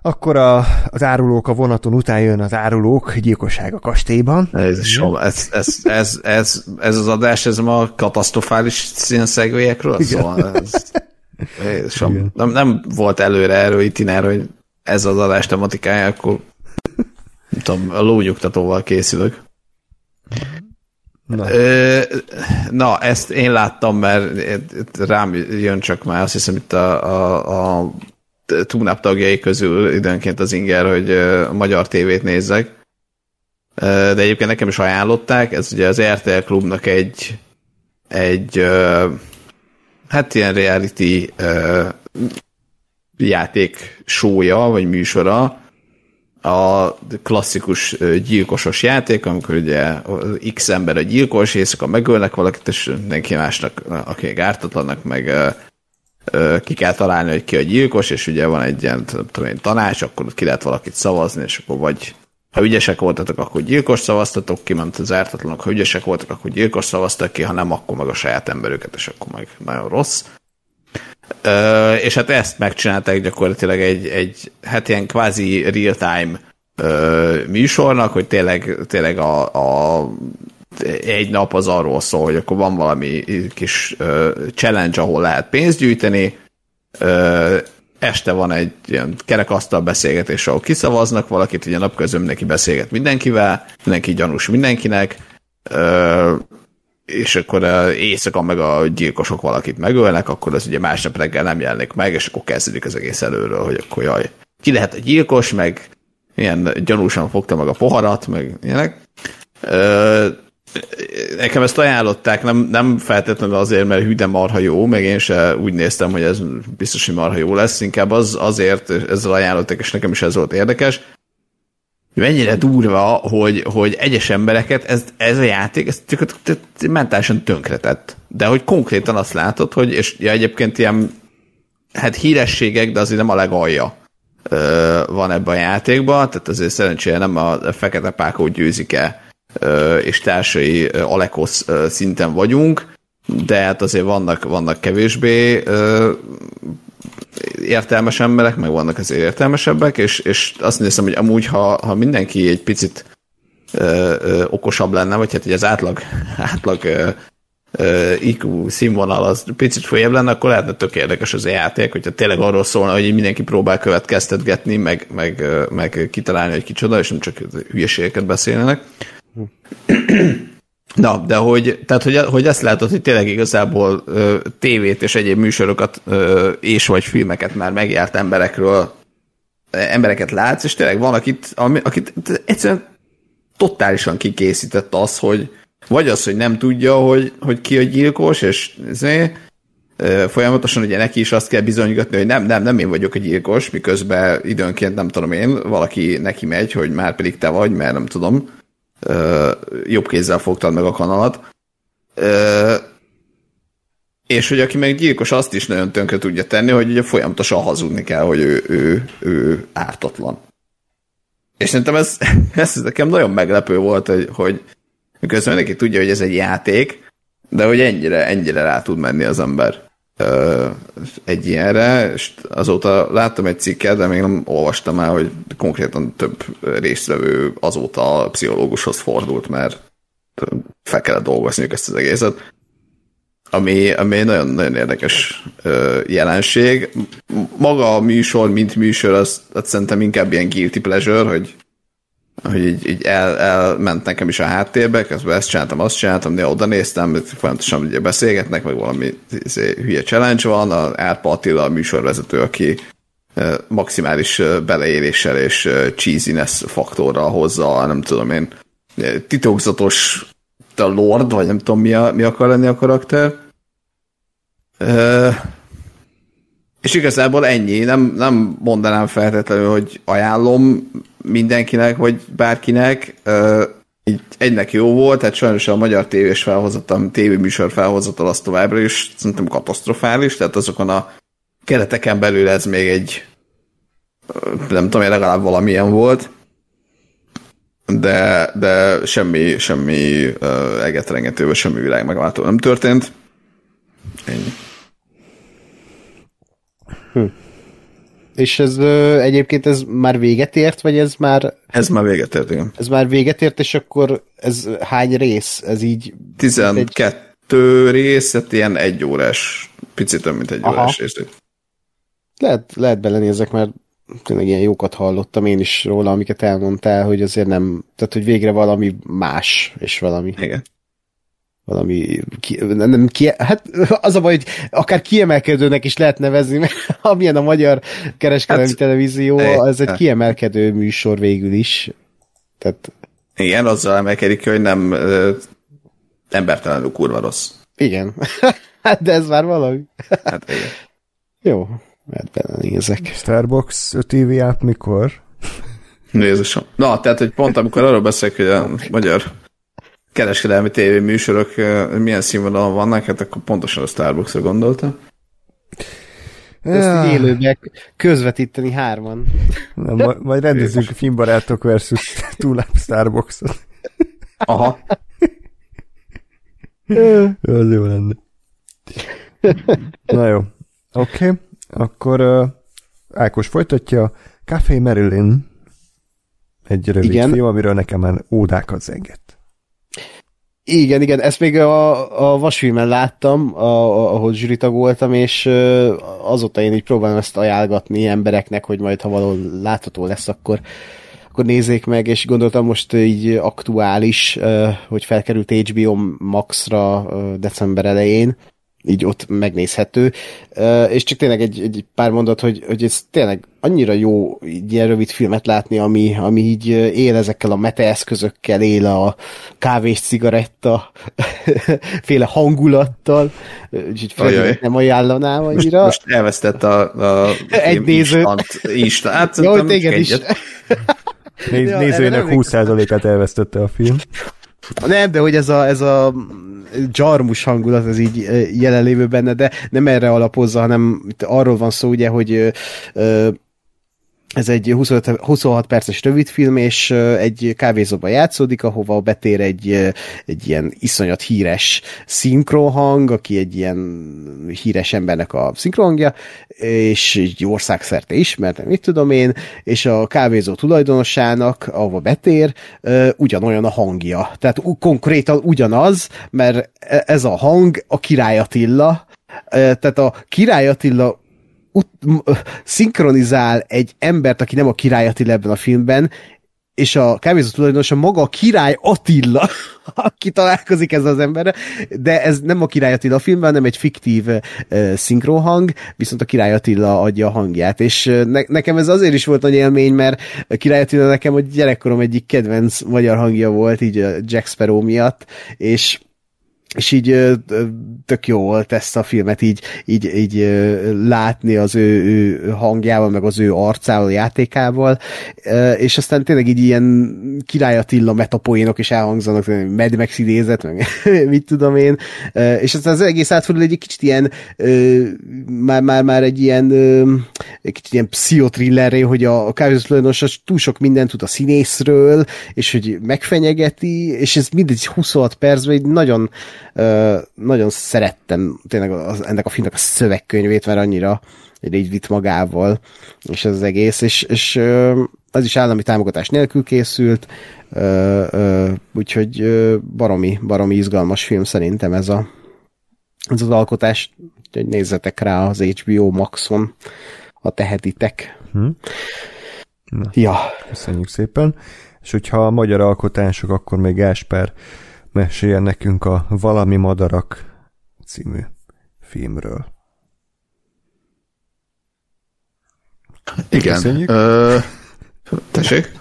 Akkor a, az árulók a vonaton után jön az árulók gyilkosság a kastélyban. Ez, ez, ez, ez, ez, ez az adás, ez ma katasztrofális színszegőjekről szól. Ez, ez nem, nem volt előre erről itiner, hogy ez az adás tematikája, akkor nem tudom, a lónyugtatóval készülök. Na. Ö, na, ezt én láttam, mert rám jön csak már, azt hiszem itt a, a, a túnáp tagjai közül időnként az inger, hogy a magyar tévét nézzek. De egyébként nekem is ajánlották, ez ugye az RTL klubnak egy egy hát ilyen reality játék sója, vagy műsora, a klasszikus gyilkosos játék, amikor ugye X ember a gyilkos, éjszaka megölnek valakit, és mindenki másnak, aki ártatlanak, meg ki kell találni, hogy ki a gyilkos, és ugye van egy ilyen tudom én, tanács, akkor ki lehet valakit szavazni, és akkor vagy ha ügyesek voltatok, akkor gyilkos szavaztatok ki, mert az ártatlanok, ha ügyesek voltak, akkor gyilkos szavaztak ki, ha nem, akkor meg a saját emberüket, és akkor meg nagyon rossz. Ö, és hát ezt megcsinálták gyakorlatilag egy, egy hát ilyen kvázi real-time műsornak, hogy tényleg, tényleg a, a egy nap az arról szól, hogy akkor van valami kis challenge, ahol lehet pénzt gyűjteni, este van egy ilyen kerekasztal beszélgetés, ahol kiszavaznak valakit, ugye napközben mindenki beszélget mindenkivel, mindenki gyanús mindenkinek, és akkor éjszaka meg a gyilkosok valakit megölnek, akkor az ugye másnap reggel nem jelenik meg, és akkor kezdődik az egész előről, hogy akkor jaj, ki lehet a gyilkos, meg ilyen gyanúsan fogta meg a poharat, meg ilyenek. Nekem ezt ajánlották, nem, nem feltétlenül azért, mert hű, marha jó, meg én se úgy néztem, hogy ez biztos, hogy marha jó lesz, inkább az, azért ezzel ajánlották, és nekem is ez volt érdekes, mennyire durva, hogy, hogy egyes embereket ez, ez a játék ez mentálisan tönkretett. De hogy konkrétan azt látod, hogy, és ja, egyébként ilyen hát hírességek, de azért nem a legalja van ebben a játékban, tehát azért szerencsére nem a fekete pákó győzik el és társai Alekosz szinten vagyunk, de hát azért vannak, vannak kevésbé értelmes emberek, meg vannak azért értelmesebbek, és, és azt nézem, hogy amúgy, ha, ha mindenki egy picit ö, ö, okosabb lenne, vagy hát hogy az átlag, átlag ö, ö, IQ színvonal az picit följebb lenne, akkor lehetne tök érdekes az a játék, hogyha tényleg arról szólna, hogy mindenki próbál következtetgetni, meg, meg, meg kitalálni, hogy kicsoda, és nem csak hülyeségeket beszélnek. Na, de hogy, tehát, hogy, hogy ezt látod, hogy tényleg igazából ö, tévét és egyéb műsorokat ö, és vagy filmeket már megjárt emberekről embereket látsz, és tényleg van, akit, ami, akit egyszerűen totálisan kikészített az, hogy vagy az, hogy nem tudja, hogy, hogy ki a gyilkos, és ezért, folyamatosan ugye neki is azt kell bizonygatni, hogy nem, nem, nem én vagyok a gyilkos, miközben időnként nem tudom én, valaki neki megy, hogy már pedig te vagy, mert nem tudom jobb kézzel fogtad meg a kanalat. És hogy aki meg gyilkos, azt is nagyon tönkre tudja tenni, hogy ugye folyamatosan hazudni kell, hogy ő, ő, ő ártatlan. És szerintem ez, ez nekem nagyon meglepő volt, hogy, hogy miközben mindenki tudja, hogy ez egy játék, de hogy ennyire, ennyire rá tud menni az ember egy ilyenre, és azóta láttam egy cikket, de még nem olvastam el, hogy konkrétan több résztvevő azóta a pszichológushoz fordult, mert fel kellett dolgozniuk ezt az egészet. Ami, ami nagyon, nagyon érdekes jelenség. Maga a műsor, mint műsor, az, az szerintem inkább ilyen guilty pleasure, hogy hogy így, így el, elment nekem is a háttérbe, közben ezt csináltam, azt csináltam, de oda néztem, folyamatosan ugye beszélgetnek, meg valami izé, hülye challenge van, a Árpa Attila a műsorvezető, aki maximális beleéléssel és cheesiness faktorral hozza, nem tudom én, titokzatos a Lord, vagy nem tudom mi, a, mi akar lenni a karakter. És igazából ennyi, nem, nem mondanám feltétlenül, hogy ajánlom mindenkinek, vagy bárkinek. Így egynek jó volt, tehát sajnos a magyar tévés felhozatam, tévéműsor felhozatal az továbbra is szerintem katasztrofális, tehát azokon a kereteken belül ez még egy nem tudom, legalább valamilyen volt, de, de semmi, semmi uh, egetrengető, vagy semmi világ megváltó nem történt. Ennyi. Hm. És ez ö, egyébként ez már véget ért, vagy ez már Ez már véget ért, igen. ez már véget ért, és akkor ez hány rész? Ez így 12 rész, hát ilyen egy órás, picit több, mint egy Aha. órás rész. lehet, lehet belenézek, mert tényleg ilyen jókat hallottam én is róla, amiket elmondtál, hogy azért nem, tehát hogy végre valami más, és valami, Igen. Valami, ki, nem, nem ki, hát az a baj, hogy akár kiemelkedőnek is lehet nevezni, mert amilyen a magyar kereskedelmi Hát, televízió, eh, ez egy eh. kiemelkedő műsor végül is. Tehát Igen, azzal emelkedik hogy nem ö, embertelenül kurva rossz. igen, hát de ez már valami. Hát igen. Jó, mert belenézek. Starbucks TV app mikor? Jézusom. Na, tehát, hogy pont amikor arról beszélek, hogy a magyar kereskedelmi tévéműsorok milyen színvonalon vannak, hát akkor pontosan a Starbucksra gondoltam. Ezt így élőben közvetíteni hárman. Nem, ma- majd rendezzünk filmbarátok versus túláp Starbucksot. Aha. Az jó lenne. Na jó. Oké. Okay. Akkor uh, Ákos folytatja. Café Marilyn. Egy rövid Igen. film, amiről nekem már ódákat zengett. Igen, igen, ezt még a, a vasfilmen láttam, a, a, ahol zsűritag voltam, és azóta én így próbálom ezt ajánlgatni embereknek, hogy majd ha valahol látható lesz, akkor, akkor nézzék meg, és gondoltam most így aktuális, hogy felkerült HBO Max-ra december elején, így ott megnézhető, és csak tényleg egy, egy pár mondat, hogy, hogy ez tényleg annyira jó így ilyen rövid filmet látni, ami, ami így él ezekkel a meta eszközökkel, él a kávés cigaretta féle hangulattal, úgyhogy. Freddy nem ajánlanám Most, annyira. most elvesztett a, a Egy néző. Instant, instant. Hát, Jó, téged is. Néz, Ja, nem 20%-át elvesztette a film. Nem, de hogy ez a, ez a dzsarmus hangulat, ez így ö, jelenlévő benne, de nem erre alapozza, hanem itt arról van szó, ugye, hogy ö, ö, ez egy 25, 26 perces rövidfilm, és egy kávézóban játszódik, ahova betér egy, egy ilyen iszonyat híres szinkronhang, aki egy ilyen híres embernek a szinkronhangja, és egy országszerte ismert, mit tudom én, és a kávézó tulajdonosának, ahova betér, ugyanolyan a hangja. Tehát konkrétan ugyanaz, mert e- ez a hang a Király Attila, tehát a Király Attila ut- szinkronizál egy embert, aki nem a Király Attila ebben a filmben, és a kávézó tulajdonosa maga a Király Attila, aki találkozik ezzel az emberre, de ez nem a Király Attila filmben, hanem egy fiktív uh, szinkronhang, viszont a Király Attila adja a hangját, és ne- nekem ez azért is volt nagy élmény, mert a Király Attila nekem a gyerekkorom egyik kedvenc magyar hangja volt, így a Jack Sparrow miatt, és és így tök jó volt ezt a filmet így, így, így látni az ő, ő hangjával, meg az ő arcával, játékával, és aztán tényleg így ilyen Király Attila metapoénok is elhangzanak, Mad Max idézet, meg mit tudom én, és aztán az egész átfordul egy kicsit ilyen, már, már, már egy ilyen, egy kicsit ilyen pszichotrillerré, hogy a, a az túl sok mindent tud a színészről, és hogy megfenyegeti, és ez mindegy 26 percben így nagyon, nagyon szerettem tényleg az, ennek a filmnek a szövegkönyvét, mert annyira így vitt magával, és ez az egész, és, és az is állami támogatás nélkül készült, úgyhogy baromi, baromi izgalmas film szerintem ez a ez az alkotás, úgyhogy nézzetek rá az HBO Maxon, ha tehetitek. Hm. Na. Ja, Köszönjük szépen. És hogyha a magyar alkotások, akkor még Gásper meséljen nekünk a Valami Madarak című filmről. Igen. Köszönjük. Ö, tessék?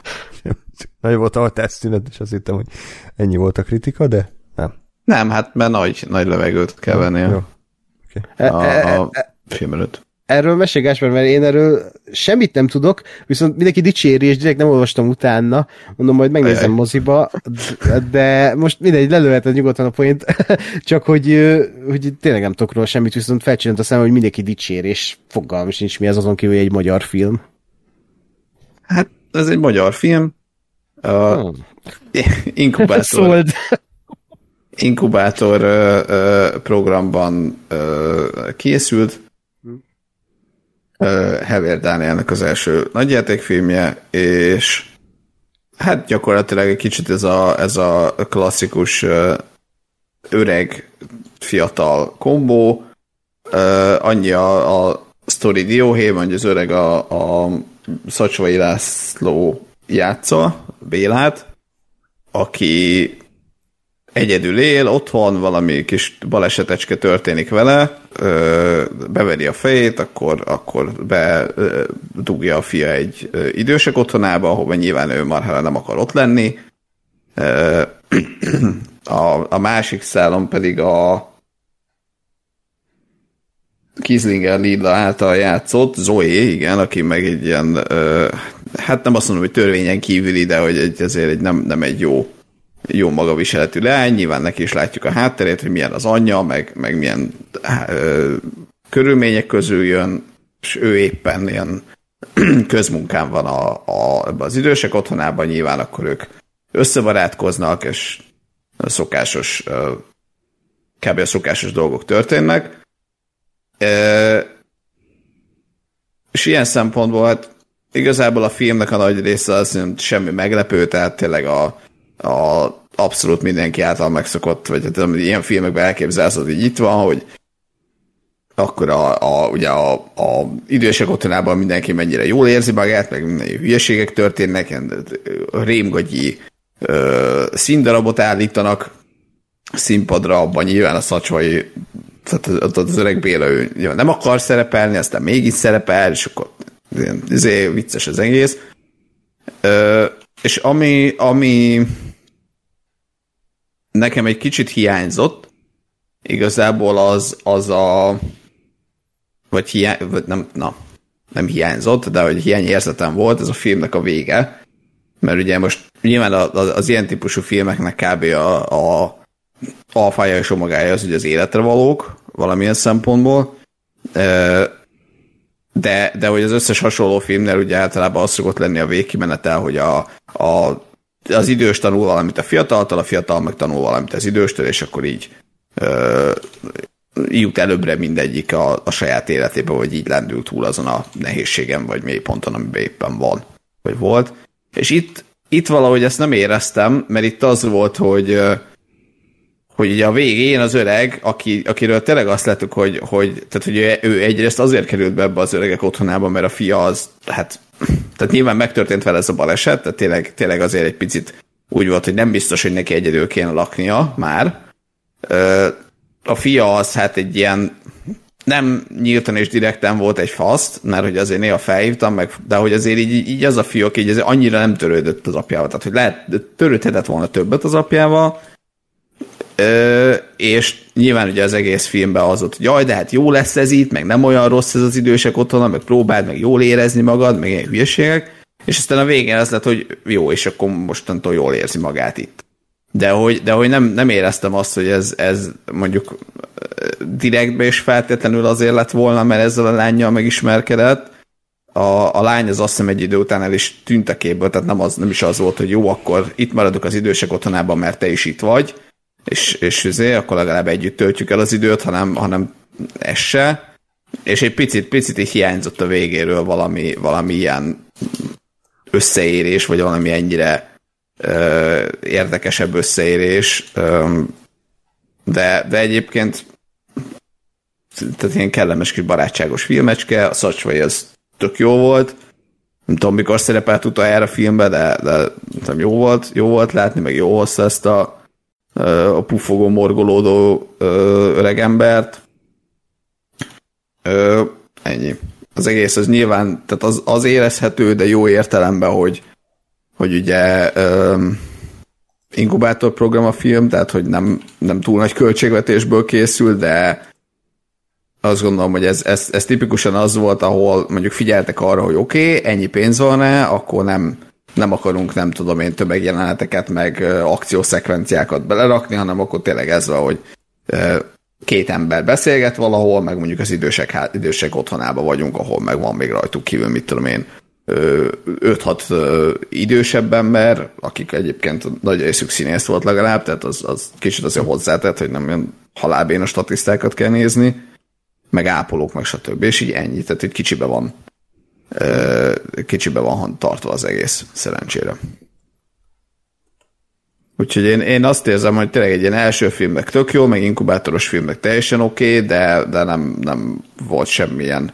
Nagy volt a tesztszünet, és azt hittem, hogy ennyi volt a kritika, de nem. Nem, hát mert nagy, nagy levegőt kell venni Jó. a, E- e- a, a film előtt. Erről mesélj mert én erről semmit nem tudok, viszont mindenki dicséri, és direkt nem olvastam utána, mondom, majd megnézem Ajaj. moziba, de most mindegy, lelőheted nyugodtan a point, csak hogy, hogy tényleg nem tudok róla semmit, viszont felcsillant a szemem, hogy mindenki dicsér, és fogalmam sincs mi ez azon kívül, egy magyar film. Hát ez egy magyar film. A Hmm. inkubátor, Szóld. inkubátor ö, ö, programban ö, készült. Hever Danielnek az első nagyjátékfilmje, és hát gyakorlatilag egy kicsit ez a, ez a klasszikus öreg, fiatal kombó, annyi a, a sztori dióhé, hogy az öreg a, a Szacsvai László játsza, Bélát, aki egyedül él, otthon valami kis balesetecske történik vele, ö, beveri a fejét, akkor, akkor bedugja a fia egy ö, idősek otthonába, ahova nyilván ő marhára nem akar ott lenni. A, a másik szálon pedig a Kislinger Lila által játszott, Zoe, igen, aki meg egy ilyen, hát nem azt mondom, hogy törvényen kívüli, de hogy egy, azért egy nem, nem egy jó jó magaviseletű leány, nyilván neki is látjuk a hátterét, hogy milyen az anyja, meg, meg milyen ö, körülmények közül jön, és ő éppen ilyen közmunkán van a, a, az idősek otthonában, nyilván akkor ők összebarátkoznak, és szokásos, kb. a szokásos dolgok történnek. És ilyen szempontból hát igazából a filmnek a nagy része az semmi meglepő, tehát tényleg a, a abszolút mindenki által megszokott, vagy hát ilyen filmekben elképzelsz, így itt van, hogy akkor a, a, ugye a, a idősek otthonában mindenki mennyire jól érzi magát, meg minden hülyeségek történnek, rémgagyi ö, színdarabot állítanak színpadra, abban nyilván a szacsvai, tehát az, az öreg Béla ő nem akar szerepelni, aztán mégis szerepel, és akkor ezért vicces az egész. Ö, és ami, ami nekem egy kicsit hiányzott, igazából az, az a vagy, hiány, vagy nem, na, nem hiányzott, de hogy hiányérzetem volt, ez a filmnek a vége, mert ugye most nyilván az, az ilyen típusú filmeknek kb. a, a alfája és omagája az ugye az életre valók, valamilyen szempontból, de, de hogy az összes hasonló filmnél ugye általában az szokott lenni a végkimenetel, hogy a, a, az idős tanul valamit a fiataltól, a fiatal meg tanul valamit az időstől, és akkor így ö, jut előbbre mindegyik a, a saját életébe, vagy így lendül túl azon a nehézségem, vagy mély ponton, amiben éppen van, vagy volt. És itt, itt valahogy ezt nem éreztem, mert itt az volt, hogy hogy ugye a végén az öreg, aki, akiről tényleg azt láttuk, hogy, hogy, tehát, hogy ő egyrészt azért került be ebbe az öregek otthonába, mert a fia az, hát, tehát nyilván megtörtént vele ez a baleset, tehát tényleg, tényleg azért egy picit úgy volt, hogy nem biztos, hogy neki egyedül kéne laknia már. A fia az hát egy ilyen, nem nyíltan és direkten volt egy faszt, mert hogy azért néha felhívtam, meg, de hogy azért így, így az a fiúk így azért annyira nem törődött az apjával, tehát hogy lehet, törődhetett volna többet az apjával, Ö, és nyilván ugye az egész filmben az ott, hogy jaj, de hát jó lesz ez itt, meg nem olyan rossz ez az idősek otthona, meg próbáld meg jól érezni magad, meg ilyen hülyeségek, és aztán a végén az lett, hogy jó, és akkor mostantól jól érzi magát itt. De hogy, de hogy nem, nem éreztem azt, hogy ez, ez mondjuk direktbe is feltétlenül azért lett volna, mert ezzel a lányjal megismerkedett. A, a lány az azt hiszem egy idő után el is tűnt a képből, tehát nem, az, nem is az volt, hogy jó, akkor itt maradok az idősek otthonában, mert te is itt vagy, és, és azért, akkor legalább együtt töltjük el az időt, hanem, hanem ez se. És egy picit, picit így hiányzott a végéről valami, valami ilyen összeérés, vagy valami ennyire ö, érdekesebb összeérés. Ö, de, de egyébként tehát ilyen kellemes kis barátságos filmecske, a Szacsvai az tök jó volt, nem tudom, mikor szerepelt utoljára a filmben, de, de nem jó volt, jó volt látni, meg jó hozta ezt a a pufogó, morgolódó öregembert. Ennyi. Az egész az nyilván, tehát az, az érezhető, de jó értelemben, hogy, hogy ugye inkubátorprogram a film, tehát hogy nem, nem túl nagy költségvetésből készül, de azt gondolom, hogy ez, ez, ez tipikusan az volt, ahol mondjuk figyeltek arra, hogy oké, okay, ennyi pénz van-e, akkor nem nem akarunk, nem tudom én, tömegjeleneteket, meg akciószekvenciákat belerakni, hanem akkor tényleg ez van, hogy két ember beszélget valahol, meg mondjuk az idősek, idősek otthonába vagyunk, ahol meg van még rajtuk kívül, mit tudom én, 5-6 idősebb ember, akik egyébként nagy részük színész volt legalább, tehát az, az kicsit azért hozzátett, hogy nem olyan halálbénos statisztákat kell nézni, meg ápolók, meg stb. És így ennyi, tehát egy kicsibe van kicsibe van tartva az egész, szerencsére. Úgyhogy én, én azt érzem, hogy tényleg egy ilyen első filmek tök jó, meg inkubátoros filmek teljesen oké, okay, de, de nem, nem volt semmilyen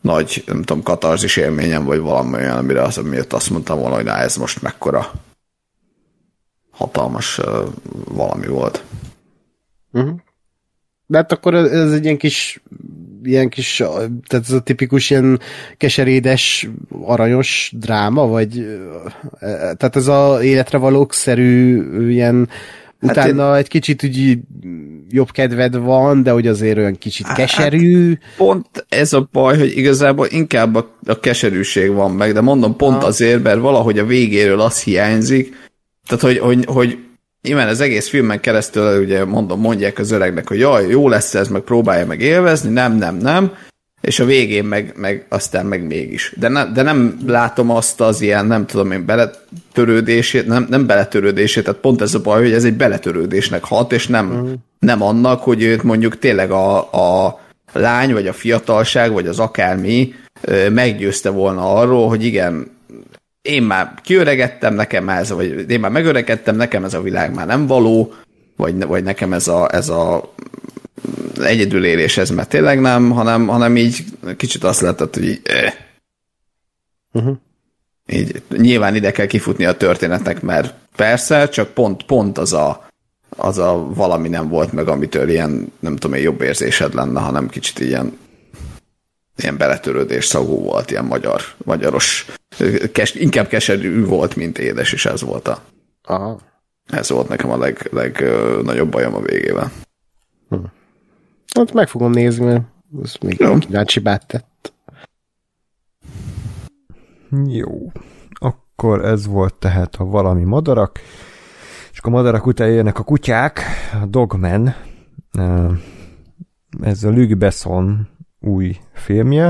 nagy, nem tudom, katarzis élményem, vagy valami olyan, amire az, miatt azt mondtam volna, hogy na, ez most mekkora hatalmas uh, valami volt. Uh-huh. De hát akkor ez, ez egy ilyen kis ilyen kis, tehát ez a tipikus ilyen keserédes, aranyos dráma, vagy tehát ez a életre valókszerű ilyen Hát Utána én... egy kicsit úgy jobb kedved van, de hogy azért olyan kicsit hát, keserű. Pont ez a baj, hogy igazából inkább a, a keserűség van meg, de mondom pont ha. azért, mert valahogy a végéről az hiányzik, tehát hogy, hogy, hogy Nyilván az egész filmen keresztül ugye mondom, mondják az öregnek, hogy jaj, jó lesz ez, meg próbálja meg élvezni, nem, nem, nem, és a végén meg, meg aztán meg mégis. De, ne, de nem látom azt az ilyen, nem tudom én, beletörődését, nem, nem beletörődését, tehát pont ez a baj, hogy ez egy beletörődésnek hat, és nem, uh-huh. nem annak, hogy őt mondjuk tényleg a, a lány, vagy a fiatalság, vagy az akármi meggyőzte volna arról, hogy igen, én már kiöregettem, nekem már ez, vagy én már megöregettem, nekem ez a világ már nem való, vagy, vagy nekem ez a, ez a egyedülélés ez már tényleg nem, hanem, hanem így kicsit azt lehetett, hogy így, eh. uh-huh. így nyilván ide kell kifutni a történetnek, mert persze, csak pont, pont az a, az a valami nem volt meg, amitől ilyen, nem tudom én, jobb érzésed lenne, hanem kicsit ilyen ilyen beletörődés szagú volt, ilyen magyar, magyaros, kes, inkább keserű volt, mint édes, és ez volt a Aha. ez volt nekem a leg, legnagyobb bajom a végével. Hm. Hát meg fogom nézni, mert ez még Jó. kíváncsi tett. Jó. Akkor ez volt tehát a valami madarak, és akkor a madarak után jönnek a kutyák, a Dogman, ez a Luc Besson új filmje.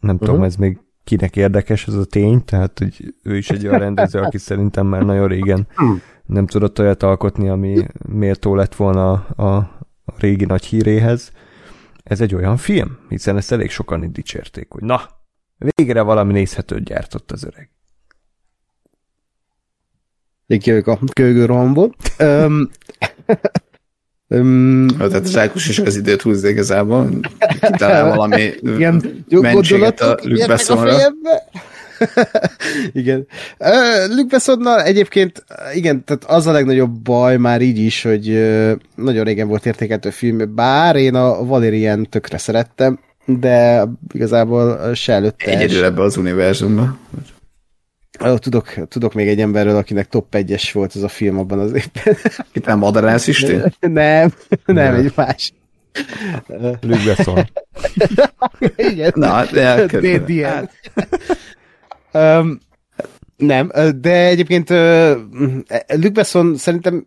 Nem uh-huh. tudom, ez még kinek érdekes ez a tény, tehát hogy ő is egy olyan rendező, aki szerintem már nagyon régen nem tudott olyat alkotni, ami méltó lett volna a, a régi nagy híréhez. Ez egy olyan film, hiszen ezt elég sokan itt dicsérték, hogy na, végre valami nézhetőt gyártott az öreg. Még jövök a kőgőrohamból. Um, tehát Sákus is az időt húzza igazából. Kitalál valami igen, mentséget a Luke Bessonra. igen. Uh, Luke Bessonnal egyébként, igen, tehát az a legnagyobb baj már így is, hogy uh, nagyon régen volt értékeltő film, bár én a Valerian tökre szerettem, de igazából se előtte. Egyedül ebbe az univerzumban. Oh, tudok, tudok még egy emberről, akinek top 1-es volt ez a film abban az évben. Itt nem Madarász is Nem, nem, nem, egy más. Luke Besson. Igen. Na, de hát. um, nem, de egyébként uh, Luke Besson szerintem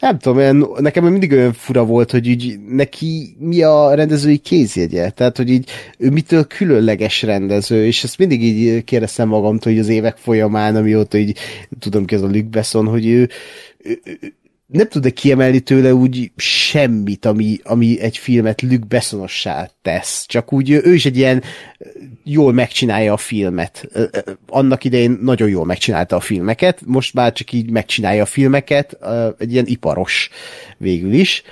nem tudom, olyan, nekem mindig olyan fura volt, hogy így neki mi a rendezői kézjegye, tehát hogy így ő mitől különleges rendező, és ezt mindig így kérdeztem magamtól, hogy az évek folyamán, amióta így tudom ki az a Luke Besson, hogy ő, ő, ő nem tud-e kiemelni tőle úgy semmit, ami, ami egy filmet Luke Bessonossá tesz. Csak úgy ő is egy ilyen jól megcsinálja a filmet. Annak idején nagyon jól megcsinálta a filmeket, most már csak így megcsinálja a filmeket, egy ilyen iparos végül is.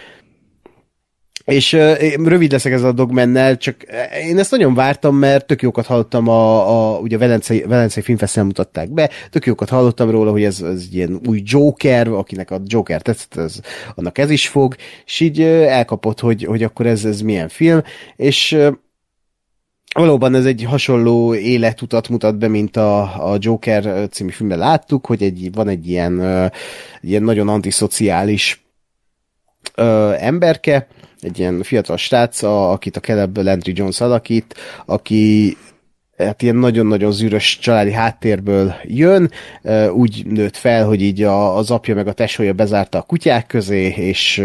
És rövid leszek ez a dogmennel, csak én ezt nagyon vártam, mert tök jókat hallottam, a, a ugye a Velencei, Velencei Filmfesztivál mutatták be, tök jókat hallottam róla, hogy ez, ez ilyen új Joker, akinek a Joker tetszett, ez, annak ez is fog, és így elkapott, hogy, hogy akkor ez, ez milyen film, és Valóban ez egy hasonló életutat mutat be, mint a, a Joker című filmben láttuk, hogy egy, van egy ilyen, egy ilyen nagyon antiszociális ö, emberke, egy ilyen fiatal srác, a, akit a Caleb Landry Jones alakít, aki hát ilyen nagyon-nagyon zűrös családi háttérből jön, úgy nőtt fel, hogy így a, az apja meg a tesója bezárta a kutyák közé, és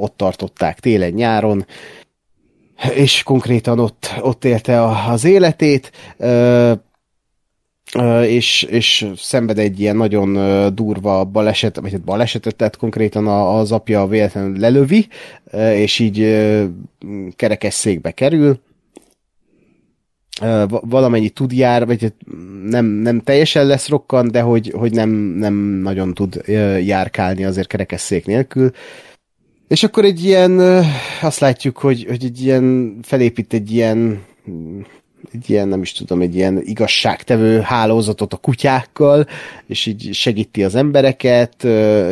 ott tartották télen-nyáron, és konkrétan ott, ott élte az életét és, és szenved egy ilyen nagyon durva baleset, vagy hát balesetet, tehát konkrétan a- az apja véletlenül lelövi, és így ö, kerekesszékbe kerül, valamennyi tud jár, vagy hát nem, nem teljesen lesz rokkan, de hogy, hogy nem, nem nagyon tud járkálni azért kerekesszék nélkül. És akkor egy ilyen, azt látjuk, hogy, hogy egy ilyen, felépít egy ilyen egy ilyen, nem is tudom, egy ilyen igazságtevő hálózatot a kutyákkal, és így segíti az embereket,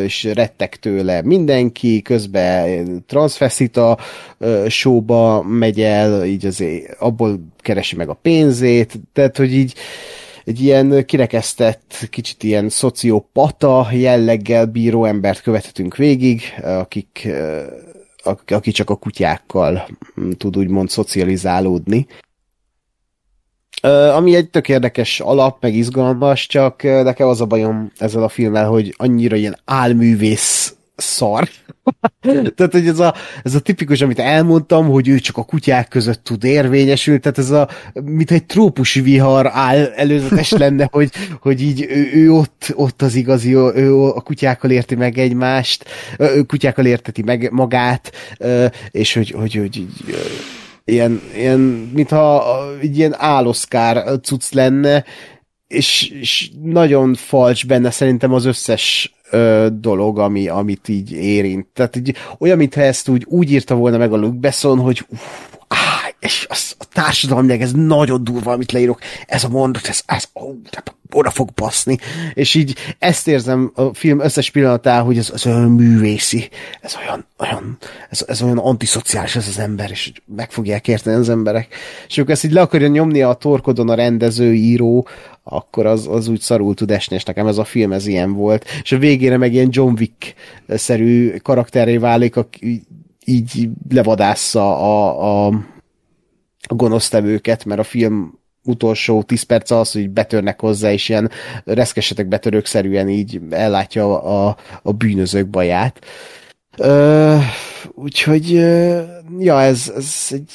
és rettek tőle mindenki, közben ö, showba megy el, így azért abból keresi meg a pénzét, tehát, hogy így egy ilyen kirekesztett, kicsit ilyen szociopata jelleggel bíró embert követhetünk végig, akik, ak- aki csak a kutyákkal mm, tud úgymond szocializálódni. Ö, ami egy tök érdekes alap, meg izgalmas, csak ö, nekem az a bajom ezzel a filmmel, hogy annyira ilyen álművész szar. tehát, hogy ez a, ez a tipikus, amit elmondtam, hogy ő csak a kutyák között tud érvényesülni, tehát ez a, mint egy trópusi vihar áll előzetes lenne, hogy, hogy így ő, ő ott, ott az igazi, ő a kutyákkal érti meg egymást, ő kutyákkal érteti meg magát, és hogy, hogy, hogy így, ilyen, ilyen mintha egy ilyen áloszkár cucc lenne, és, és nagyon falcs benne szerintem az összes ö, dolog, ami, amit így érint. Tehát így, olyan, mintha ezt úgy, úgy írta volna meg a Luke Besson, hogy uff, áh, és az, a társadalmilag ez nagyon durva, amit leírok. Ez a mondat, ez, ez ó, de oda fog baszni. És így ezt érzem a film összes pillanatán, hogy ez, ez olyan művészi, ez olyan, olyan, ez, ez olyan antiszociális ez az ember, és meg fogják érteni az emberek. És akkor ezt így le akarja nyomni a torkodon a rendező, író, akkor az, az úgy szarul tud esni, és nekem ez a film ez ilyen volt. És a végére meg ilyen John Wick-szerű karakteré válik, aki így levadásza a, a, a gonosztevőket, mert a film utolsó 10 perc az, hogy betörnek hozzá, és ilyen reszkesetek betörőkszerűen így ellátja a, a bűnözők baját. Ö, úgyhogy, ja, ez, ez egy,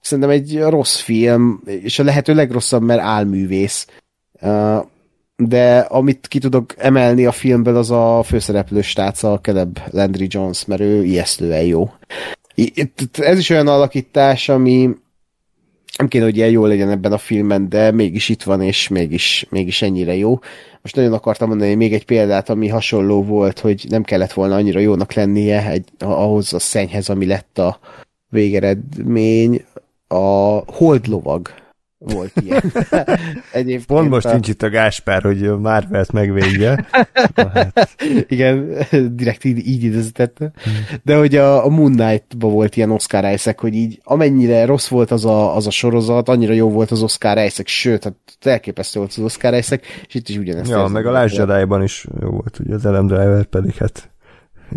szerintem egy rossz film, és a lehető legrosszabb, mert álművész. Ö, de amit ki tudok emelni a filmből, az a főszereplő stác, a Caleb Landry Jones, mert ő ijesztően jó. Itt, ez is olyan alakítás, ami nem kéne, hogy ilyen jó legyen ebben a filmben, de mégis itt van, és mégis, mégis ennyire jó. Most nagyon akartam mondani még egy példát, ami hasonló volt, hogy nem kellett volna annyira jónak lennie egy, ahhoz a szennyhez, ami lett a végeredmény. A holdlovag volt ilyen. Egyébként Pont most a... nincs itt a Gáspár, hogy Marvelt megvédje. Hát, Igen, direkt így, így idézítette. De hogy a, a Moon Knight-ban volt ilyen Oscar Isaac, hogy így amennyire rossz volt az a, az a sorozat, annyira jó volt az Oscar Isaac, sőt, hát elképesztő volt az Oscar Isaac, és itt is ugyanezt. ja, meg a Last Jedi-ban is jó volt, ugye az Adam Driver pedig hát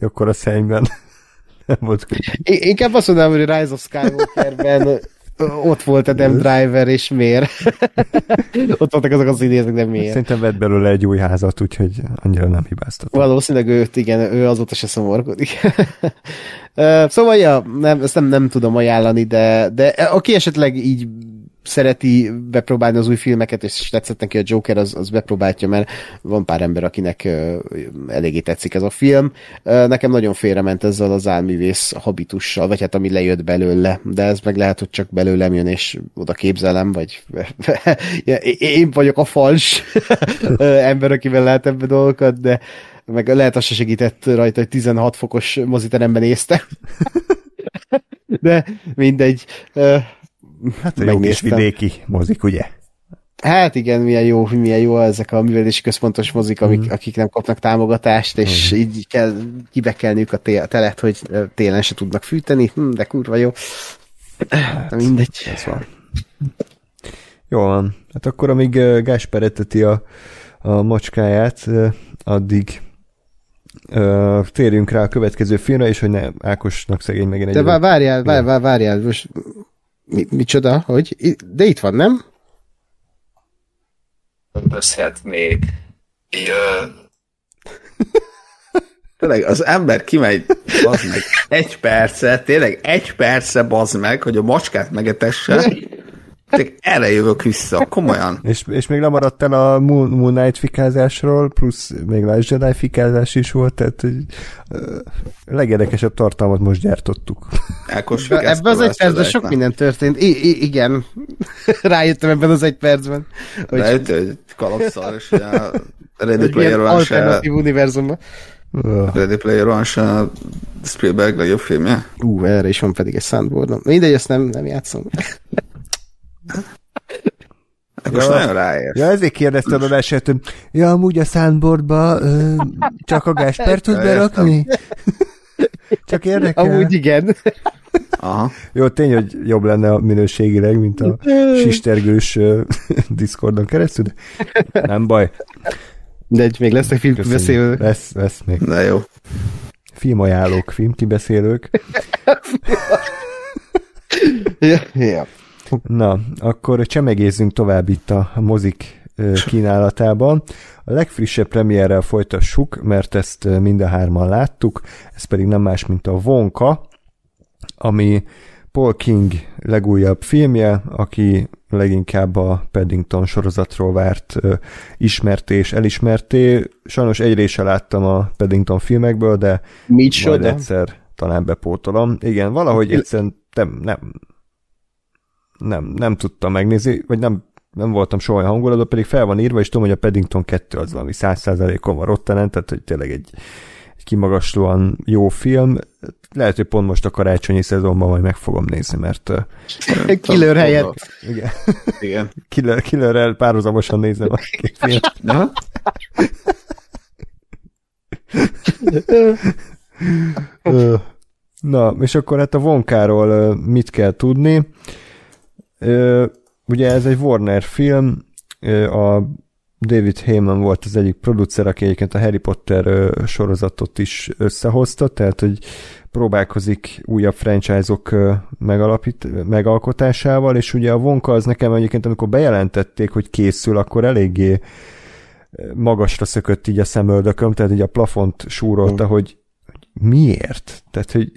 akkor a szennyben nem volt inkább azt mondanám, hogy Rise of Skywalkerben ott volt Adam Driver, és miért? ott voltak azok az idézek, de miért? Szerintem vett belőle egy új házat, úgyhogy annyira nem hibáztat. Valószínűleg őt, igen, ő azóta se szomorkodik. Szóval, ja, nem, ezt nem, nem tudom ajánlani, de, de aki esetleg így szereti bepróbálni az új filmeket, és tetszett neki a Joker, az, az bepróbálja, mert van pár ember, akinek ö, eléggé tetszik ez a film. Nekem nagyon félrement ezzel az álművész habitussal, vagy hát ami lejött belőle, de ez meg lehet, hogy csak belőlem jön, és oda képzelem, vagy én vagyok a fals ember, akivel lehet ebbe dolgokat, de meg lehet az se segített rajta, hogy 16 fokos moziteremben néztem. De mindegy. Ö, Hát a jó kis vidéki mozik, ugye? Hát igen, milyen jó, milyen jó ezek a művelési központos mozik, amik, mm. akik nem kapnak támogatást, és mm. így kell kibekelniük a té- telet, hogy ö, télen se tudnak fűteni, hm, de kurva jó. Hát, mindegy. Ez van. Jó van. Hát akkor amíg Gásper eteti a, a macskáját, addig uh, térjünk rá a következő filmre, és hogy ne Ákosnak szegény megint egy... De vár, várjál, vár, vár, várjál, most mi, micsoda, hogy? De itt van, nem? Összhet még. Jö. Tényleg az ember kimegy, bazd meg, egy perce, tényleg egy perce bazd meg, hogy a macskát megetesse, Tényleg erre jövök vissza, komolyan. És, és még lemaradt el a Moon, Moon Knight fikázásról, plusz még Last Jedi fikázás is volt, tehát hogy, legérdekesebb tartalmat most gyártottuk. Ákos Ebben az egy percben sok minden történt. I- I- igen. Rájöttem ebben az egy percben. Hogy, Lehet, hogy kalapszal, és ugye a Ready Player One se, alternatív univerzumban. Ö, Ready Player One se a Spielberg legjobb filmje. Ú, erre is van pedig egy soundboardom. Mindegy, ezt nem, nem játszom. Ákos Ja. nagyon ráér. Ja, ezért kérdeztem a verset, ja, amúgy a soundboardba ö, csak a Gásper tud berakni? csak érdekel? Amúgy igen. Aha. Jó, tény, hogy jobb lenne a minőségileg, mint a sistergős Discordon keresztül, de nem baj. De egy még lesznek filmbeszélő. Lesz, lesz még. De jó. Filmajánlók, filmkibeszélők. Ja, ja. Na, akkor csemegézzünk tovább itt a mozik kínálatában. A legfrissebb premierrel folytassuk, mert ezt mind a hárman láttuk, ez pedig nem más, mint a Vonka, ami Paul King legújabb filmje, aki leginkább a Paddington sorozatról várt ismerté és elismerté. Sajnos egy része láttam a Paddington filmekből, de majd Micsoda? egyszer talán bepótolom. Igen, valahogy egyszerűen nem, nem, nem, nem tudtam megnézni, vagy nem, nem voltam soha olyan hangulatban, pedig fel van írva, és tudom, hogy a Paddington 2 az valami 100%-on van rottenen, tehát hogy tényleg egy, egy kimagaslóan jó film. Lehet, hogy pont most a karácsonyi szezonban majd meg fogom nézni, mert Killer helyett. igen, Igen. killer, killerrel párhuzamosan nézem a két film. Aha. Ö, Na, és akkor hát a Vonkáról mit kell tudni? Ugye ez egy Warner film, a David Heyman volt az egyik producer, aki egyébként a Harry Potter sorozatot is összehozta, tehát hogy próbálkozik újabb franchise-ok megalapít, megalkotásával, és ugye a Vonka az nekem egyébként, amikor bejelentették, hogy készül, akkor eléggé magasra szökött így a szemöldököm, tehát így a plafont súrolta, Mm. hogy, hogy miért? Tehát, hogy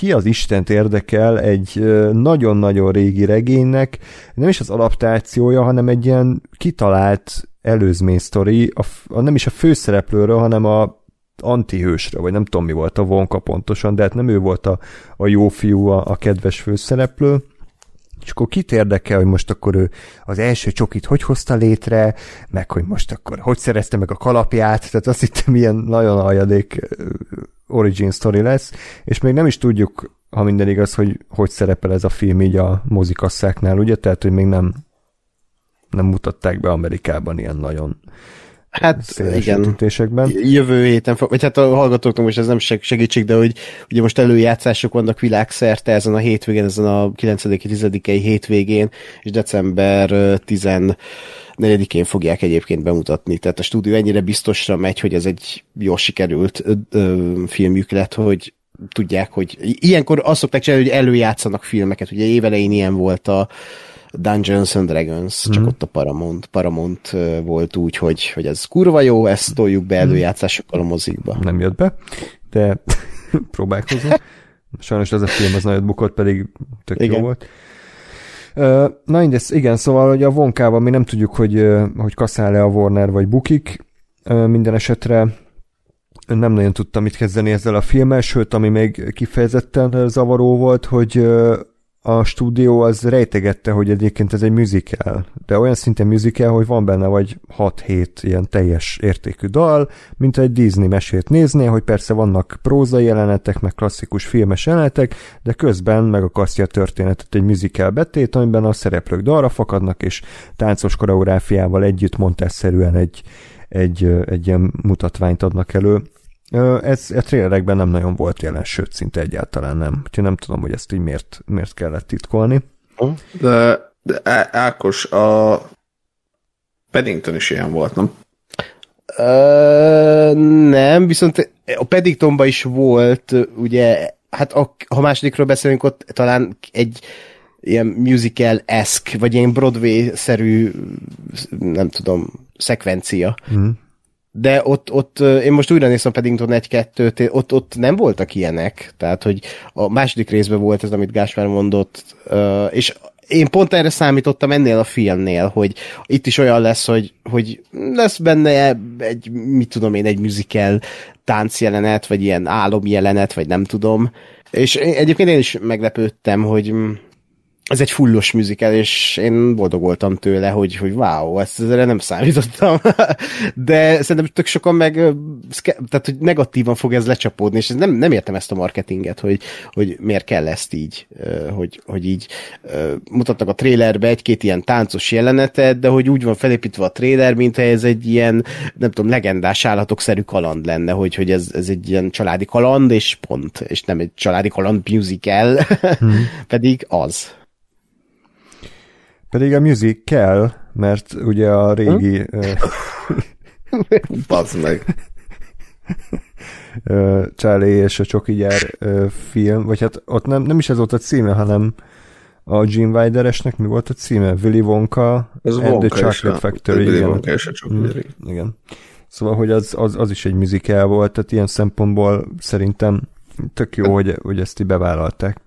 ki az Istent érdekel egy nagyon-nagyon régi regénynek, nem is az adaptációja, hanem egy ilyen kitalált előzmény sztori, a, a, nem is a főszereplőről, hanem a antihősről, vagy nem tudom mi volt a vonka pontosan, de hát nem ő volt a, a jó fiú, a, a kedves főszereplő, és akkor kit érdekel, hogy most akkor ő az első csokit hogy hozta létre, meg hogy most akkor hogy szerezte meg a kalapját, tehát azt hittem ilyen nagyon aljadék origin story lesz, és még nem is tudjuk, ha minden igaz, hogy hogy szerepel ez a film így a mozikasszáknál, ugye? Tehát, hogy még nem nem mutatták be Amerikában ilyen nagyon Hát igen. Jövő héten, fog, vagy hát a hallgatóknak most ez nem seg- segítség, de hogy ugye most előjátszások vannak világszerte ezen a hétvégén, ezen a 9-10 hétvégén, és december ö, 14-én fogják egyébként bemutatni. Tehát a stúdió ennyire biztosra megy, hogy ez egy jól sikerült ö, ö, filmjük lett, hogy tudják, hogy ilyenkor azt szokták csinálni, hogy előjátszanak filmeket. Ugye évelején ilyen volt a Dungeons and Dragons, csak ott a Paramount, Paramount volt úgy, hogy, hogy ez kurva jó, ezt toljuk be előjátszásokkal a mozikba. nem jött be, de próbálkozunk. Sajnos ez a film az nagyot bukott, pedig tök Igen. jó volt. Na mindegy, igen, szóval hogy a vonkában mi nem tudjuk, hogy, hogy kaszál-e a Warner vagy bukik. Minden esetre nem nagyon tudtam mit kezdeni ezzel a filmmel, sőt, ami még kifejezetten zavaró volt, hogy a stúdió az rejtegette, hogy egyébként ez egy musical, de olyan szinten musical, hogy van benne vagy 6-7 ilyen teljes értékű dal, mint egy Disney mesét nézné, hogy persze vannak prózai jelenetek, meg klasszikus filmes jelenetek, de közben megakasztja a történetet egy musical betét, amiben a szereplők dalra fakadnak, és táncos koreográfiával együtt montásszerűen egy, egy, egy ilyen mutatványt adnak elő. Ez a trailerekben nem nagyon volt jelen, sőt, szinte egyáltalán nem. Úgyhogy nem tudom, hogy ezt így miért, miért kellett titkolni. De, de Ákos, a Paddington is ilyen volt, nem? Ö, nem, viszont a Paddingtonban is volt, ugye, hát a, ha másodikról beszélünk, ott talán egy ilyen musical-eszk, vagy ilyen Broadway-szerű, nem tudom, szekvencia. Mm. De ott, ott én most újra néztem a Paddington 1-2-t, ott, ott nem voltak ilyenek, tehát hogy a második részben volt ez, amit Gáspár mondott, és én pont erre számítottam ennél a filmnél, hogy itt is olyan lesz, hogy, hogy lesz benne egy, mit tudom én, egy musical táncjelenet, vagy ilyen álomjelenet, vagy nem tudom. És egyébként én is meglepődtem, hogy ez egy fullos musical, és én boldog voltam tőle, hogy, hogy wow, ezt ezzel nem számítottam. De szerintem tök sokan meg, tehát hogy negatívan fog ez lecsapódni, és nem, nem értem ezt a marketinget, hogy, hogy miért kell ezt így, hogy, hogy így mutatnak a trailerbe egy-két ilyen táncos jelenetet, de hogy úgy van felépítve a trailer, mintha ez egy ilyen, nem tudom, legendás állatokszerű kaland lenne, hogy, hogy ez, ez egy ilyen családi kaland, és pont, és nem egy családi kaland musical, hmm. pedig az. Pedig a music kell, mert ugye a régi... Bazd meg. Charlie és a Csoki gyár film, vagy hát ott nem, nem is ez volt a címe, hanem a Gene Wilderesnek mi volt a címe? Willy Wonka ez and Wonka the Chocolate is, Factory. Willy igen. Wonka és a Chocolate Mm, igen. Szóval, hogy az, az, az is egy musical volt, tehát ilyen szempontból szerintem tök jó, hogy, hogy ezt így bevállalták.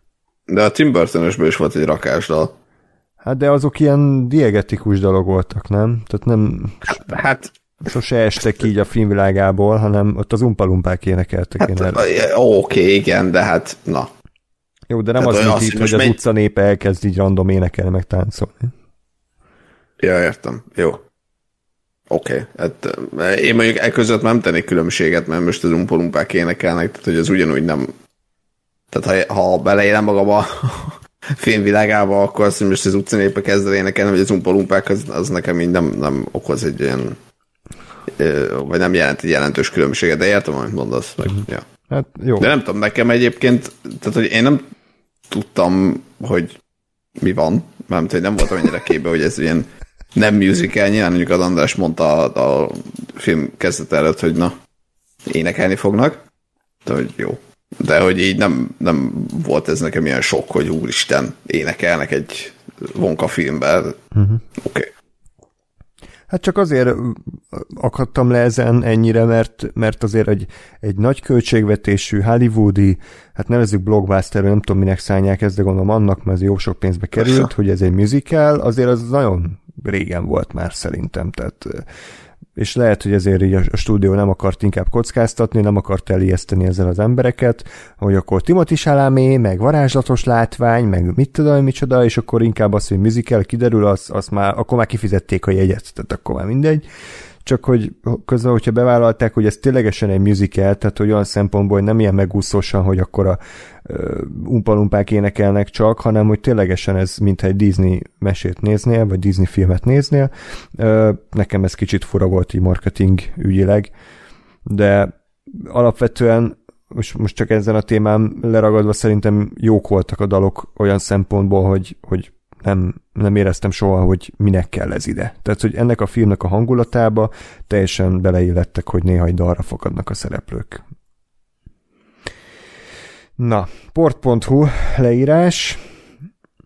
De a Tim burton is volt egy rakásdal. Hát de azok ilyen diegetikus dolog voltak, nem? Tehát nem Hát, sose estek így a filmvilágából, hanem ott az umpalumpák énekeltek. hát én erre. oké, igen, de hát, na. Jó, de nem Tehát az, mint itt, hogy az megy- utca népe elkezd így random énekelni, meg táncolni. Ja, értem. Jó. Oké. Okay. Hát, én mondjuk e között nem tennék különbséget, mert most az umpolumpák énekelnek, tehát hogy az ugyanúgy nem... Tehát ha, ha beleélem magam a filmvilágába, akkor azt, hogy most az utcanépe kezd el énekelni, vagy az umpolumpák, az, az nekem így nem, nem okoz egy ilyen vagy nem jelent egy jelentős különbséget, de értem, amit mondasz. Meg, ja. Hát jó. De nem tudom, nekem egyébként, tehát hogy én nem tudtam, hogy mi van, mert hogy nem voltam ennyire képbe, hogy ez ilyen nem musical, nyilván mondjuk az András mondta a, a film kezdet előtt, hogy na, énekelni fognak, de hogy jó. De hogy így nem, nem volt ez nekem ilyen sok, hogy úristen, énekelnek egy Vonka filmben. Uh-huh. Oké. Okay. Hát csak azért akadtam le ezen ennyire, mert, mert azért egy, egy nagy költségvetésű, hollywoodi, hát nevezzük blockbuster, nem tudom minek szállják ezt, de gondolom annak, mert ez jó sok pénzbe került, Persze. hogy ez egy musical, azért az nagyon régen volt már szerintem, tehát és lehet, hogy ezért így a stúdió nem akart inkább kockáztatni, nem akart elijeszteni ezzel az embereket, hogy akkor Timothy Chalamet, meg varázslatos látvány, meg mit tudom, micsoda, és akkor inkább az, hogy musical kiderül, az, az már, akkor már kifizették a jegyet, tehát akkor már mindegy. Csak hogy közben, hogyha bevállalták, hogy ez ténylegesen egy musical, tehát hogy olyan szempontból, hogy nem ilyen megúszósan, hogy akkor a umpalumpák énekelnek csak, hanem hogy ténylegesen ez mintha egy Disney mesét néznél, vagy Disney filmet néznél. Nekem ez kicsit fura volt így marketing ügyileg, de alapvetően most, most csak ezen a témán leragadva szerintem jók voltak a dalok olyan szempontból, hogy, hogy nem, nem éreztem soha, hogy minek kell ez ide. Tehát, hogy ennek a filmnek a hangulatába teljesen beleillettek, hogy néha egy dalra fogadnak a szereplők. Na, port.hu leírás.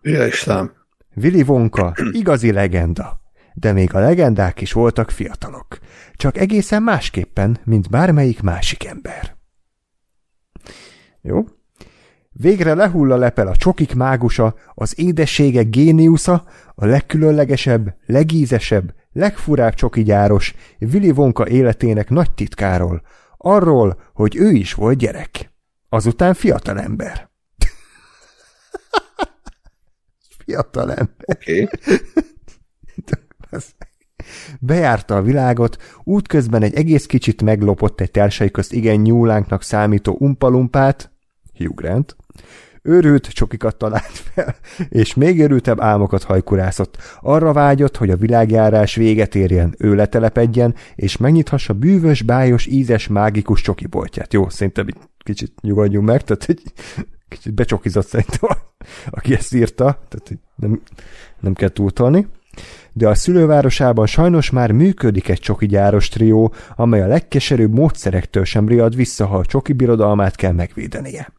Ja, Istenem. Willy Wonka, igazi legenda. De még a legendák is voltak fiatalok. Csak egészen másképpen, mint bármelyik másik ember. Jó? Végre lehull a lepel a csokik mágusa, az édességek géniusza, a legkülönlegesebb, legízesebb, legfurább csokigyáros, Willy Wonka életének nagy titkáról. Arról, hogy ő is volt gyerek. Azután fiatal ember. fiatal ember. Oké. Okay. Bejárta a világot, útközben egy egész kicsit meglopott egy társai közt igen nyúlánknak számító umpalumpát, Hugh Grant, őrült csokikat talált fel, és még őrültebb álmokat hajkurászott. Arra vágyott, hogy a világjárás véget érjen, ő letelepedjen, és megnyithassa bűvös, bájos, ízes, mágikus csokiboltját. Jó, szerintem kicsit nyugodjunk meg, tehát egy kicsit becsokizott szerintem, aki ezt írta, tehát nem, nem kell túltolni de a szülővárosában sajnos már működik egy csoki gyáros trió, amely a legkeserűbb módszerektől sem riad vissza, ha a csoki birodalmát kell megvédenie.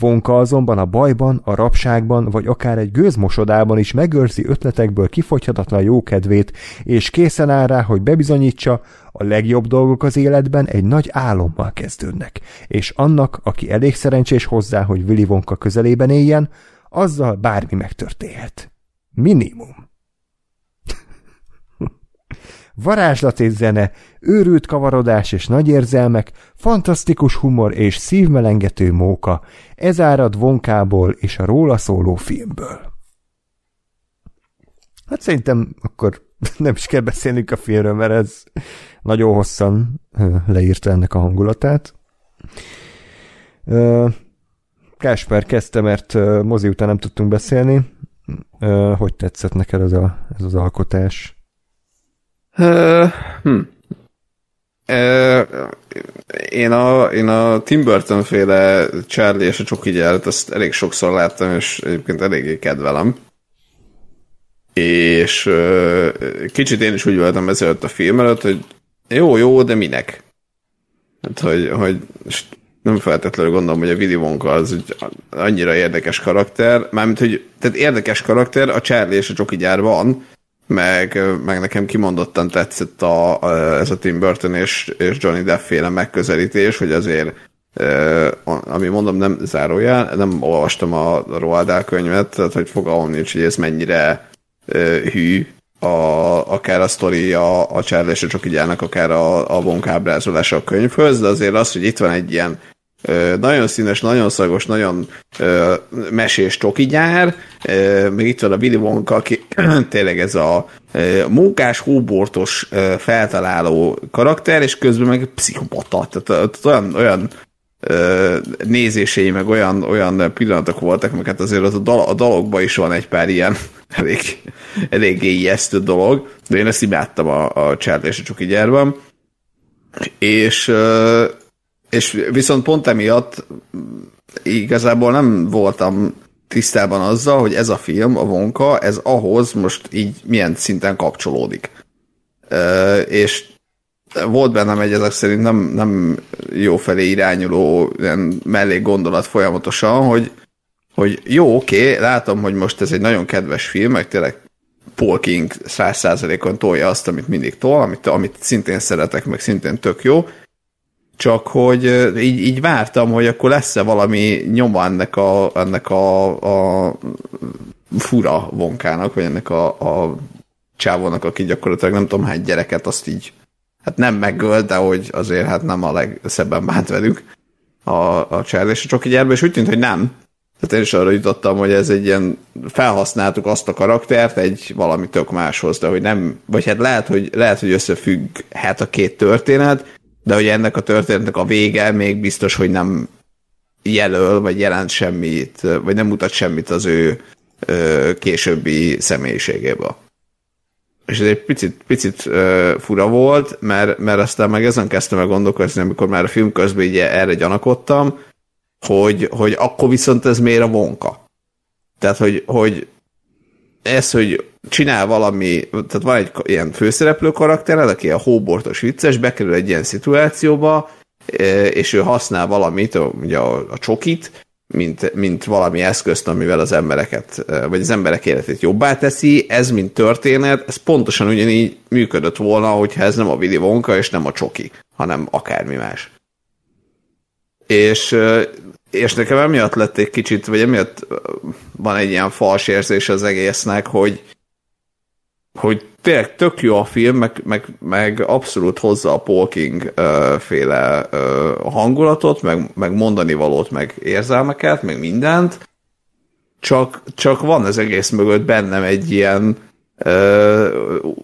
Vonka azonban a bajban, a rabságban, vagy akár egy gőzmosodában is megőrzi ötletekből kifogyhatatlan jókedvét, és készen áll rá, hogy bebizonyítsa, a legjobb dolgok az életben egy nagy álommal kezdődnek, és annak, aki elég szerencsés hozzá, hogy Willy Wonka közelében éljen, azzal bármi megtörténhet. Minimum. Varázslat és zene, őrült kavarodás és nagy érzelmek, fantasztikus humor és szívmelengető móka, ez árad vonkából és a róla szóló filmből. Hát szerintem akkor nem is kell beszélnünk a filmről, mert ez nagyon hosszan leírta ennek a hangulatát. Kásper kezdte, mert mozi után nem tudtunk beszélni. Hogy tetszett neked ez, a, ez az alkotás? Uh, én, a, én a Tim Burton féle Charlie és a Csoki gyárat azt elég sokszor láttam, és egyébként eléggé kedvelem. És kicsit én is úgy voltam ezelőtt a film előtt, hogy jó, jó, de minek? Hát, hogy, hogy nem feltétlenül gondolom, hogy a Willy Wonka az úgy annyira érdekes karakter, mármint, hogy tehát érdekes karakter, a Charlie és a Csoki gyár van, meg, meg nekem kimondottan tetszett a, a, ez a Tim Burton és, és Johnny Depp féle megközelítés, hogy azért ami mondom, nem zárójel, nem olvastam a Roald könyvet, tehát hogy fogalmam nincs, hogy ez mennyire hű, a, akár a sztori a, a Charlie és a Csoki gyárnak, akár a, a Wonka ábrázolása a könyvhöz, de azért az, hogy itt van egy ilyen nagyon színes, nagyon szagos, nagyon mesés tokigyár, ö, még itt van a Willy Wonka, aki tényleg ez a munkás, hóbortos feltaláló karakter, és közben meg pszichopata, tehát, tehát olyan, olyan ö, nézései, meg olyan, olyan pillanatok voltak, meg hát azért az a, dal, a dalokban is van egy pár ilyen elég, eléggé ijesztő dolog, de én ezt imádtam a, a Charlie és a Csoki gyárban, és és viszont pont emiatt igazából nem voltam tisztában azzal, hogy ez a film, a Vonka, ez ahhoz most így milyen szinten kapcsolódik. Uh, és volt bennem egy ezek szerint nem, nem jó felé irányuló ilyen mellék gondolat folyamatosan, hogy, hogy jó, oké, okay, látom, hogy most ez egy nagyon kedves film, meg tényleg Paul King száz százalékon tolja azt, amit mindig tol, amit, amit szintén szeretek, meg szintén tök jó, csak hogy így, így vártam, hogy akkor lesz-e valami nyoma ennek a, ennek a, a fura vonkának, vagy ennek a, a csávónak, aki gyakorlatilag nem tudom hány gyereket, azt így hát nem megölt, de hogy azért hát nem a legszebben bánt velük a, a Charlie és a Csoki gyerbe, és úgy tűnt, hogy nem. Tehát én is arra jutottam, hogy ez egy ilyen, felhasználtuk azt a karaktert egy valami tök máshoz, de hogy nem, vagy hát lehet, hogy, lehet, hogy összefügghet a két történet, de hogy ennek a történetnek a vége még biztos, hogy nem jelöl, vagy jelent semmit, vagy nem mutat semmit az ő ö, későbbi személyiségéből. És ez egy picit, picit ö, fura volt, mert, mert aztán meg ezen kezdtem el gondolkozni, amikor már a film közben így erre gyanakodtam, hogy, hogy akkor viszont ez miért a vonka. Tehát, hogy, hogy ez, hogy csinál valami, tehát van egy ilyen főszereplő karaktered, aki a hóbortos vicces, bekerül egy ilyen szituációba, e, és ő használ valamit, ugye a, a csokit, mint, mint valami eszközt, amivel az embereket, e, vagy az emberek életét jobbá teszi, ez mint történet, ez pontosan ugyanígy működött volna, hogyha ez nem a Willy Wonka, és nem a csoki, hanem akármi más. És e, és nekem emiatt lett egy kicsit, vagy emiatt van egy ilyen fals érzés az egésznek, hogy hogy tényleg tök jó a film, meg, meg, meg abszolút hozza a Paul King uh, féle uh, hangulatot, meg, meg mondani valót, meg érzelmeket, meg mindent, csak, csak van az egész mögött bennem egy ilyen uh,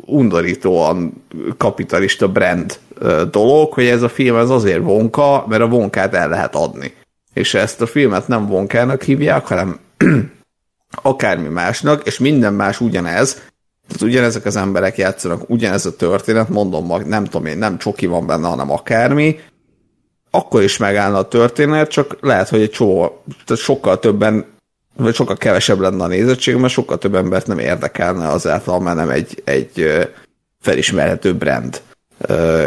undorítóan kapitalista brand uh, dolog, hogy ez a film ez azért vonka, mert a vonkát el lehet adni és ezt a filmet nem vonkának hívják, hanem akármi másnak, és minden más ugyanez, tehát ugyanezek az emberek játszanak, ugyanez a történet, mondom, nem tudom én, nem csoki van benne, hanem akármi, akkor is megállna a történet, csak lehet, hogy egy csomó, tehát sokkal többen, vagy sokkal kevesebb lenne a nézettség, mert sokkal több embert nem érdekelne azáltal, mert nem egy, egy felismerhető brand,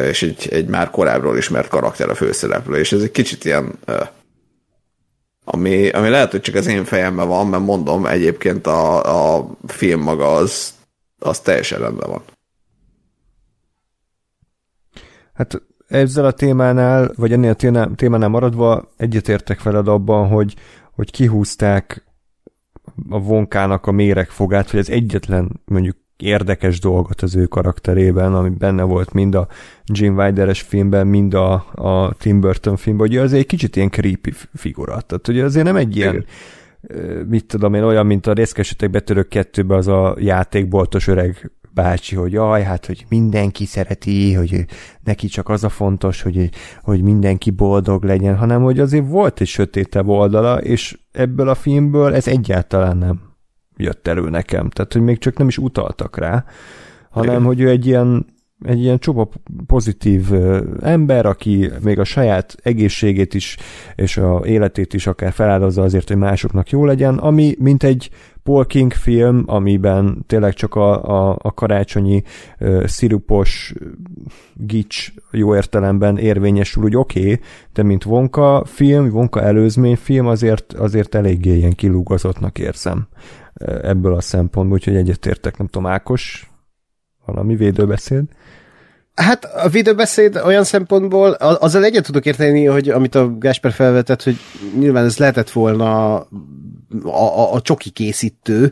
és egy, egy már korábbról ismert karakter a főszereplő, és ez egy kicsit ilyen ami, ami lehet, hogy csak az én fejemben van, mert mondom, egyébként a, a film maga az, az teljesen rendben van. Hát ezzel a témánál, vagy ennél a témánál maradva egyetértek veled abban, hogy, hogy kihúzták a vonkának a méregfogát, vagy az egyetlen mondjuk érdekes dolgot az ő karakterében, ami benne volt mind a Jim Wilder-es filmben, mind a, a Tim Burton filmben, hogy az egy kicsit ilyen creepy figura. Tehát ugye azért nem egy ilyen, Igen. mit tudom én, olyan, mint a részkesetek betörök kettőbe az a játékboltos öreg bácsi, hogy jaj, hát, hogy mindenki szereti, hogy neki csak az a fontos, hogy, hogy mindenki boldog legyen, hanem hogy azért volt egy sötétebb oldala, és ebből a filmből ez egyáltalán nem jött elő nekem. Tehát, hogy még csak nem is utaltak rá, hanem, Igen. hogy ő egy ilyen egy ilyen csupa pozitív ember, aki még a saját egészségét is, és a életét is akár feláldozza azért, hogy másoknak jó legyen, ami mint egy Paul King film, amiben tényleg csak a, a, a karácsonyi uh, szirupos gics jó értelemben érvényesül, úgy oké, okay, de mint Vonka film, Vonka előzmény film azért, azért eléggé ilyen kilúgozottnak érzem ebből a szempontból, úgyhogy egyetértek, nem tudom, Ákos, valami védőbeszéd? Hát a videóbeszéd olyan szempontból, azzal egyet tudok érteni, hogy amit a Gásper felvetett, hogy nyilván ez lehetett volna a, a, csoki készítő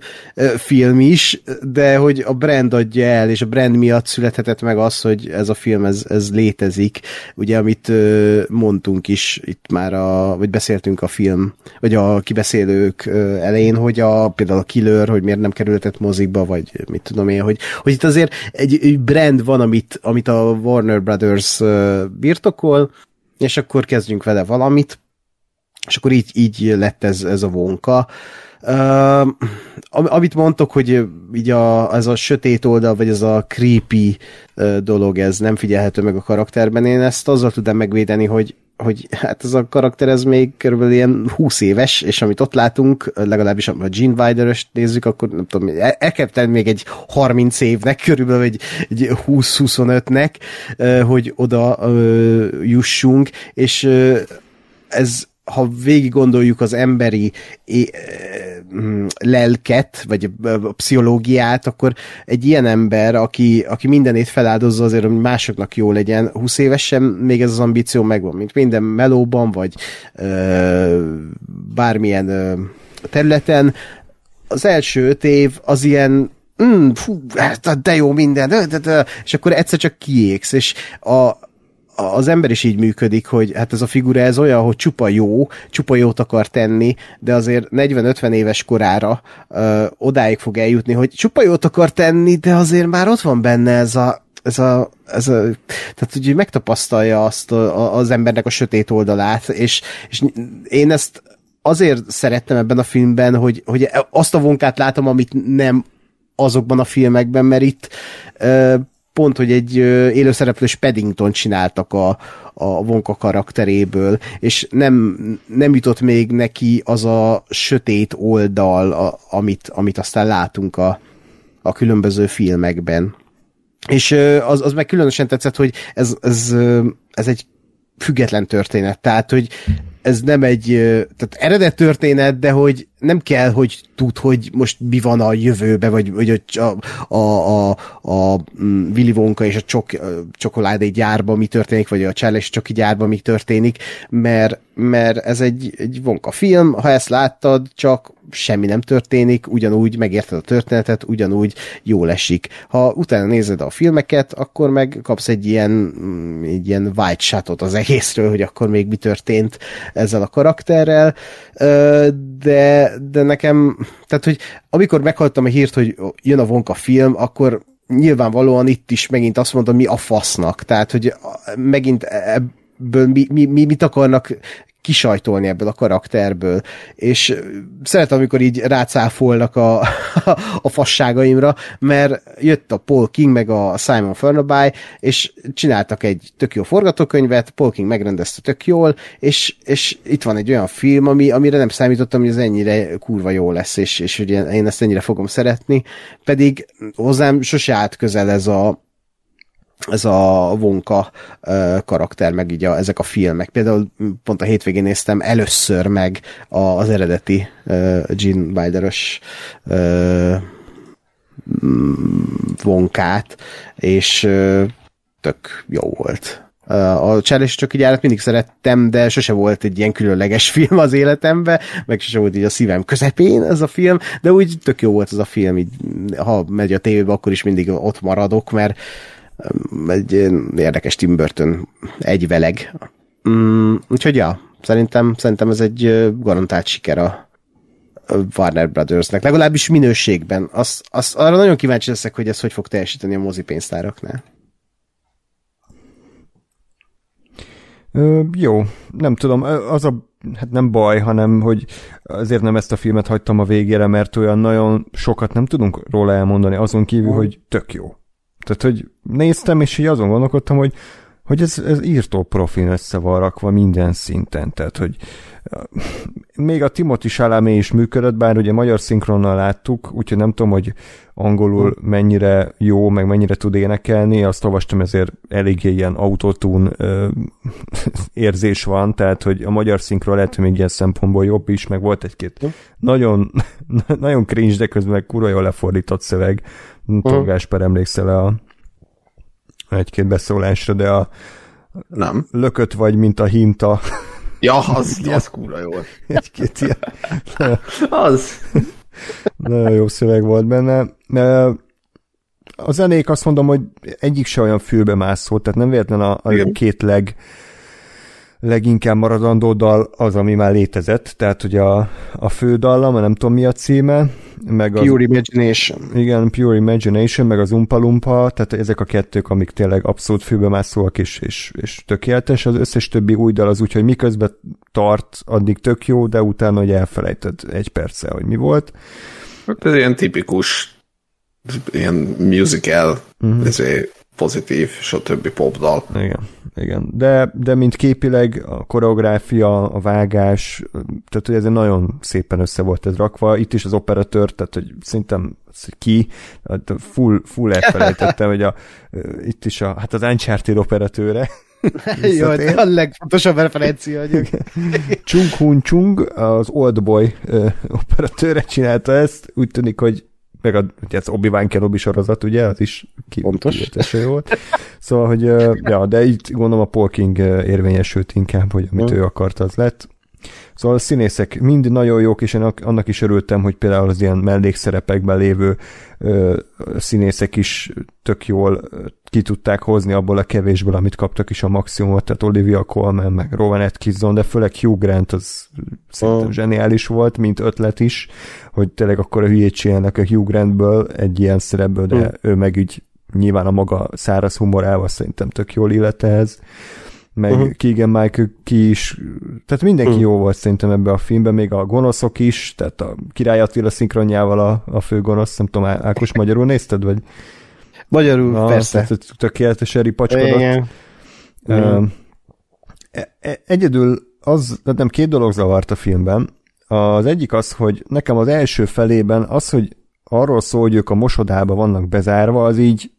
film is, de hogy a brand adja el, és a brand miatt születhetett meg az, hogy ez a film, ez, ez létezik. Ugye, amit mondtunk is itt már, a, vagy beszéltünk a film, vagy a kibeszélők elején, hogy a, például a Killer, hogy miért nem kerülhetett mozikba, vagy mit tudom én, hogy, hogy itt azért egy, egy brand van, amit, amit a Warner Brothers birtokol, és akkor kezdjünk vele valamit, és akkor így, így lett ez, ez a vonka. Uh, amit mondtok, hogy így a, ez a sötét oldal, vagy ez a creepy uh, dolog, ez nem figyelhető meg a karakterben, én ezt azzal tudom megvédeni, hogy hogy hát ez a karakter ez még körülbelül ilyen 20 éves, és amit ott látunk, legalábbis a Gene wilder nézzük, akkor nem tudom, el, el kell tenni még egy 30 évnek, körülbelül egy, egy 20-25-nek, hogy oda jussunk, és ez ha végig gondoljuk az emberi mm, lelket, vagy a pszichológiát, akkor egy ilyen ember, aki, aki mindenét feláldozza azért, hogy másoknak jó legyen, 20 évesen még ez az ambíció megvan, mint minden melóban, vagy ö, bármilyen ö, területen. Az első öt év az ilyen mm, fú, hát de jó minden, de, de, de, és akkor egyszer csak kiégsz, és a, az ember is így működik, hogy hát ez a figura ez olyan, hogy csupa jó, csupa jót akar tenni, de azért 40-50 éves korára ö, odáig fog eljutni, hogy csupa jót akar tenni, de azért már ott van benne ez a ez a, ez a tehát ugye megtapasztalja azt a, az embernek a sötét oldalát, és, és én ezt azért szerettem ebben a filmben, hogy, hogy azt a vonkát látom, amit nem azokban a filmekben, mert itt ö, pont, hogy egy élőszereplős Paddington csináltak a, a Vonka karakteréből, és nem, nem jutott még neki az a sötét oldal, a, amit, amit aztán látunk a, a különböző filmekben. És az, az meg különösen tetszett, hogy ez, ez, ez egy független történet, tehát, hogy ez nem egy tehát eredet történet, de hogy nem kell, hogy tud, hogy most mi van a jövőbe, vagy, vagy a, a, a, a mm, Willy Wonka és a csok, csokoládé gyárban mi történik, vagy a Charles Csoki gyárban mi történik, mert, mert ez egy, egy Wonka film, ha ezt láttad, csak semmi nem történik, ugyanúgy megérted a történetet, ugyanúgy jól esik. Ha utána nézed a filmeket, akkor meg kapsz egy ilyen, mm, egy ilyen white shotot az egészről, hogy akkor még mi történt ezzel a karakterrel, de, de nekem, tehát, hogy amikor meghallottam a hírt, hogy jön a Vonka film, akkor nyilvánvalóan itt is megint azt mondom, mi a fasznak. Tehát, hogy megint ebből mi, mi, mi, mit akarnak kisajtolni ebből a karakterből. És szeretem, amikor így rácáfolnak a, a fasságaimra, mert jött a Paul King meg a Simon Fernaby, és csináltak egy tök jó forgatókönyvet, Paul King megrendezte tök jól, és, és itt van egy olyan film, ami, amire nem számítottam, hogy ez ennyire kurva jó lesz, és, és hogy én ezt ennyire fogom szeretni, pedig hozzám sose állt közel ez a, ez a Vonka karakter, meg így a, ezek a filmek. Például pont a hétvégén néztem először meg az eredeti Gene Wilder-ös Vonkát, és uh, tök jó volt. A Charlie Csoki gyárat mindig szerettem, de sose volt egy ilyen különleges film az életemben, meg sose volt így a szívem közepén ez a film, de úgy tök jó volt ez a film, így, ha megy a tévébe, akkor is mindig ott maradok, mert egy érdekes Tim Burton egyveleg. Mm, úgyhogy ja, szerintem, szerintem ez egy garantált siker a, Warner Brothersnek, legalábbis minőségben. Az, az, arra nagyon kíváncsi leszek, hogy ez hogy fog teljesíteni a mozipénztáraknál. Ö, jó, nem tudom, az a, hát nem baj, hanem, hogy azért nem ezt a filmet hagytam a végére, mert olyan nagyon sokat nem tudunk róla elmondani, azon kívül, hogy tök jó. Tehát, hogy néztem, és így azon gondolkodtam, hogy hogy ez, ez írtó profin össze van rakva minden szinten, tehát hogy még a Timothy Chalamet is működött, bár ugye magyar szinkronnal láttuk, úgyhogy nem tudom, hogy angolul mennyire jó, meg mennyire tud énekelni, azt olvastam, ezért eléggé ilyen autotune ö, érzés van, tehát hogy a magyar szinkron lehet, hogy még ilyen szempontból jobb is, meg volt egy-két nagyon, nagyon cringe, de közben meg kurva jól lefordított szöveg. Nem tudom, Gásper, emlékszel a egy-két beszólásra, de a Nem. lökött vagy, mint a hinta. Ja, az, az kúra jó. Egy-két ilyen. Az. Nagyon jó szöveg volt benne. A zenék azt mondom, hogy egyik se olyan fülbe mászó, tehát nem véletlen a, a két leg leginkább maradandó dal az, ami már létezett, tehát hogy a, a fő dallam, nem tudom mi a címe, meg az, Pure Imagination. Igen, Pure Imagination, meg az Umpa Lumpa, tehát ezek a kettők, amik tényleg abszolút főbemászóak és, és, és tökéletes, az összes többi új dal az úgy, hogy miközben tart, addig tök jó, de utána, hogy elfelejtett egy perccel, hogy mi volt. Hát ez ilyen tipikus ilyen musical, uh-huh. ezért pozitív, stb. popdal. Igen, igen. De, de mint képileg a koreográfia, a vágás, tehát hogy ez nagyon szépen össze volt ez rakva. Itt is az operatőr, tehát hogy szerintem ki, full, full elfelejtettem, hogy a, itt is a, hát az Uncharted operatőre, Jó, a legfontosabb referencia. Chung Hun Chung, az Oldboy operatőre csinálta ezt, úgy tűnik, hogy meg a, ugye az Obi-Wan Kenobi sorozat, ugye, az is ki, Pontos. volt. Szóval, hogy ja, de itt gondolom a Paul King érvényesült inkább, hogy amit hmm. ő akart, az lett. Szóval a színészek mind nagyon jók, és én annak is örültem, hogy például az ilyen mellékszerepekben lévő ö, színészek is tök jól ki tudták hozni abból a kevésből, amit kaptak is a maximumot, tehát Olivia Colman, meg Rowan Atkinson, de főleg Hugh Grant az szerintem oh. zseniális volt, mint ötlet is, hogy tényleg akkor a hülyét csinálnak a Hugh Grantből egy ilyen szerepből, de mm. ő meg így nyilván a maga száraz humorával szerintem tök jól illet ehhez meg uh-huh. Keegan Michael ki is, tehát mindenki uh-huh. jó volt szerintem ebbe a filmben, még a gonoszok is, tehát a Király Attila szinkronjával a, a fő gonosz, nem tudom, Ákos magyarul nézted, vagy? Magyarul, Na, persze. Tehát tökéletesen ripacskodott. Igen. Uh, egyedül az, nem két dolog zavart a filmben. Az egyik az, hogy nekem az első felében az, hogy arról szól, hogy ők a mosodába vannak bezárva, az így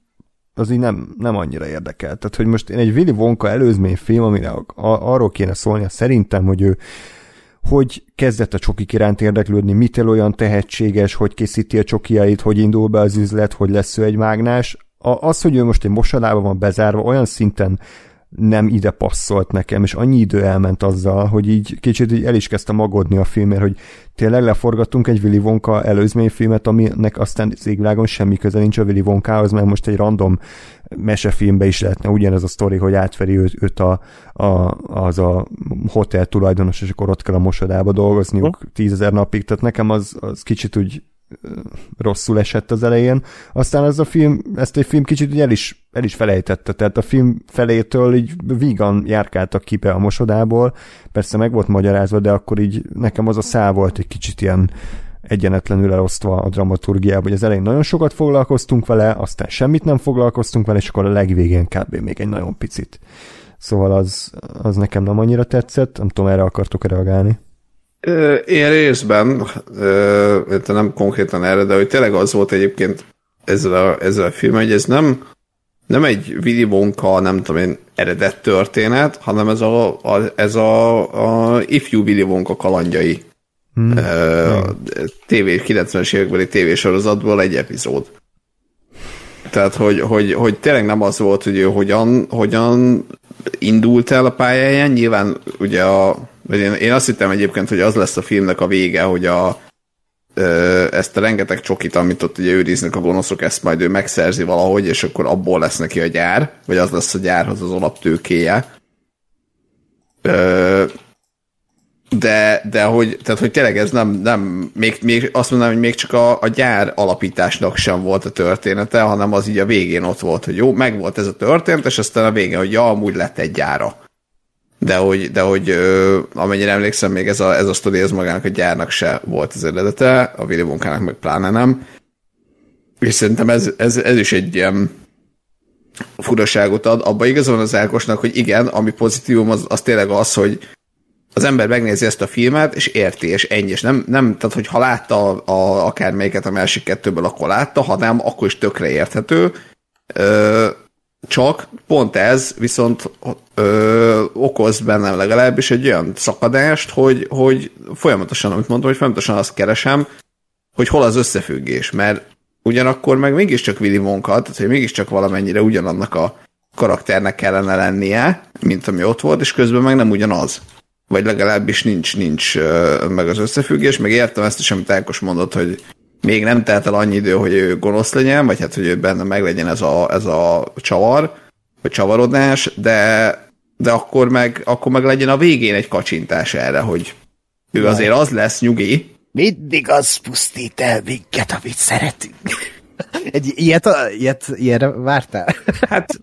az így nem, nem annyira érdekel. Tehát, hogy most én egy Willy Wonka előzmény film, amire arról kéne szólnia szerintem, hogy ő hogy kezdett a csokik iránt érdeklődni, mitől olyan tehetséges, hogy készíti a csokiait, hogy indul be az üzlet, hogy lesz ő egy mágnás. A, az, hogy ő most egy mosadába van bezárva, olyan szinten nem ide passzolt nekem, és annyi idő elment azzal, hogy így kicsit így el is kezdtem magodni a filmért, hogy tényleg leforgattunk egy Willy Wonka előzményfilmet, aminek aztán az égvilágon semmi köze nincs a Willy Wonkához, mert most egy random mesefilmbe is lehetne ugyanez a sztori, hogy átveri őt, őt a, a, az a hotel tulajdonos, és akkor ott kell a mosodába dolgozniuk tízezer napig, tehát nekem az, az kicsit úgy rosszul esett az elején. Aztán ez a film, ezt egy film kicsit el is, el is felejtette, tehát a film felétől így vígan járkáltak ki be a mosodából, persze meg volt magyarázva, de akkor így nekem az a szál volt egy kicsit ilyen egyenetlenül elosztva a dramaturgiában, hogy az elején nagyon sokat foglalkoztunk vele, aztán semmit nem foglalkoztunk vele, és akkor a legvégén kb. még egy nagyon picit. Szóval az, az nekem nem annyira tetszett, nem tudom, erre akartok reagálni. Én részben, nem konkrétan erre, de hogy tényleg az volt egyébként ezzel a, ezzel a film, hogy ez nem, nem egy Willy Wonka, nem tudom én, eredet történet, hanem ez a, a, ez a, a ifjú Willy Wonka kalandjai. Hmm. Uh, TV, 90-es évekbeli tévésorozatból egy epizód. Tehát, hogy, hogy, hogy tényleg nem az volt, hogy ő hogyan, hogyan indult el a pályáján. Nyilván ugye a, én, én azt hittem egyébként, hogy az lesz a filmnek a vége, hogy a, ezt a rengeteg csokit, amit ott ugye őriznek a gonoszok, ezt majd ő megszerzi valahogy, és akkor abból lesz neki a gyár, vagy az lesz a gyárhoz az alaptőkéje. De, de hogy, tehát, hogy tényleg ez nem, nem még, még azt mondanám, hogy még csak a, a gyár alapításnak sem volt a története, hanem az így a végén ott volt, hogy jó, meg volt ez a történet, és aztán a végén, hogy ja, amúgy lett egy gyára. De hogy, de hogy ö, amennyire emlékszem, még ez a, ez a sztori, ez magának a gyárnak se volt az eredete, a Willy Wonkának meg pláne nem. És szerintem ez, ez, ez is egy ilyen furaságot ad. Abba igaza van az Ákosnak, hogy igen, ami pozitívum, az, az tényleg az, hogy az ember megnézi ezt a filmet, és érti, és ennyi, és nem, nem tehát, hogy ha látta a, a, akármelyiket a másik kettőből, akkor látta, ha nem, akkor is tökre érthető. Ö, csak pont ez viszont ö, okoz bennem legalábbis egy olyan szakadást, hogy, hogy folyamatosan, amit mondtam, hogy folyamatosan azt keresem, hogy hol az összefüggés, mert ugyanakkor meg mégiscsak Willy Wonka, tehát hogy mégiscsak valamennyire ugyanannak a karakternek kellene lennie, mint ami ott volt, és közben meg nem ugyanaz. Vagy legalábbis nincs, nincs meg az összefüggés, meg értem ezt is, amit Ákos mondott, hogy még nem telt el annyi idő, hogy ő gonosz legyen, vagy hát, hogy ő benne meg legyen ez a, ez a csavar, vagy csavarodás, de, de akkor, meg, akkor meg legyen a végén egy kacsintás erre, hogy ő azért az lesz nyugi. Mindig az pusztít el minket, amit szeretünk. Egy ilyet, ilyet, ilyenre vártál? Hát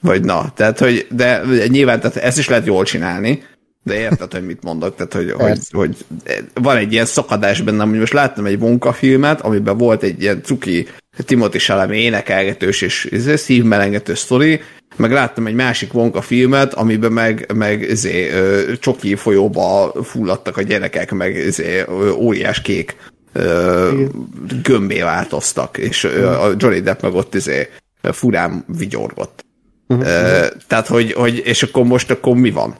vagy na, tehát, hogy, de nyilván tehát ezt is lehet jól csinálni, de érted, hogy mit mondok, tehát, hogy, hogy, hogy, van egy ilyen szakadás bennem, hogy most láttam egy Wonka filmet, amiben volt egy ilyen cuki Timothy Chalamet énekelgetős és izé, szívmelengető sztori, meg láttam egy másik Wonka filmet, amiben meg, meg izé, csoki folyóba fulladtak a gyerekek, meg izé, óriás kék gömbé változtak, és a Johnny Depp meg ott izé, furán vigyorgott. Uh-huh. Tehát, hogy, hogy, és akkor most akkor mi van?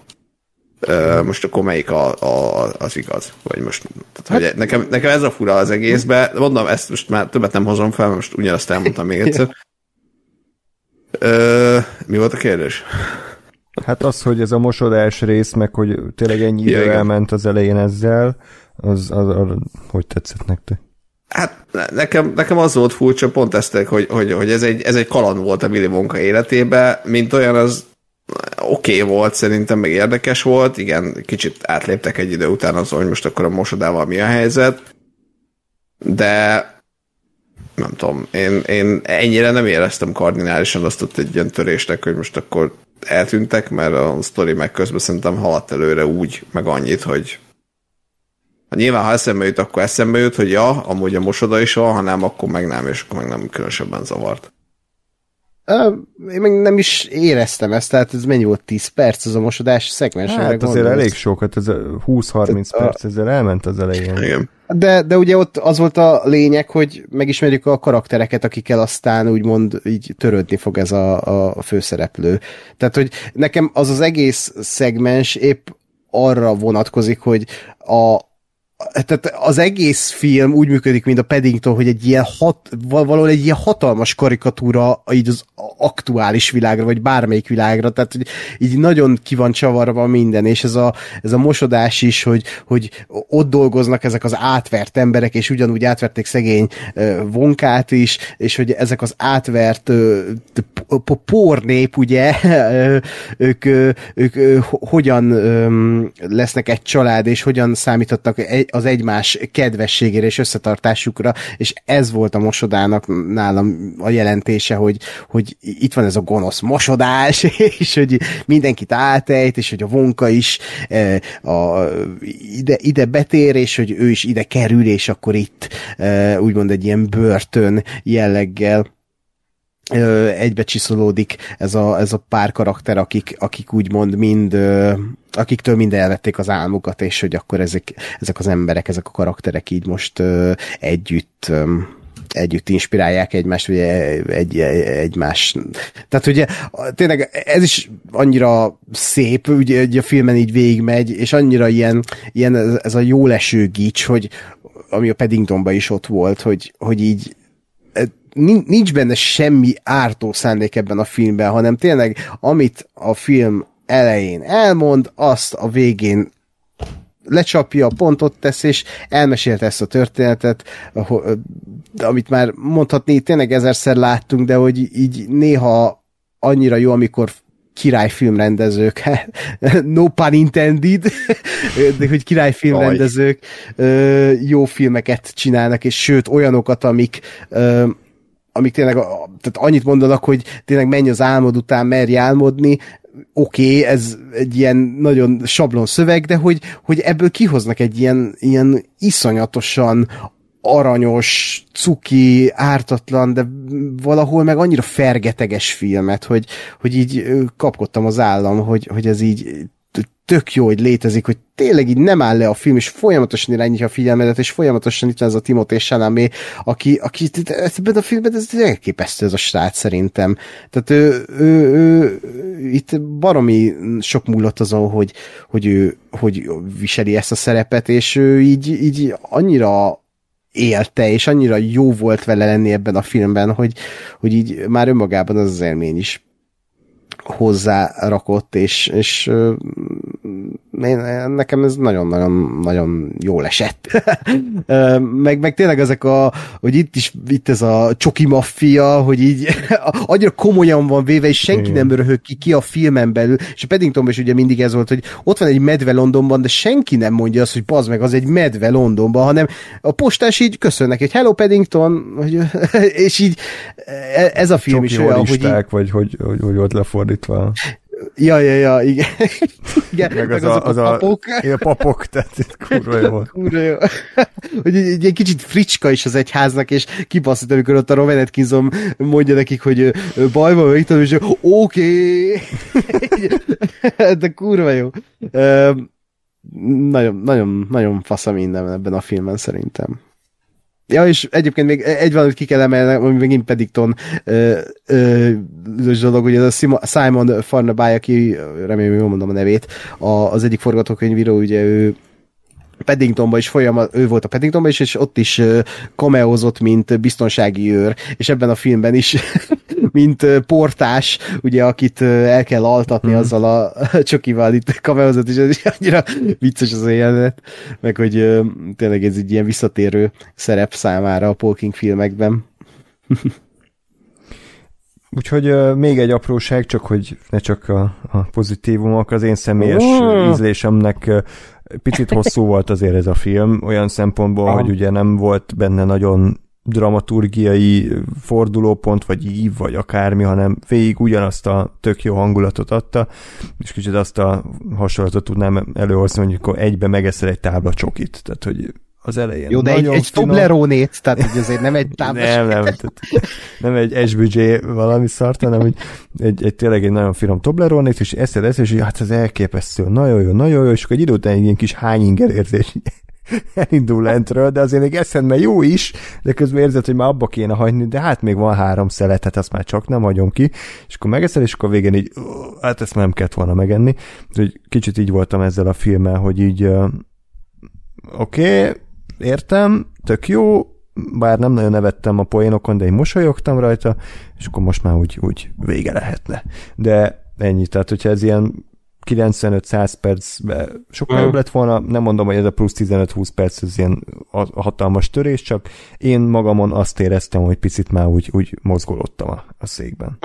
Most akkor melyik a, a, az igaz? Vagy most, tehát, hogy nekem, nekem ez a fura az egészben, mondom, ezt most már többet nem hozom fel, most ugyanazt elmondtam még egyszer. Uh, mi volt a kérdés? Hát az, hogy ez a mosodás rész, meg hogy tényleg ennyi idő ja, elment az elején ezzel, az, az, az, hogy tetszett nektek? Hát nekem, nekem az volt furcsa, pont ezt, hogy, hogy, hogy ez, egy, ez egy kaland volt a Willy Wonka életébe, mint olyan az oké okay volt, szerintem meg érdekes volt, igen, kicsit átléptek egy idő után azon, hogy most akkor a mosodával mi a helyzet, de nem tudom, én, én ennyire nem éreztem kardinálisan azt ott egy ilyen törésnek, hogy most akkor eltűntek, mert a sztori meg közben szerintem haladt előre úgy, meg annyit, hogy ha nyilván, ha eszembe jut, akkor eszembe jut, hogy ja, amúgy a mosoda is van, ha nem, akkor meg nem, és akkor meg nem különösebben zavart. Én meg nem is éreztem ezt, tehát ez mennyi volt 10 perc az a mosodás szegmens? Hát azért gondolsz. elég sokat, ez 20-30 perc, ezzel elment az elején. Igen. De, de ugye ott az volt a lényeg, hogy megismerjük a karaktereket, akikkel aztán úgymond így törődni fog ez a, a főszereplő. Tehát, hogy nekem az az egész szegmens épp arra vonatkozik, hogy a, tehát az egész film úgy működik, mint a Paddington, hogy egy ilyen hat, valahol egy ilyen hatalmas karikatúra így az aktuális világra, vagy bármelyik világra, tehát hogy így nagyon ki van csavarva minden, és ez a, ez a mosodás is, hogy, hogy ott dolgoznak ezek az átvert emberek, és ugyanúgy átverték szegény vonkát is, és hogy ezek az átvert pornép, ugye, ők, ők uh, hogyan lesznek egy család, és hogyan számítottak egy, az egymás kedvességére és összetartásukra, és ez volt a mosodának nálam a jelentése, hogy, hogy itt van ez a gonosz mosodás, és hogy mindenkit átejt, és hogy a vonka is e, a, ide, ide betér, és hogy ő is ide kerül, és akkor itt e, úgymond egy ilyen börtön jelleggel csiszolódik ez a, ez a pár karakter, akik, akik úgymond mind, akiktől mind elvették az álmukat, és hogy akkor ezek, ezek az emberek, ezek a karakterek így most együtt együtt inspirálják egymást, vagy egy, egy, egymás. Tehát ugye tényleg ez is annyira szép, ugye, ugye a filmen így végigmegy, és annyira ilyen, ilyen ez a jó leső gics, hogy ami a Paddingtonban is ott volt, hogy, hogy így nincs benne semmi ártó szándék ebben a filmben, hanem tényleg amit a film elején elmond, azt a végén lecsapja, pontot tesz, és elmesélte ezt a történetet, amit már mondhatni, tényleg ezerszer láttunk, de hogy így néha annyira jó, amikor királyfilmrendezők, no pun intended, de hogy királyfilmrendezők jó filmeket csinálnak, és sőt olyanokat, amik amik tényleg tehát annyit mondanak, hogy tényleg menj az álmod után, merj álmodni, oké, okay, ez egy ilyen nagyon sablon szöveg, de hogy, hogy ebből kihoznak egy ilyen, ilyen iszonyatosan aranyos, cuki, ártatlan, de valahol meg annyira fergeteges filmet, hogy, hogy így kapkodtam az állam, hogy, hogy ez így tök jó, hogy létezik, hogy tényleg így nem áll le a film, és folyamatosan irányítja a figyelmedet, és folyamatosan itt van ez a Timothée Chalamet, aki, aki ebben a filmben ez elképesztő ez a srác szerintem. Tehát ő, ő, ő, itt baromi sok múlott azon, hogy, hogy ő hogy viseli ezt a szerepet, és ő így, így annyira élte, és annyira jó volt vele lenni ebben a filmben, hogy, hogy így már önmagában az az élmény is hozzárakott, és, és én, nekem ez nagyon-nagyon nagyon jól esett. Meg, meg tényleg ezek a, hogy itt is, itt ez a csoki maffia, hogy így annyira komolyan van véve, és senki Igen. nem röhög ki, ki a filmen belül, és Paddingtonban is ugye mindig ez volt, hogy ott van egy medve Londonban, de senki nem mondja azt, hogy bazd meg, az egy medve Londonban, hanem a postás így köszön neki, hogy hello Paddington, hogy, és így e- ez a film Csoki is olyan, hogy így, vagy hogy, hogy, hogy ott lefordítva. Ja, ja, ja, igen. igen Meg az, a, azok az a, papok. a papok, tehát kurva jó volt. Kurva jó. hogy egy, egy, kicsit fricska is az egyháznak, és kibaszott, amikor ott a Rowan Atkinson mondja nekik, hogy baj van, itt és oké. De kurva jó. Nagyon, nagyon, nagyon fasz a minden ebben a filmben szerintem. Ja, és egyébként még egy valamit ki kell emelni, ami megint Paddington ö, ö, dolog, hogy ez a Simo- Simon Farnaby, aki remélem, jól mondom a nevét, a, az egyik forgatókönyvíró, ugye ő Paddingtonban is folyam, ő volt a Paddingtonban is, és ott is cameózott, mint biztonsági őr, és ebben a filmben is, mint portás, ugye, akit el kell altatni mm. azzal a csokival itt cameózott, és ez is annyira vicces az a jelenet, meg hogy tényleg ez egy ilyen visszatérő szerep számára a Paul King filmekben. Úgyhogy uh, még egy apróság, csak hogy ne csak a, a pozitívumok, az én személyes Oh. ízlésemnek uh, picit hosszú volt azért ez a film, olyan szempontból, Aha. hogy ugye nem volt benne nagyon dramaturgiai fordulópont, vagy ív, vagy akármi, hanem végig ugyanazt a tök jó hangulatot adta, és kicsit azt a hasonlatot tudnám előhozni, hogy akkor egybe megeszel egy tábla csokit, tehát hogy az elején Jó, de egy, egy Toblerone-t, tehát hogy azért nem egy táblas. nem, nem, tehát nem egy SBJ valami szart, hanem hogy egy, egy tényleg egy nagyon finom toblerone és eszed, eszed, és hát ez elképesztő, nagyon jó, nagyon jó, és akkor egy idő után egy ilyen kis hányinger érzés elindul lentről, de azért még eszed, mert jó is, de közben érzed, hogy már abba kéne hagyni, de hát még van három szelet, hát azt már csak nem hagyom ki, és akkor megeszed, és akkor végén így, "Ó, hát ezt nem kellett volna megenni. Úgyhogy kicsit így voltam ezzel a filmmel, hogy így oké, okay, értem, tök jó, bár nem nagyon nevettem a poénokon, de én mosolyogtam rajta, és akkor most már úgy, úgy vége lehetne. De ennyi, tehát hogyha ez ilyen 95-100 percben sokkal Mm. jobb lett volna, nem mondom, hogy ez a plusz 15-20 perc, ez ilyen hatalmas törés, csak én magamon azt éreztem, hogy picit már úgy, úgy mozgolódtam a, a székben.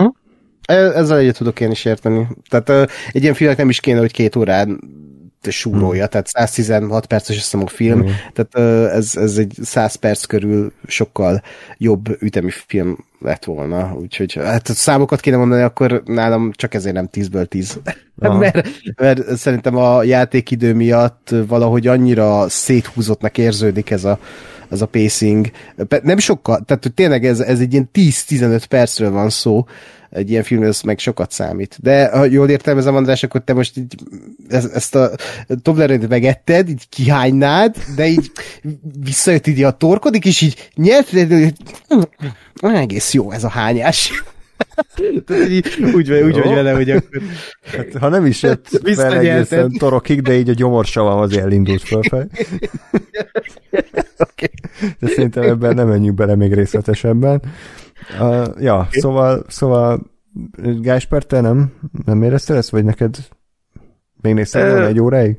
E- Ezzel egyet tudok én is érteni. Tehát egy ilyen filmnek nem is kéne, hogy két órán súrolja, tehát 116 perces azt hiszem a film, Mm. tehát ez, ez egy 100 perc körül sokkal jobb ütemi film lett volna, úgyhogy hát ha számokat kéne mondani, akkor nálam csak ezért nem 10-ből 10. Aha. mert, mert szerintem a játékidő miatt valahogy annyira széthúzottnak érződik ez a, ez a pacing. Nem sokkal, tehát tényleg ez, ez egy ilyen 10-15 percről van szó, egy ilyen film, ez meg sokat számít. De ha jól értelmezem, András, akkor te most így ez, ezt a Toblerone-t megetted, így kihánynád, de így visszajött így a torkodik, és így nyert, egész jó ez a hányás. Tehát így, úgy, vagy- úgy Jó. vagy vele, hogy akkor Hát, ha nem is jött fel egészen torokig, de így a gyomorsavam azért elindult fölfel. okay. De szerintem ebben nem menjünk bele még részletesebben. Uh, ja, szóval, szóval Gásper, te nem, nem érezted ezt, vagy neked még néztél volna egy óráig?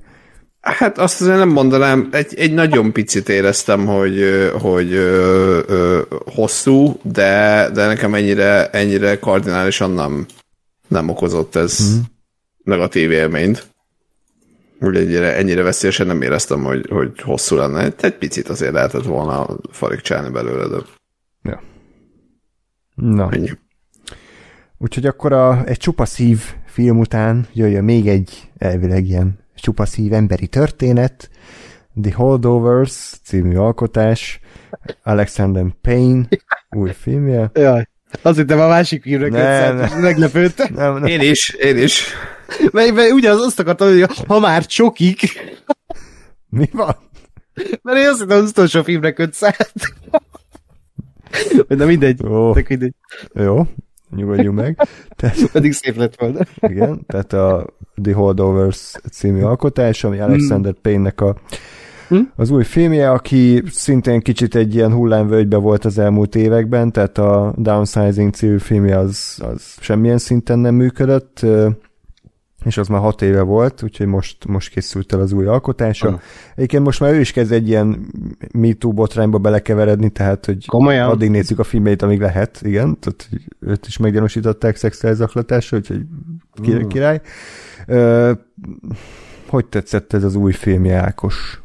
Hát azt azért nem mondanám, egy, egy nagyon picit éreztem, hogy, hogy ö, ö, hosszú, de, de nekem ennyire, ennyire kardinálisan nem, nem okozott ez mm. negatív élményt. Úgy ennyire, ennyire veszélyesen nem éreztem, hogy, hogy hosszú lenne. Egy picit azért lehetett volna farigcsálni belőle, de. Na, ennyi. úgyhogy akkor a, egy csupa szív film után jöjjön még egy elvileg ilyen csupa szív emberi történet, The Holdovers című alkotás, Alexander Payne új filmje. Jaj. Azt hittem a másik hírre nem. meglepődtem. Nem, nem, Én is, én is. Mert, mert ugyanaz azt akartam, hogy ha már csokik, mi van? mert én azt hittem az utolsó filmre kötszett. Na mindegy. Ó. Tök mindegy. Jó, nyugodjunk meg. Tehát, Pedig szép lett volna. igen, tehát a The Holdovers című alkotás, ami Alexander Payne-nek a, az új filmje, aki szintén kicsit egy ilyen hullámvölgybe volt az elmúlt években, tehát a Downsizing című filmje az, az semmilyen szinten nem működött, és az már hat éve volt, úgyhogy most, most készült el az új alkotása. Ah. Egyébként most már ő is kezd egy ilyen MeToo botrányba belekeveredni, tehát hogy Komolyan? addig nézzük a filmeit, amíg lehet, igen, tehát őt is meggyanúsították szexuális zaklatásra, úgyhogy ki- király. Ö, hogy tetszett ez az új filmje, Ákos?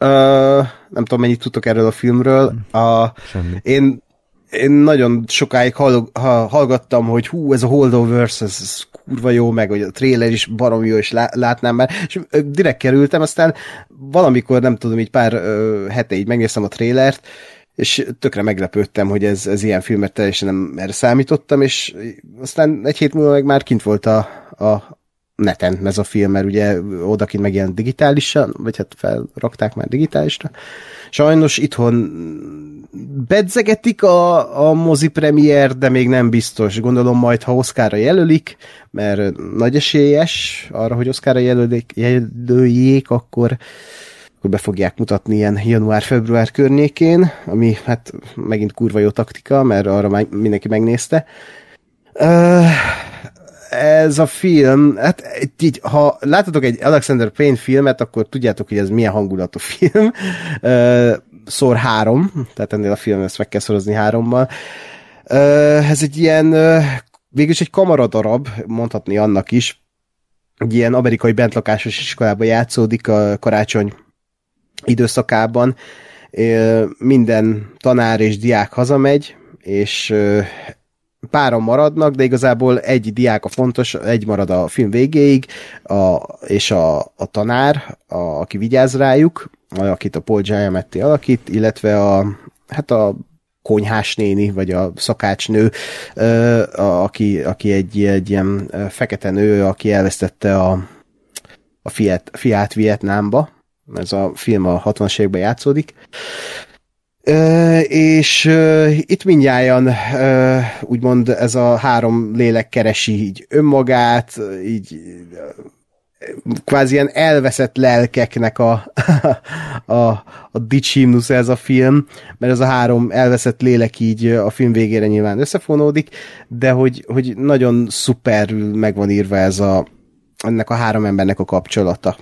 Ö, nem tudom, mennyit tudtok erről a filmről. A, Semmi. én, én nagyon sokáig hallog, ha, hallgattam, hogy hú, ez a Holdovers, ez, ez kurva jó, meg hogy a trailer is barom jó, és lá, látnám már, és direkt kerültem, aztán valamikor, nem tudom, így pár ö, hete így megnéztem a trailert, és tökre meglepődtem, hogy ez, ez ilyen film, mert teljesen nem erre számítottam, és aztán egy hét múlva meg már kint volt a, a neten ez a film, mert ugye odakint megjelent digitálisan, vagy hát felrakták már digitálisra. Sajnos itthon bedzegetik a, a mozi premier, de még nem biztos. Gondolom majd, ha Oszkára jelölik, mert nagy esélyes arra, hogy Oszkára jelölik, jelöljék, akkor akkor be fogják mutatni ilyen január-február környékén, ami hát megint kurva jó taktika, mert arra már mindenki megnézte. Uh, ez a film, hát így, ha láttatok egy Alexander Payne filmet, akkor tudjátok, hogy ez milyen hangulatú film. Szor három, tehát ennél a filmnél ezt meg kell szorozni hárommal. Ez egy ilyen, végülis egy kamaradarab, mondhatni annak is, egy ilyen amerikai bentlakásos iskolában játszódik a karácsony időszakában. Minden tanár és diák hazamegy, és páran maradnak, de igazából egy diák a fontos, egy marad a film végéig, a, és a, a tanár, a, aki vigyáz rájuk, akit a Paul Giametti alakít, illetve a, hát a konyhás vagy a szakácsnő, aki, aki egy, egy ilyen fekete nő, aki elvesztette a, a fiát, fiát Vietnámba. Ez a film a 60-as években játszódik. És itt mindjárt úgymond ez a három lélek keresi így önmagát, így kvázi ilyen elveszett lelkeknek a, a, a dicsimnusz ez a film, mert ez a három elveszett lélek így a film végére nyilván összefonódik, de hogy, hogy nagyon szuperül meg van írva ez a, ennek a három embernek a kapcsolata.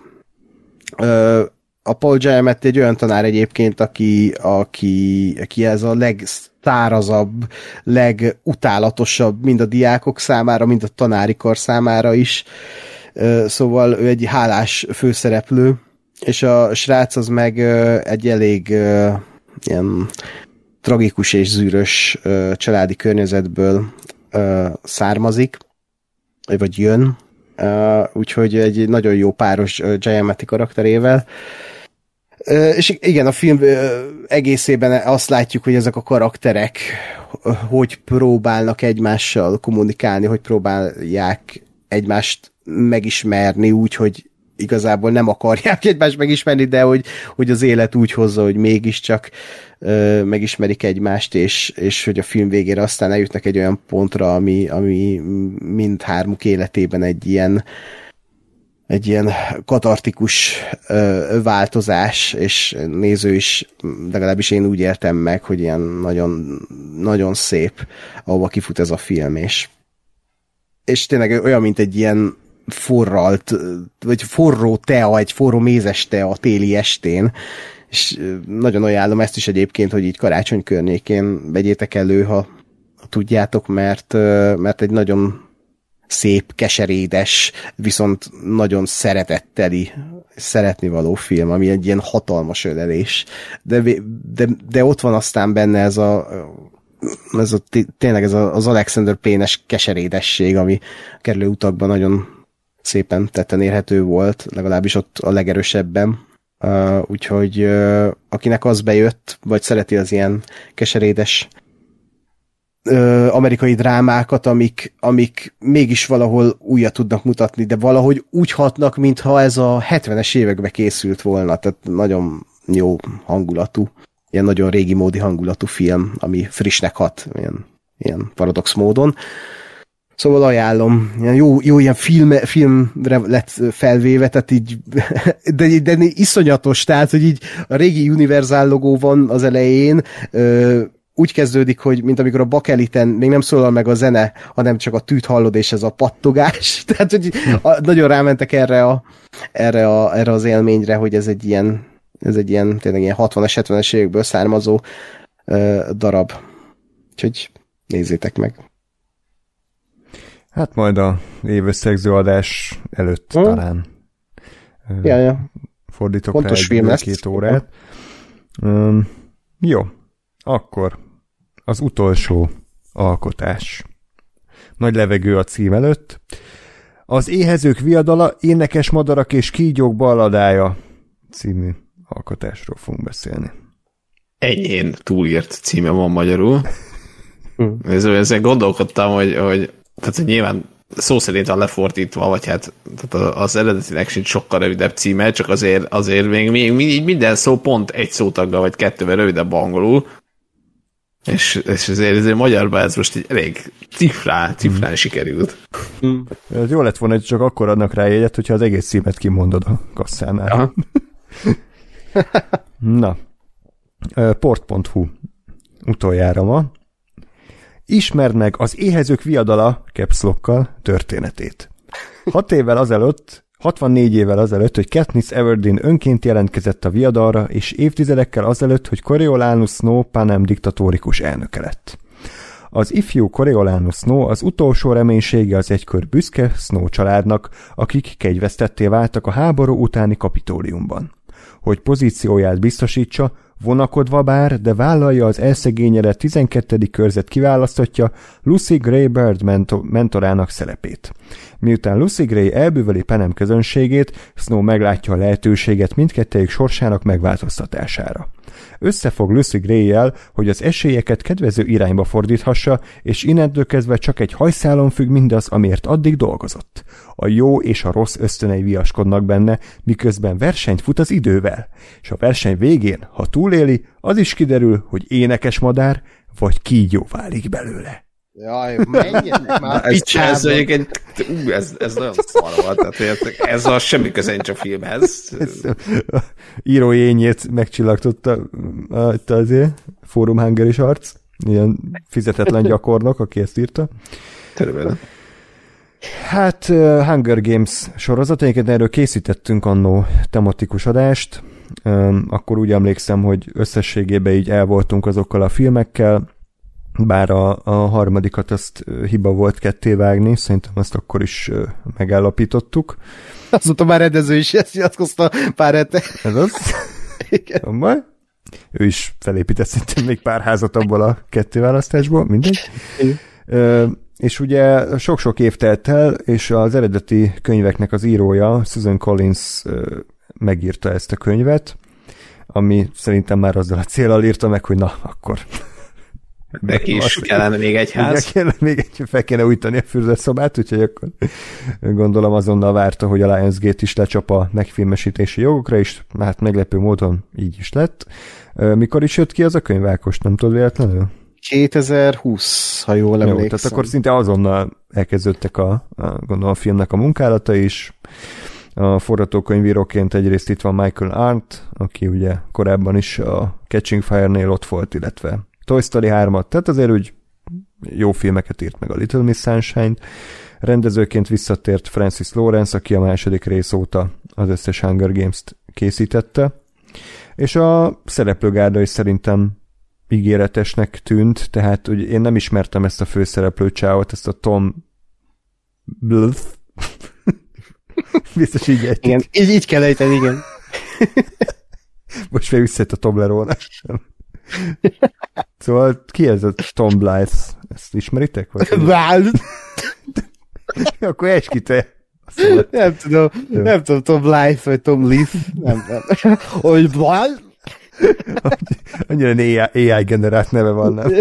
Ö, a Paul Giamatti egy olyan tanár egyébként, aki, aki, aki ez a legszárazabb, legutálatosabb mind a diákok számára, mind a tanári kar számára is. Szóval ő egy hálás főszereplő, és a srác az meg egy elég ilyen tragikus és zűrös családi környezetből származik, vagy jön, úgyhogy egy nagyon jó páros Giamatti karakterével. És igen, a film egészében azt látjuk, hogy ezek a karakterek hogy próbálnak egymással kommunikálni, hogy próbálják egymást megismerni úgy, hogy igazából nem akarják egymást megismerni, de hogy, hogy az élet úgy hozza, hogy mégiscsak ö, megismerik egymást, és, és hogy a film végére aztán eljutnak egy olyan pontra, ami, ami mindhármuk életében egy ilyen egy ilyen katartikus ö, változás, és néző is, legalábbis én úgy értem meg, hogy ilyen nagyon, nagyon szép, ahova kifut ez a film, és és tényleg olyan, mint egy ilyen forralt, vagy forró tea, egy forró mézes tea a téli estén, és nagyon ajánlom ezt is egyébként, hogy így karácsony környékén vegyétek elő, ha, tudjátok, mert, mert egy nagyon szép, keserédes, viszont nagyon szeretetteli, szeretni való film, ami egy ilyen hatalmas ölelés. De, de, de ott van aztán benne ez a ez a, tényleg ez a, az Alexander Pénes keserédesség, ami a kerülő utakban nagyon szépen tetten érhető volt, legalábbis ott a legerősebben. Uh, úgyhogy uh, akinek az bejött, vagy szereti az ilyen keserédes amerikai drámákat, amik, amik mégis valahol újat tudnak mutatni, de valahogy úgy hatnak, mintha ez a 70-es évekbe készült volna, tehát nagyon jó hangulatú ilyen nagyon régi módi hangulatú film, ami frissnek hat, ilyen, ilyen paradox módon. Szóval ajánlom, ilyen jó, jó ilyen film, filmre lett felvéve, tehát így, de, de iszonyatos, tehát, hogy így a régi Universal logó van az elején, ö, úgy kezdődik, hogy mint amikor a bakeliten még nem szólal meg a zene, hanem csak a tűt hallod, és ez a pattogás. Tehát, hogy a, nagyon rámentek erre, a, erre, a, erre az élményre, hogy ez egy ilyen ez egy ilyen, tényleg ilyen 60-as, 70-es évekből származó ö, darab. Úgyhogy nézzétek meg. Hát majd a évösszegző adás előtt hmm. talán. Ja, ja. Fordítok Pontos rá egy két órát. Um, jó, akkor az utolsó alkotás. Nagy levegő a cím előtt. Az éhezők viadala, énekes madarak és kígyók balladája című alkotásról fogunk beszélni. Enyén túlírt címe van magyarul. Ezzel gondolkodtam, hogy, hogy, tehát, hogy nyilván szó szerint a lefordítva, vagy hát tehát az eredetileg sincs sokkal rövidebb címe, csak azért, azért még, még, még minden szó pont egy szótaggal, vagy kettővel rövidebb angolul, és, és ezért, ezért magyarban ez most egy elég cifrán, cifrán mm. sikerült. Mm. Ez jó lett volna, hogy csak akkor adnak rá jegyet, hogyha az egész címet kimondod a kasszánál. Na, port.hu utoljára ma. Ismerd meg az éhezők viadala capslokkal történetét. Hat évvel azelőtt 64 évvel azelőtt, hogy Katniss Everdeen önként jelentkezett a viadalra, és évtizedekkel azelőtt, hogy Coriolanus Snow Panem diktatórikus elnöke lett. Az ifjú Coriolanus Snow az utolsó reménysége az egykor büszke Snow családnak, akik kegyvesztetté váltak a háború utáni kapitóliumban hogy pozícióját biztosítsa, vonakodva bár, de vállalja az elszegényedett 12. körzet kiválasztatja Lucy Gray Bird mentorának szerepét. Miután Lucy Gray elbűveli Penem közönségét, Snow meglátja a lehetőséget mindkettőjük sorsának megváltoztatására. Összefog Lucy gray hogy az esélyeket kedvező irányba fordíthassa, és innentől kezdve csak egy hajszálon függ mindaz, amiért addig dolgozott. A jó és a rossz ösztönei viaskodnak benne, miközben versenyt fut az idővel, és a verseny végén, ha túléli, az is kiderül, hogy énekes madár vagy kígyó válik belőle. Jaj, menjenek már ez, ez, egyébként, ú, ez, ez nagyon szar volt, tehát ez a semmi köze nincs a filmhez. Írói ényét megcsillagtotta itt azért, Fórum Hunger is arc, ilyen fizetetlen gyakornok, aki ezt írta. Körülbelül. Hát Hunger Games sorozat, egyébként erről készítettünk annó tematikus adást, akkor úgy emlékszem, hogy összességében így el voltunk azokkal a filmekkel, bár a, a harmadikat azt hiba volt ketté vágni, szerintem azt akkor is megállapítottuk. Azóta már rendező is ezt nyilatkozta pár hete. Ez az? Igen. Baj. Ő is felépített szerintem még pár házat abból a kettő választásból, mindegy. És ugye sok-sok év telt el, és az eredeti könyveknek az írója, Susan Collins megírta ezt a könyvet, ami szerintem már azzal a célral írta meg, hogy na, akkor Neki is azt, kellene még egy ház. Kellene még egy, fel kéne újítani a fürdőszobát, úgyhogy akkor gondolom azonnal várta, hogy a Lionsgate is lecsap a megfilmesítési jogokra, és hát meglepő módon így is lett. Mikor is jött ki az a könyv, Ákos, nem tudod véletlenül? 2020, ha jól emlékszem. tehát akkor szinte azonnal elkezdődtek a, a, gondolom a filmnek a munkálata is. A forgatókönyvíróként egyrészt itt van Michael Arndt, aki ugye korábban is a Catching Fire-nél ott volt, illetve Toy Story 3-at, tehát azért úgy jó filmeket írt meg a Little Miss Sunshine-t. Rendezőként visszatért Francis Lawrence, aki a második rész óta az összes Hunger Games-t készítette. És a szereplőgárda is szerintem ígéretesnek tűnt, tehát ugye én nem ismertem ezt a főszereplő csávot, ezt a Tom Bluth. Biztos így egy. Igen, így, így kell ejteni, igen. Most még visszajött a Toblerone. szóval ki ez a Tom Blythe? Ezt ismeritek? Vagy? Akkor esküdte. Szóval, Nem tudom, nem tudom, Tom Blythe vagy Tom Leaf, nem, nem. Hogy Vál? annyira AI, AI generált neve van, nem?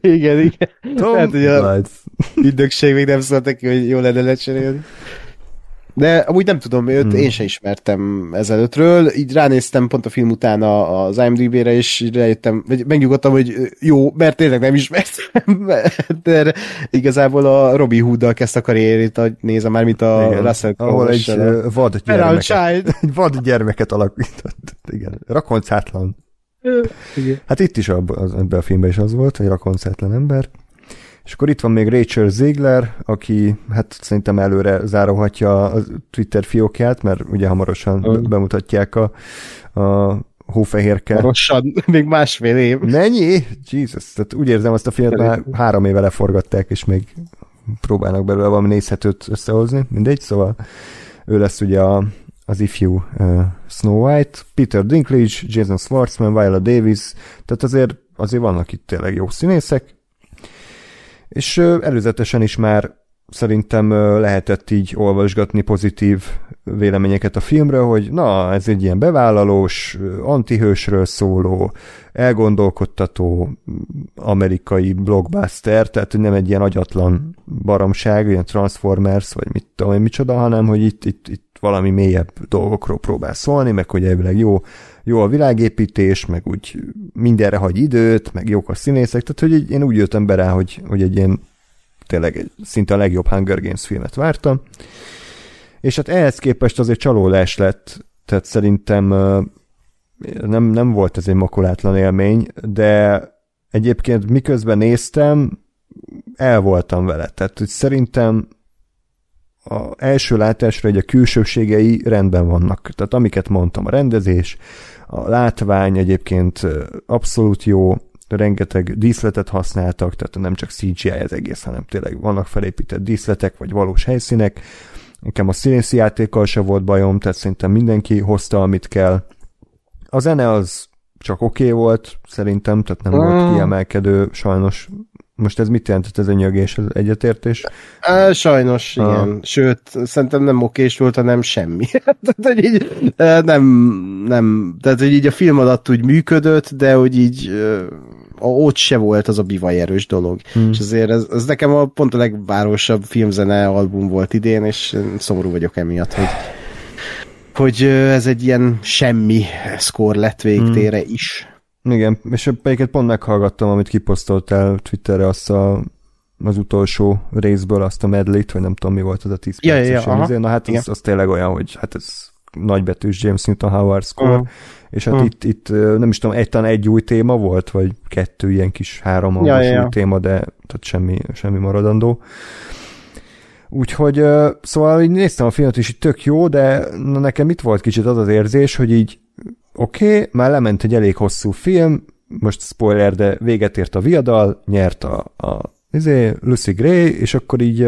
Igen, igen. Tom Hát, hogy a Blythe. ügynökség még nem szólt neki, hogy jó lenne lecserélni. De amúgy nem tudom, őt hmm. én sem ismertem ezelőttről, így ránéztem pont a film után a- az IMDb-re, és rájöttem, vagy megnyugodtam, hogy jó, mert tényleg nem ismertem, de igazából a Robbie Hood-dal kezdte a karrierét, hogy nézem már, mint a Igen, Russell ahol egy a- vad gyermeket, Child. egy vad gyermeket alakított. Igen, rakoncátlan. Igen. Hát itt is abban az, ebben a filmben is az volt, egy rakoncátlan ember. És akkor itt van még Rachel Ziegler, aki hát szerintem előre záróhatja a Twitter fiókját, mert ugye hamarosan be- bemutatják a, a hófehérke. Hamarosan, még másfél év. Mennyi? Jesus, tehát úgy érzem, azt a filmet már három éve leforgatták, és még próbálnak belőle valami nézhetőt összehozni, mindegy, szóval ő lesz ugye a, az ifjú uh, Snow White, Peter Dinklage, Jason Schwartzman, Viola Davis, tehát azért, azért vannak itt tényleg jó színészek, és előzetesen is már szerintem lehetett így olvasgatni pozitív véleményeket a filmről, hogy na, ez egy ilyen bevállalós, antihősről szóló, elgondolkodtató m, amerikai blockbuster, tehát hogy nem egy ilyen agyatlan baromság, ilyen Transformers, vagy mit tudom én micsoda, hanem hogy itt, itt, itt valami mélyebb dolgokról próbál szólni, meg hogy elvileg jó, jó a világépítés, meg úgy mindenre hagy időt, meg jók a színészek, tehát hogy én úgy jöttem be rá, hogy, hogy egy ilyen tényleg szinte a legjobb Hunger Games filmet vártam. És hát ehhez képest azért csalódás lett, tehát szerintem nem, nem volt ez egy makulátlan élmény, de egyébként miközben néztem, el voltam vele. Tehát hogy szerintem a első látásra egy a külsőségei rendben vannak. Tehát amiket mondtam, a rendezés, a látvány egyébként abszolút jó, rengeteg díszletet használtak, tehát nem csak CGI az egész, hanem tényleg vannak felépített díszletek, vagy valós helyszínek. Nekem a színészi játékkal se volt bajom, tehát szerintem mindenki hozta, amit kell. A zene az csak oké okay volt, szerintem, tehát nem volt kiemelkedő, sajnos. Most ez mit jelentett ez a nyögés, az egyetértés? Á, sajnos, Ah. igen. Sőt, szerintem nem okés volt, hanem semmi. tehát, hogy így, nem, nem, tehát, hogy így a film alatt úgy működött, de hogy így ott se volt az a bivaj erős dolog. Hmm. És azért ez, ez nekem a pont a legvárosabb filmzene album volt idén, és szomorú vagyok emiatt, hogy hogy ez egy ilyen semmi szkór lett végtére is. Igen, és egyiket pont meghallgattam, amit kiposztoltál Twitterre azt a, az utolsó részből azt a medlit, vagy nem tudom mi volt az a 10 Ja, ja, perces ja, aha. izé. Na hát az, az, tényleg olyan, hogy hát ez nagybetűs James Newton Howard score, Aha. és hát Aha. itt, itt nem is tudom, egy, talán egy új téma volt, vagy kettő ilyen kis három Ja, ja, ja. új téma, de tehát semmi, semmi maradandó. Úgyhogy, szóval így néztem a filmet, és így tök jó, de na, nekem itt volt kicsit az az érzés, hogy így oké, okay, már lement egy elég hosszú film, most spoiler, de véget ért a viadal, nyert a, a izé, Lucy Gray, és akkor így,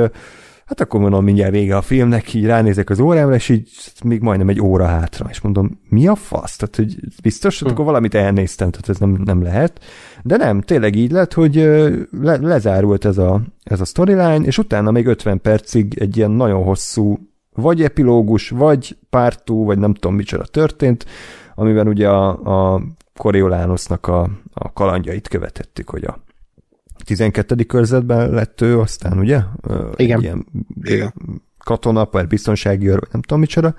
hát akkor mondom, mindjárt vége a filmnek, így ránézek az órámra, és így még majdnem egy óra hátra, és mondom, mi a fasz? Tehát, hogy biztos, hogy akkor valamit elnéztem, tehát ez nem, nem lehet. De nem, tényleg így lett, hogy le, lezárult ez a, ez a storyline, és utána még 50 percig egy ilyen nagyon hosszú vagy epilógus, vagy pártú, vagy nem tudom micsoda történt, amiben ugye a, a Coriolanusnak a, a kalandjait követettük, hogy a 12. körzetben lett ő, aztán ugye? Igen. Egy ilyen Igen. katona, vagy biztonsági őr, vagy nem tudom micsoda.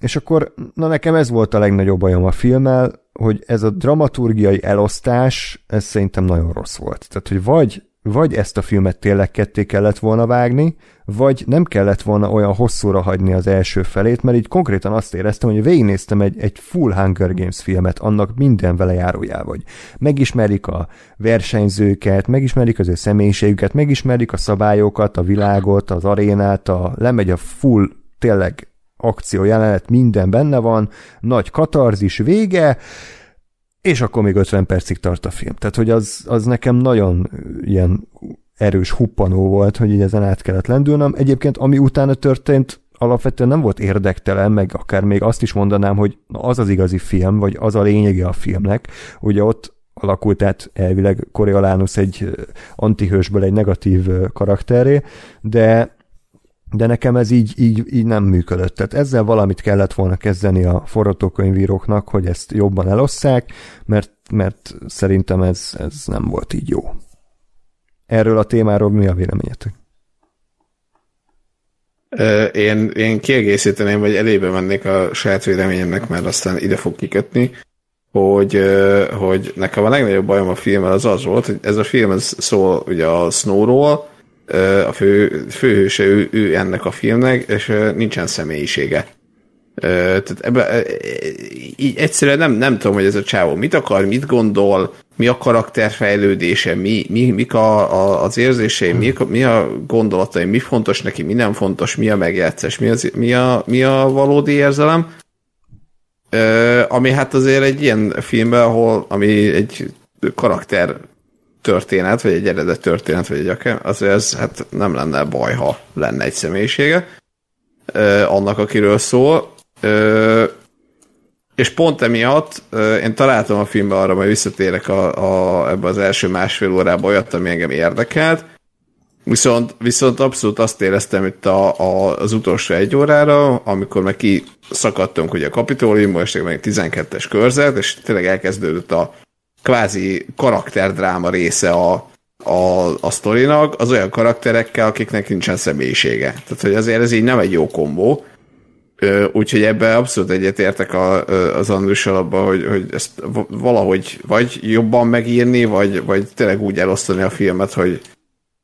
És akkor, na nekem ez volt a legnagyobb bajom a filmmel, hogy ez a dramaturgiai elosztás, ez szerintem nagyon rossz volt. Tehát, hogy vagy vagy ezt a filmet tényleg ketté kellett volna vágni, vagy nem kellett volna olyan hosszúra hagyni az első felét, mert így konkrétan azt éreztem, hogy végignéztem egy, egy full Hunger Games filmet, annak minden vele járójával, hogy megismerik a versenyzőket, megismerik az ő személyiségüket, megismerik a szabályokat, a világot, az arénát, a, lemegy a full tényleg akció jelenet, minden benne van, nagy katarzis vége, és akkor még 50 percig tart a film. Tehát, hogy az, az nekem nagyon ilyen erős huppanó volt, hogy így ezen át kellett lendülnöm. Egyébként, ami utána történt, alapvetően nem volt érdektelen, meg akár még azt is mondanám, hogy az az igazi film, vagy az a lényege a filmnek. Ugye ott alakult át elvileg Coriolanus egy antihősből egy negatív karakteré, de de nekem ez így, így, így nem működött. Tehát ezzel valamit kellett volna kezdeni a forgatókönyvíróknak, hogy ezt jobban elosszák, mert, mert szerintem ez, ez nem volt így jó. Erről a témáról mi a véleményetek? Én, én kiegészíteném, vagy elébe mennék a saját véleményemnek, mert aztán ide fog kikötni, hogy, hogy nekem a legnagyobb bajom a filmmel az az volt, hogy ez a film ez szól ugye a Snowról, a fő, főhőse ő, ő ennek a filmnek, és nincsen személyisége. Tehát ebbe, így egyszerűen nem, nem tudom, hogy ez a csávó mit akar, mit gondol, mi a karakterfejlődése, mi, mi, mik a, a, az érzései, mi, mi a gondolatai, mi fontos neki, mi nem fontos, mi a megjátszás, mi, az, mi, a, mi a valódi érzelem. Ami hát azért egy ilyen filmben, ahol ami egy karakter történet, vagy egy eredet történet, vagy egy akár, az ez hát nem lenne baj, ha lenne egy személyisége annak, akiről szól. És pont emiatt én találtam a filmbe arra, majd visszatérek a, a, ebbe az első másfél órába olyat, ami engem érdekelt, Viszont, viszont abszolút azt éreztem itt a, a, az utolsó egy órára, amikor meg kiszakadtunk ugye a kapitóliumból, és meg 12-es körzet, és tényleg elkezdődött a kvázi karakterdráma része a, a, a sztorinak, az olyan karakterekkel, akiknek nincsen személyisége. Tehát, hogy azért ez így nem egy jó kombó. Úgyhogy ebben abszolút egyetértek a, az Andrussal abban, hogy, hogy ezt valahogy vagy jobban megírni, vagy, vagy tényleg úgy elosztani a filmet, hogy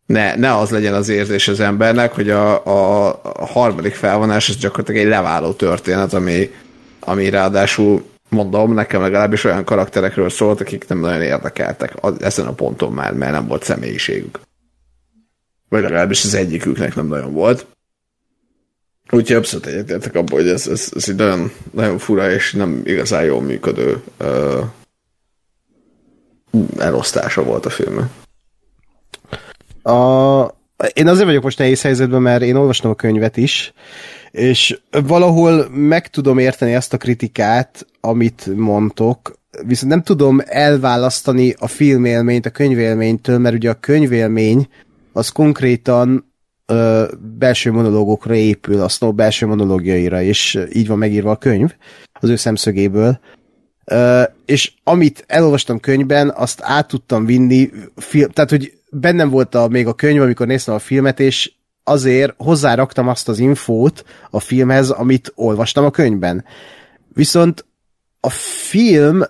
ne, ne az legyen az érzés az embernek, hogy a, a, a harmadik felvonás az gyakorlatilag egy leváló történet, ami, ami ráadásul mondom, nekem legalábbis olyan karakterekről szólt, akik nem nagyon érdekeltek ezen a ponton már, mert nem volt személyiségük. Vagy legalábbis az egyiküknek nem nagyon volt. Úgyhogy abszolút egyetértek abban, hogy ez, ez, ez egy nagyon, nagyon fura és nem igazán jól működő uh, elosztása volt a filmnek. A, én azért vagyok most nehéz helyzetben, mert én olvastam a könyvet is, és valahol meg tudom érteni azt a kritikát, amit mondtok, viszont nem tudom elválasztani a filmélményt a könyvélménytől, mert ugye a könyvélmény az konkrétan ö, belső monológokra épül, a Snow belső monológiaira, és így van megírva a könyv az ő szemszögéből. Ö, és amit elolvastam könyvben, azt át tudtam vinni, film, tehát hogy bennem volt a, még a könyv, amikor néztem a filmet, és azért hozzáraktam azt az infót a filmhez, amit olvastam a könyvben. Viszont a film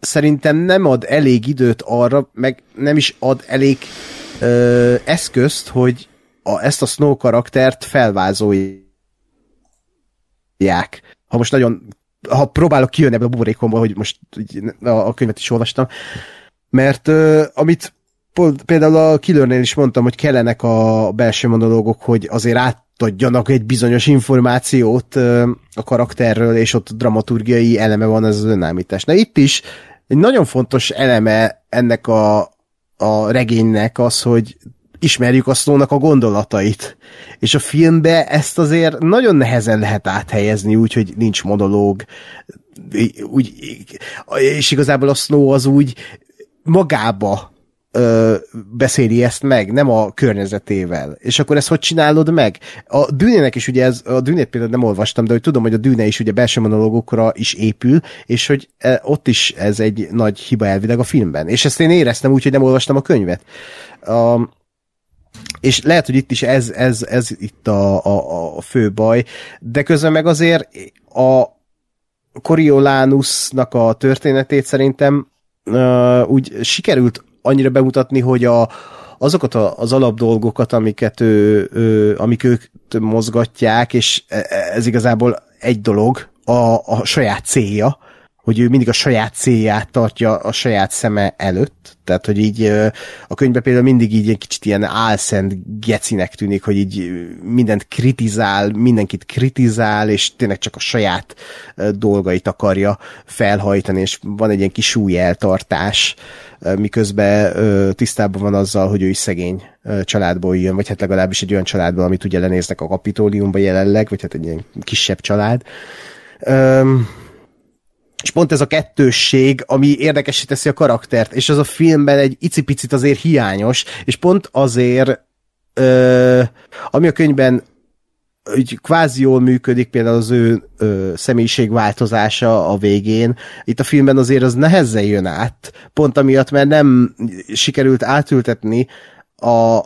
szerintem nem ad elég időt arra, meg nem is ad elég ö, eszközt, hogy a, ezt a Snow karaktert felvázolják. Ha most nagyon, ha próbálok kijönni ebből a buborékomból, hogy most a, a könyvet is olvastam, mert ö, amit például a Killernél is mondtam, hogy kellenek a belső monológok, hogy azért átadjanak egy bizonyos információt a karakterről, és ott dramaturgiai eleme van ez az önállítás. Na itt is egy nagyon fontos eleme ennek a, a regénynek az, hogy ismerjük a szónak a gondolatait. És a filmbe ezt azért nagyon nehezen lehet áthelyezni, úgy, hogy nincs monológ. Úgy, és igazából a Snow az úgy magába ö, beszéli ezt meg, nem a környezetével. És akkor ezt hogy csinálod meg? A dűnének is ugye ez, a dűnét például nem olvastam, de hogy tudom, hogy a dűne is ugye belső monológokra is épül, és hogy e, ott is ez egy nagy hiba elvileg a filmben. És ezt én éreztem úgy, hogy nem olvastam a könyvet. A, és lehet, hogy itt is ez, ez, ez itt a, a, a fő baj, de közben meg azért a Coriolanusnak a történetét szerintem uh, úgy sikerült annyira bemutatni, hogy a, azokat a, az alapdolgokat, amiket ő, ő, amik ők mozgatják, és e- e- ez igazából egy dolog, a, a saját célja, hogy ő mindig a saját célját tartja a saját szeme előtt, tehát hogy így a könyvben például mindig így egy kicsit ilyen álszent gecinek tűnik, hogy így mindent kritizál, mindenkit kritizál, és tényleg csak a saját dolgait akarja felhajtani, és van egy ilyen kis súlyeltartás, miközben tisztában van azzal, hogy ő is szegény családból jön, vagy hát legalábbis egy olyan családból, amit ugye lenéznek a kapitóliumba jelenleg, vagy hát egy ilyen kisebb család. Öm, és pont ez a kettősség, ami érdekesé teszi a karaktert, és az a filmben egy icipicit azért hiányos, és pont azért, ö, ami a könyvben úgy kvázi jól működik, például az ő ö, személyiségváltozása a végén. Itt a filmben azért az nehezen jön át, pont amiatt, mert nem sikerült átültetni a,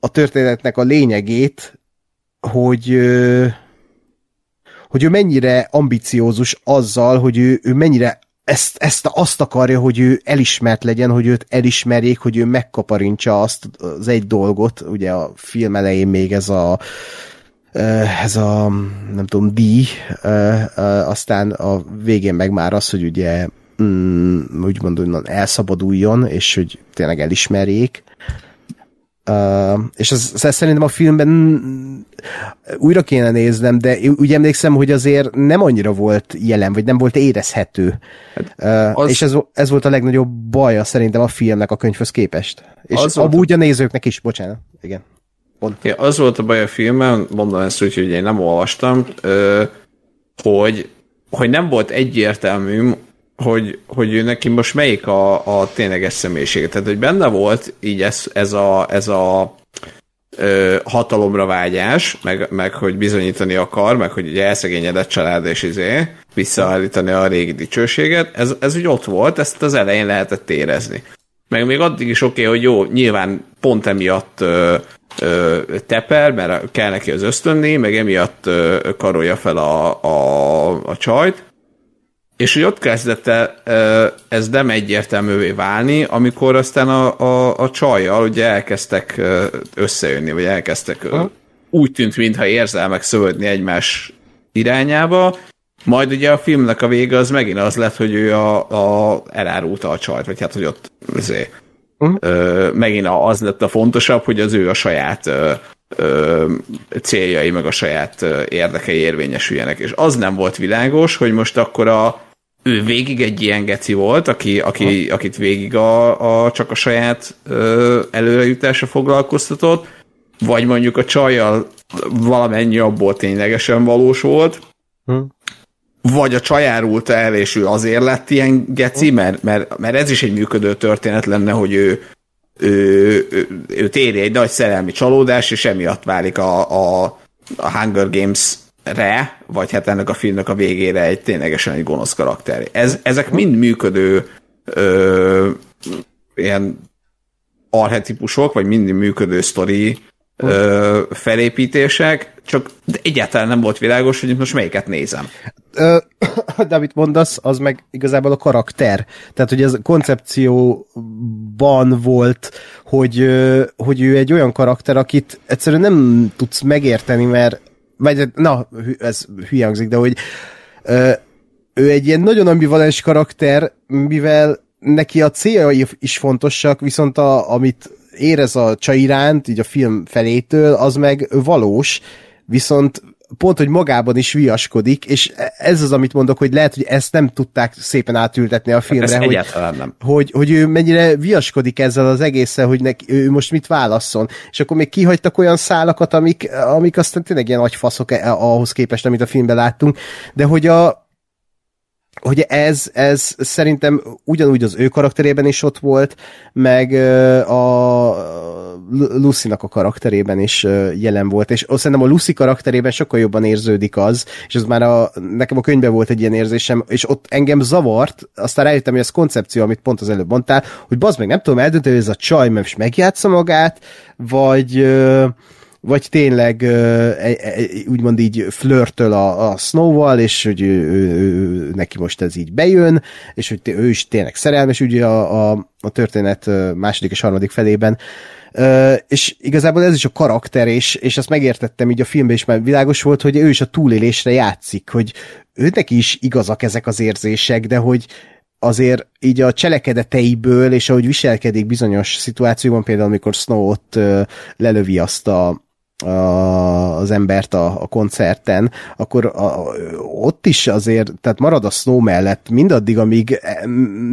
a történetnek a lényegét, hogy ö, hogy ő mennyire ambiciózus azzal, hogy ő, ő mennyire ezt, ezt azt akarja, hogy ő elismert legyen, hogy őt elismerjék, hogy ő megkaparintsa azt az egy dolgot, ugye a film elején még ez a ez a, nem tudom, díj, aztán a végén meg már az, hogy ugye mm, úgymond onnan elszabaduljon, és hogy tényleg elismerjék. Uh, és ez, ez szerintem a filmben újra kéne néznem, de úgy emlékszem, hogy azért nem annyira volt jelen, vagy nem volt érezhető. Uh, az... És ez, ez volt a legnagyobb baja szerintem a filmnek a könyvhöz képest. És az amúgy a... a nézőknek is, bocsánat. Igen. Pont. Ja, az volt a baj a filmben, mondom ezt úgy, hogy én nem olvastam, hogy, hogy nem volt egyértelmű, hogy, hogy neki most melyik a, a tényleges személyisége. Tehát, hogy benne volt így ez, ez a, ez a ö, hatalomra vágyás, meg, meg hogy bizonyítani akar, meg hogy ugye elszegényedett család és izé, visszaállítani a régi dicsőséget, ez, ez úgy ott volt, ezt az elején lehetett érezni. Meg még addig is oké, okay, hogy jó, nyilván pont emiatt ö, ö, teper, mert kell neki az ösztönni, meg emiatt ö, karolja fel a, a, a csajt, és hogy ott kezdett el ez nem egyértelművé válni, amikor aztán a, a, a csajjal ugye elkezdtek összejönni, vagy elkezdtek ha. úgy tűnt, mintha érzelmek szövődni egymás irányába, majd ugye a filmnek a vége az megint az lett, hogy ő a, a elárulta a csajt, vagy hát, hogy ott azért, uh-huh. ö, megint az lett a fontosabb, hogy az ő a saját ö, ö, céljai, meg a saját ö, érdekei érvényesüljenek. És az nem volt világos, hogy most akkor a, ő végig egy ilyen geci volt, aki, aki, akit végig a, a, csak a saját ö, előrejutása foglalkoztatott, vagy mondjuk a csajjal valamennyi abból ténylegesen valós volt, hm. vagy a csaj árulta el, és ő azért lett ilyen geci, hm. mert, mert, mert ez is egy működő történet lenne, hogy ő, ő, ő, ő téri egy nagy szerelmi csalódás, és emiatt válik a, a, a Hunger Games re, vagy hát ennek a filmnek a végére egy ténylegesen egy gonosz karakter. Ez, ezek mind működő ö, ilyen arhetipusok, vagy mind működő sztori ö, felépítések, csak egyáltalán nem volt világos, hogy most melyiket nézem. de amit mondasz, az meg igazából a karakter. Tehát, hogy ez koncepcióban volt, hogy, hogy ő egy olyan karakter, akit egyszerűen nem tudsz megérteni, mert vagy na, ez hülye hangzik, de hogy ö, ő egy ilyen nagyon ambivalens karakter, mivel neki a céljai is fontosak, viszont a, amit érez a csaj iránt, így a film felétől, az meg valós, viszont pont, hogy magában is viaskodik, és ez az, amit mondok, hogy lehet, hogy ezt nem tudták szépen átültetni a filmre, ez hogy, nem. Hogy, hogy ő mennyire viaskodik ezzel az egésszel, hogy neki, ő most mit válasszon. És akkor még kihagytak olyan szálakat, amik, amik aztán tényleg ilyen nagy faszok eh, ahhoz képest, amit a filmben láttunk, de hogy a, hogy ez, ez szerintem ugyanúgy az ő karakterében is ott volt, meg a Lucy-nak a karakterében is jelen volt, és szerintem a Lucy karakterében sokkal jobban érződik az, és az már a, nekem a könyvben volt egy ilyen érzésem, és ott engem zavart, aztán rájöttem, hogy ez koncepció, amit pont az előbb mondtál, hogy bazd meg, nem tudom eldönteni, hogy ez a csaj most megjátsza magát, vagy vagy tényleg e, e, úgymond így flörtöl a, a Snow-val, és hogy ő, ő, ő, neki most ez így bejön, és hogy ő is tényleg szerelmes ugye a, a, a történet második és harmadik felében, és igazából ez is a karakter, és, és azt megértettem így a filmben is, mert világos volt, hogy ő is a túlélésre játszik, hogy őnek is igazak ezek az érzések, de hogy azért így a cselekedeteiből, és ahogy viselkedik bizonyos szituációban, például amikor Snow ott lelövi azt a, a, az embert a, a koncerten, akkor a, ott is azért, tehát marad a Snow mellett mindaddig, amíg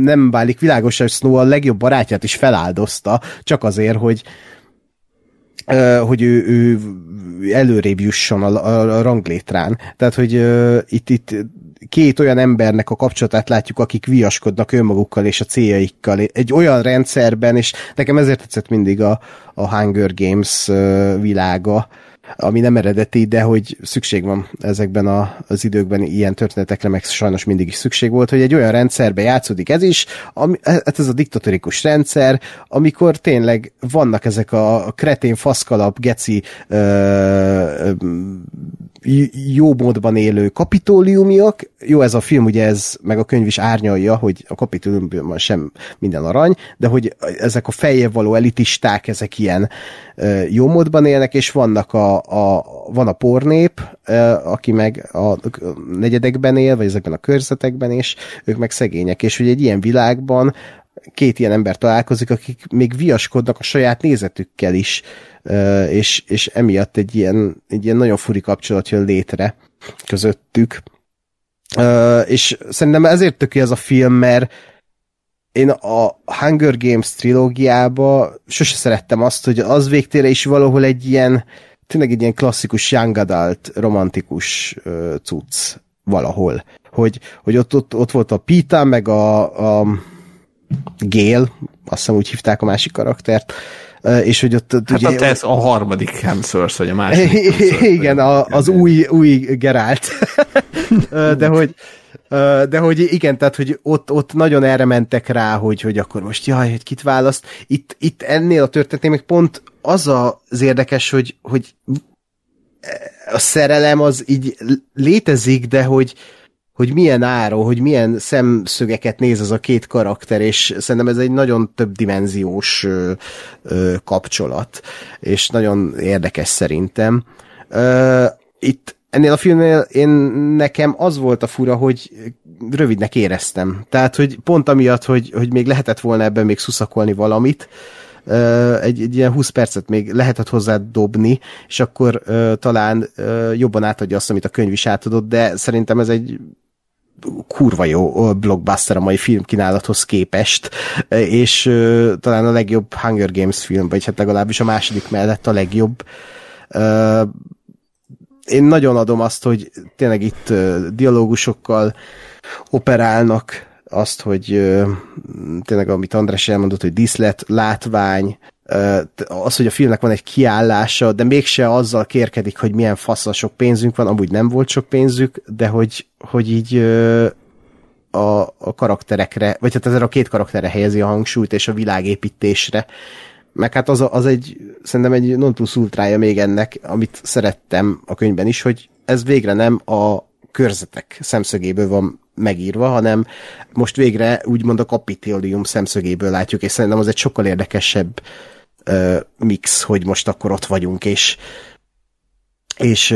nem válik világos, hogy Snow a legjobb barátját is feláldozta, csak azért, hogy hogy ő, ő előrébb jusson a, a, ranglétrán. Tehát, hogy uh, itt, itt két olyan embernek a kapcsolatát látjuk, akik viaskodnak önmagukkal és a céljaikkal egy olyan rendszerben, és nekem ezért tetszett mindig a, a Hunger Games világa, ami nem eredeti, de hogy szükség van ezekben a, az időkben ilyen történetekre, meg sajnos mindig is szükség volt, hogy egy olyan rendszerbe játszódik ez is, ami, hát ez a diktatórikus rendszer, amikor tényleg vannak ezek a kretén faszkalap, geci ö, jó módban élő kapitóliumiak. Jó, ez a film, ugye ez, meg a könyv is árnyalja, hogy a kapitóliumban sem minden arany, de hogy ezek a feljebb való elitisták, ezek ilyen jó módban élnek, és vannak a, a, van a pornép, aki meg a negyedekben él, vagy ezekben a körzetekben, és ők meg szegények, és hogy egy ilyen világban két ilyen ember találkozik, akik még viaskodnak a saját nézetükkel is, és, és emiatt egy ilyen, egy ilyen nagyon furi kapcsolat jön létre közöttük. És szerintem ezért töké ez a film, mert én a Hunger Games trilógiába sose szerettem azt, hogy az végtére is valahol egy ilyen, tényleg egy ilyen klasszikus young adult, romantikus uh, cucc valahol. Hogy, hogy ott, ott, ott volt a Pita, meg a, a Gail, azt hiszem úgy hívták a másik karaktert, és hogy ott... Hát ugye, a, ez a harmadik Hemsworth, vagy a másik Igen, a, az új, új Gerált. de hogy de hogy igen, tehát, hogy ott, ott nagyon erre mentek rá, hogy, hogy akkor most jaj, hogy kit választ. Itt, itt ennél a történetnél még pont az az érdekes, hogy, hogy a szerelem az így létezik, de hogy, hogy milyen áron, hogy milyen szemszögeket néz az a két karakter, és szerintem ez egy nagyon több dimenziós ö, ö, kapcsolat, és nagyon érdekes szerintem. Ö, itt ennél a filmnél én nekem az volt a fura, hogy rövidnek éreztem. Tehát, hogy pont amiatt, hogy, hogy még lehetett volna ebben még szuszakolni valamit, egy, egy ilyen 20 percet még lehetett hozzá dobni, és akkor uh, talán uh, jobban átadja azt, amit a könyv is átadott, de szerintem ez egy kurva jó blockbuster a mai filmkínálathoz képest, és talán a legjobb Hunger Games film, vagy hát legalábbis a második mellett a legjobb. Én nagyon adom azt, hogy tényleg itt dialógusokkal operálnak, azt, hogy tényleg amit András elmondott, hogy diszlet, látvány, az, hogy a filmnek van egy kiállása, de mégse azzal kérkedik, hogy milyen faszal sok pénzünk van, amúgy nem volt sok pénzük, de hogy, hogy így a, a karakterekre, vagy hát ezzel a két karakterre helyezi a hangsúlyt, és a világépítésre, meg hát az, a, az egy, szerintem egy non plus ultrája még ennek, amit szerettem a könyvben is, hogy ez végre nem a körzetek szemszögéből van megírva, hanem most végre úgymond a kapitólium szemszögéből látjuk, és szerintem az egy sokkal érdekesebb mix, hogy most akkor ott vagyunk, és és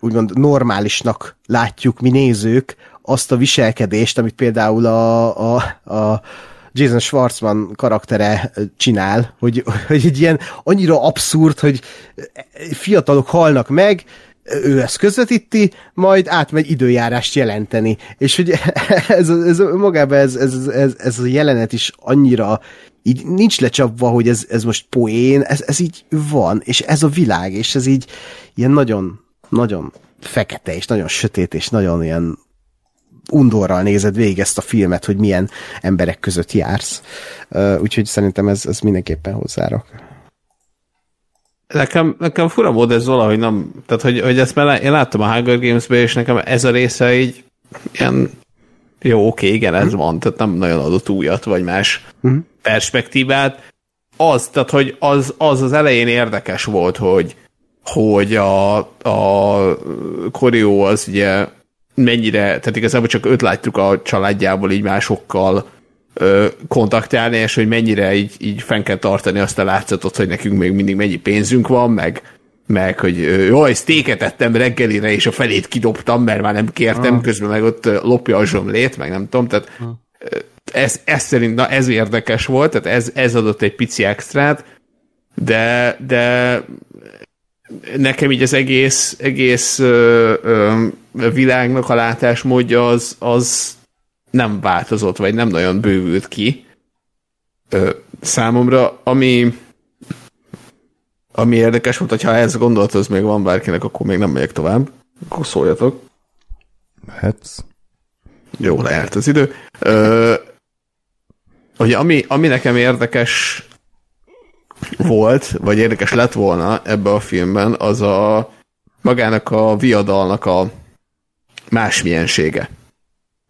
úgymond normálisnak látjuk mi nézők azt a viselkedést, amit például a, a, a Jason Schwartzman karaktere csinál, hogy, hogy egy ilyen annyira abszurd, hogy fiatalok halnak meg, ő ezt közvetíti, majd átmegy időjárást jelenteni. És hogy ez, ez magában ez, ez, ez, ez a jelenet is annyira így nincs lecsapva, hogy ez, ez most poén, ez, ez így van, és ez a világ, és ez így ilyen nagyon, nagyon fekete, és nagyon sötét, és nagyon ilyen undorral nézed végig ezt a filmet, hogy milyen emberek között jársz. Úgyhogy szerintem ez, ez mindenképpen hozzárak. Nekem, nekem fura mód ez valahogy nem, tehát hogy, hogy ezt már én láttam a Hunger Games-be, és nekem ez a része így ilyen jó, oké, igen, ez van, tehát nem nagyon adott újat, vagy más uh-huh. perspektívát. Az, tehát hogy az, az az elején érdekes volt, hogy hogy a, a Koreó az ugye mennyire, tehát igazából csak őt látjuk a családjából így másokkal kontaktálni, és hogy mennyire így, így fenn kell tartani azt a látszatot, hogy nekünk még mindig mennyi pénzünk van, meg, meg hogy jó, sztéket ettem reggelire, és a felét kidobtam, mert már nem kértem, ah. közben meg ott lopja a zsomlét, meg nem tudom, tehát ah. ez, ez szerint, na ez érdekes volt, tehát ez, ez adott egy pici extrát, de, de nekem így az egész, egész ö, ö, világnak a látásmódja az, az nem változott, vagy nem nagyon bővült ki ö, számomra, ami ami érdekes volt, hogyha ez gondolat, még van bárkinek, akkor még nem megyek tovább. Akkor szóljatok. Mehetsz. Jó, lejárt az idő. Ö, ugye, ami, ami nekem érdekes volt, vagy érdekes lett volna ebbe a filmben, az a magának a viadalnak a másmilyensége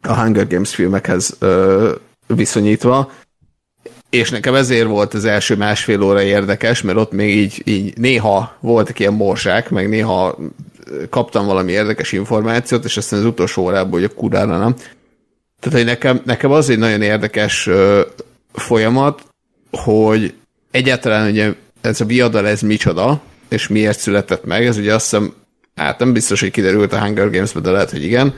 a Hunger Games filmekhez ö, viszonyítva, és nekem ezért volt az első másfél óra érdekes, mert ott még így, így néha voltak ilyen morsák, meg néha kaptam valami érdekes információt, és aztán az utolsó órában, hogy a kurára nem. Tehát, hogy nekem, nekem az egy nagyon érdekes ö, folyamat, hogy egyáltalán ugye ez a viadal, ez micsoda, és miért született meg, ez ugye azt hiszem, hát nem biztos, hogy kiderült a Hunger Games-ben, de lehet, hogy igen,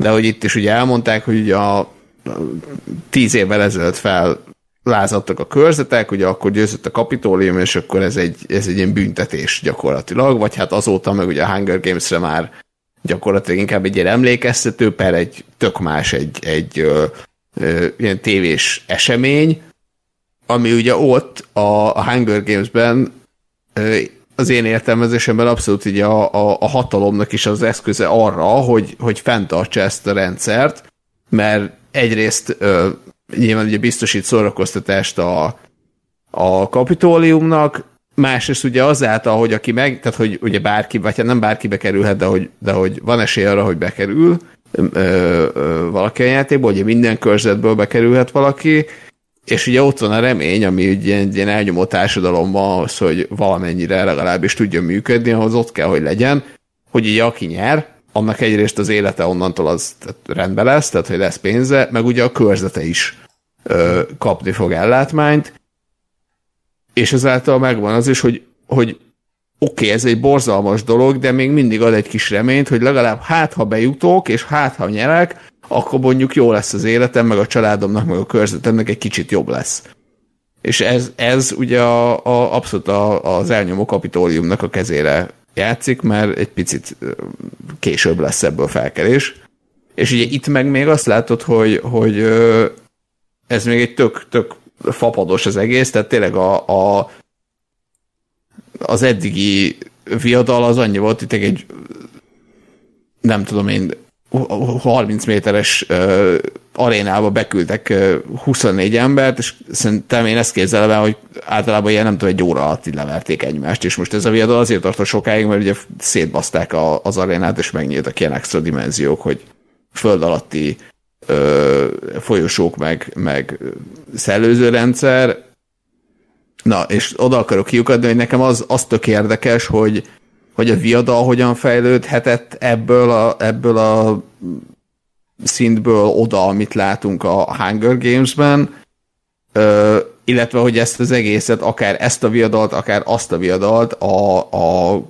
de hogy itt is ugye elmondták, hogy a tíz évvel ezelőtt fel lázadtak a körzetek, ugye akkor győzött a kapitólium, és akkor ez egy, ez egy ilyen büntetés gyakorlatilag, vagy hát azóta meg ugye a Hunger Games-re már gyakorlatilag inkább egy ilyen emlékeztető, per egy tök más, egy, egy ö, ö, ilyen tévés esemény, ami ugye ott a, a Hunger Games-ben az én értelmezésemben abszolút ugye a, a, a hatalomnak is az eszköze arra, hogy, hogy fenntartsa ezt a rendszert, mert egyrészt ö, nyilván ugye biztosít szórakoztatást a, a kapitóliumnak, másrészt ugye azáltal, hogy aki meg, tehát hogy ugye bárki, vagy hát nem bárki bekerülhet, de hogy, de hogy van esély arra, hogy bekerül ö, ö, valaki a játékba, ugye minden körzetből bekerülhet valaki, és ugye ott van a remény, ami ugye egy ilyen elnyomó társadalomban az, hogy valamennyire legalábbis tudjon működni, ahhoz ott kell, hogy legyen, hogy így aki nyer, annak egyrészt az élete onnantól az rendben lesz, tehát hogy lesz pénze, meg ugye a körzete is ö, kapni fog ellátmányt, és ezáltal megvan az is, hogy, hogy oké, okay, ez egy borzalmas dolog, de még mindig ad egy kis reményt, hogy legalább hát, ha bejutok, és hát, ha nyerek, akkor mondjuk jó lesz az életem, meg a családomnak, meg a körzetemnek egy kicsit jobb lesz. És ez, ez ugye a, a, abszolút a, az elnyomó kapitóliumnak a kezére játszik, mert egy picit később lesz ebből felkelés. És ugye itt meg még azt látod, hogy, hogy ez még egy tök, tök fapados az egész, tehát tényleg a, a az eddigi viadal az annyi volt, itt egy nem tudom én 30 méteres uh, arénába beküldtek uh, 24 embert, és szerintem én ezt képzelem el, hogy általában ilyen nem tudom, egy óra alatt így leverték egymást, és most ez a viadal azért tartott sokáig, mert ugye szétbaszták a, az arénát, és megnyíltak ilyen extra dimenziók, hogy föld alatti uh, folyosók, meg, meg szellőzőrendszer, Na, és oda akarok kiukadni, hogy nekem az, az tök érdekes, hogy hogy a viadal hogyan fejlődhetett ebből a, ebből a szintből oda, amit látunk a Hunger Games-ben, ö, illetve hogy ezt az egészet, akár ezt a viadalt, akár azt a viadalt a, a,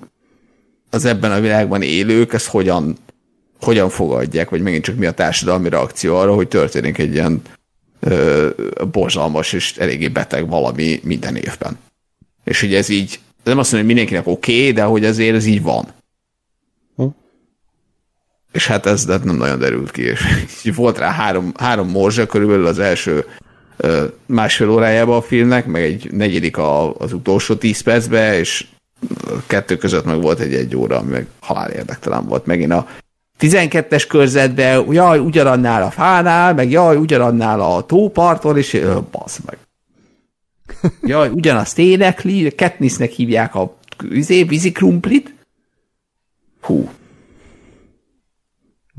az ebben a világban élők, ezt hogyan, hogyan fogadják, vagy megint csak mi a társadalmi reakció arra, hogy történik egy ilyen ö, borzalmas és eléggé beteg valami minden évben. És hogy ez így nem azt mondom, hogy mindenkinek oké, okay, de hogy azért ez így van. Hm? És hát ez de nem nagyon derült ki, és volt rá három, három morzsa körülbelül az első másfél órájában a filmnek, meg egy negyedik a, az utolsó tíz percbe, és kettő között meg volt egy egy óra, ami meg halál érdektelen volt. Megint a 12-es körzetben, jaj, ugyanannál a fánál, meg jaj, ugyanannál a tóparton, és ö, basz meg. Jaj, ugyanazt énekli, Katnissnek hívják a üzé, vízi krumplit. Hú.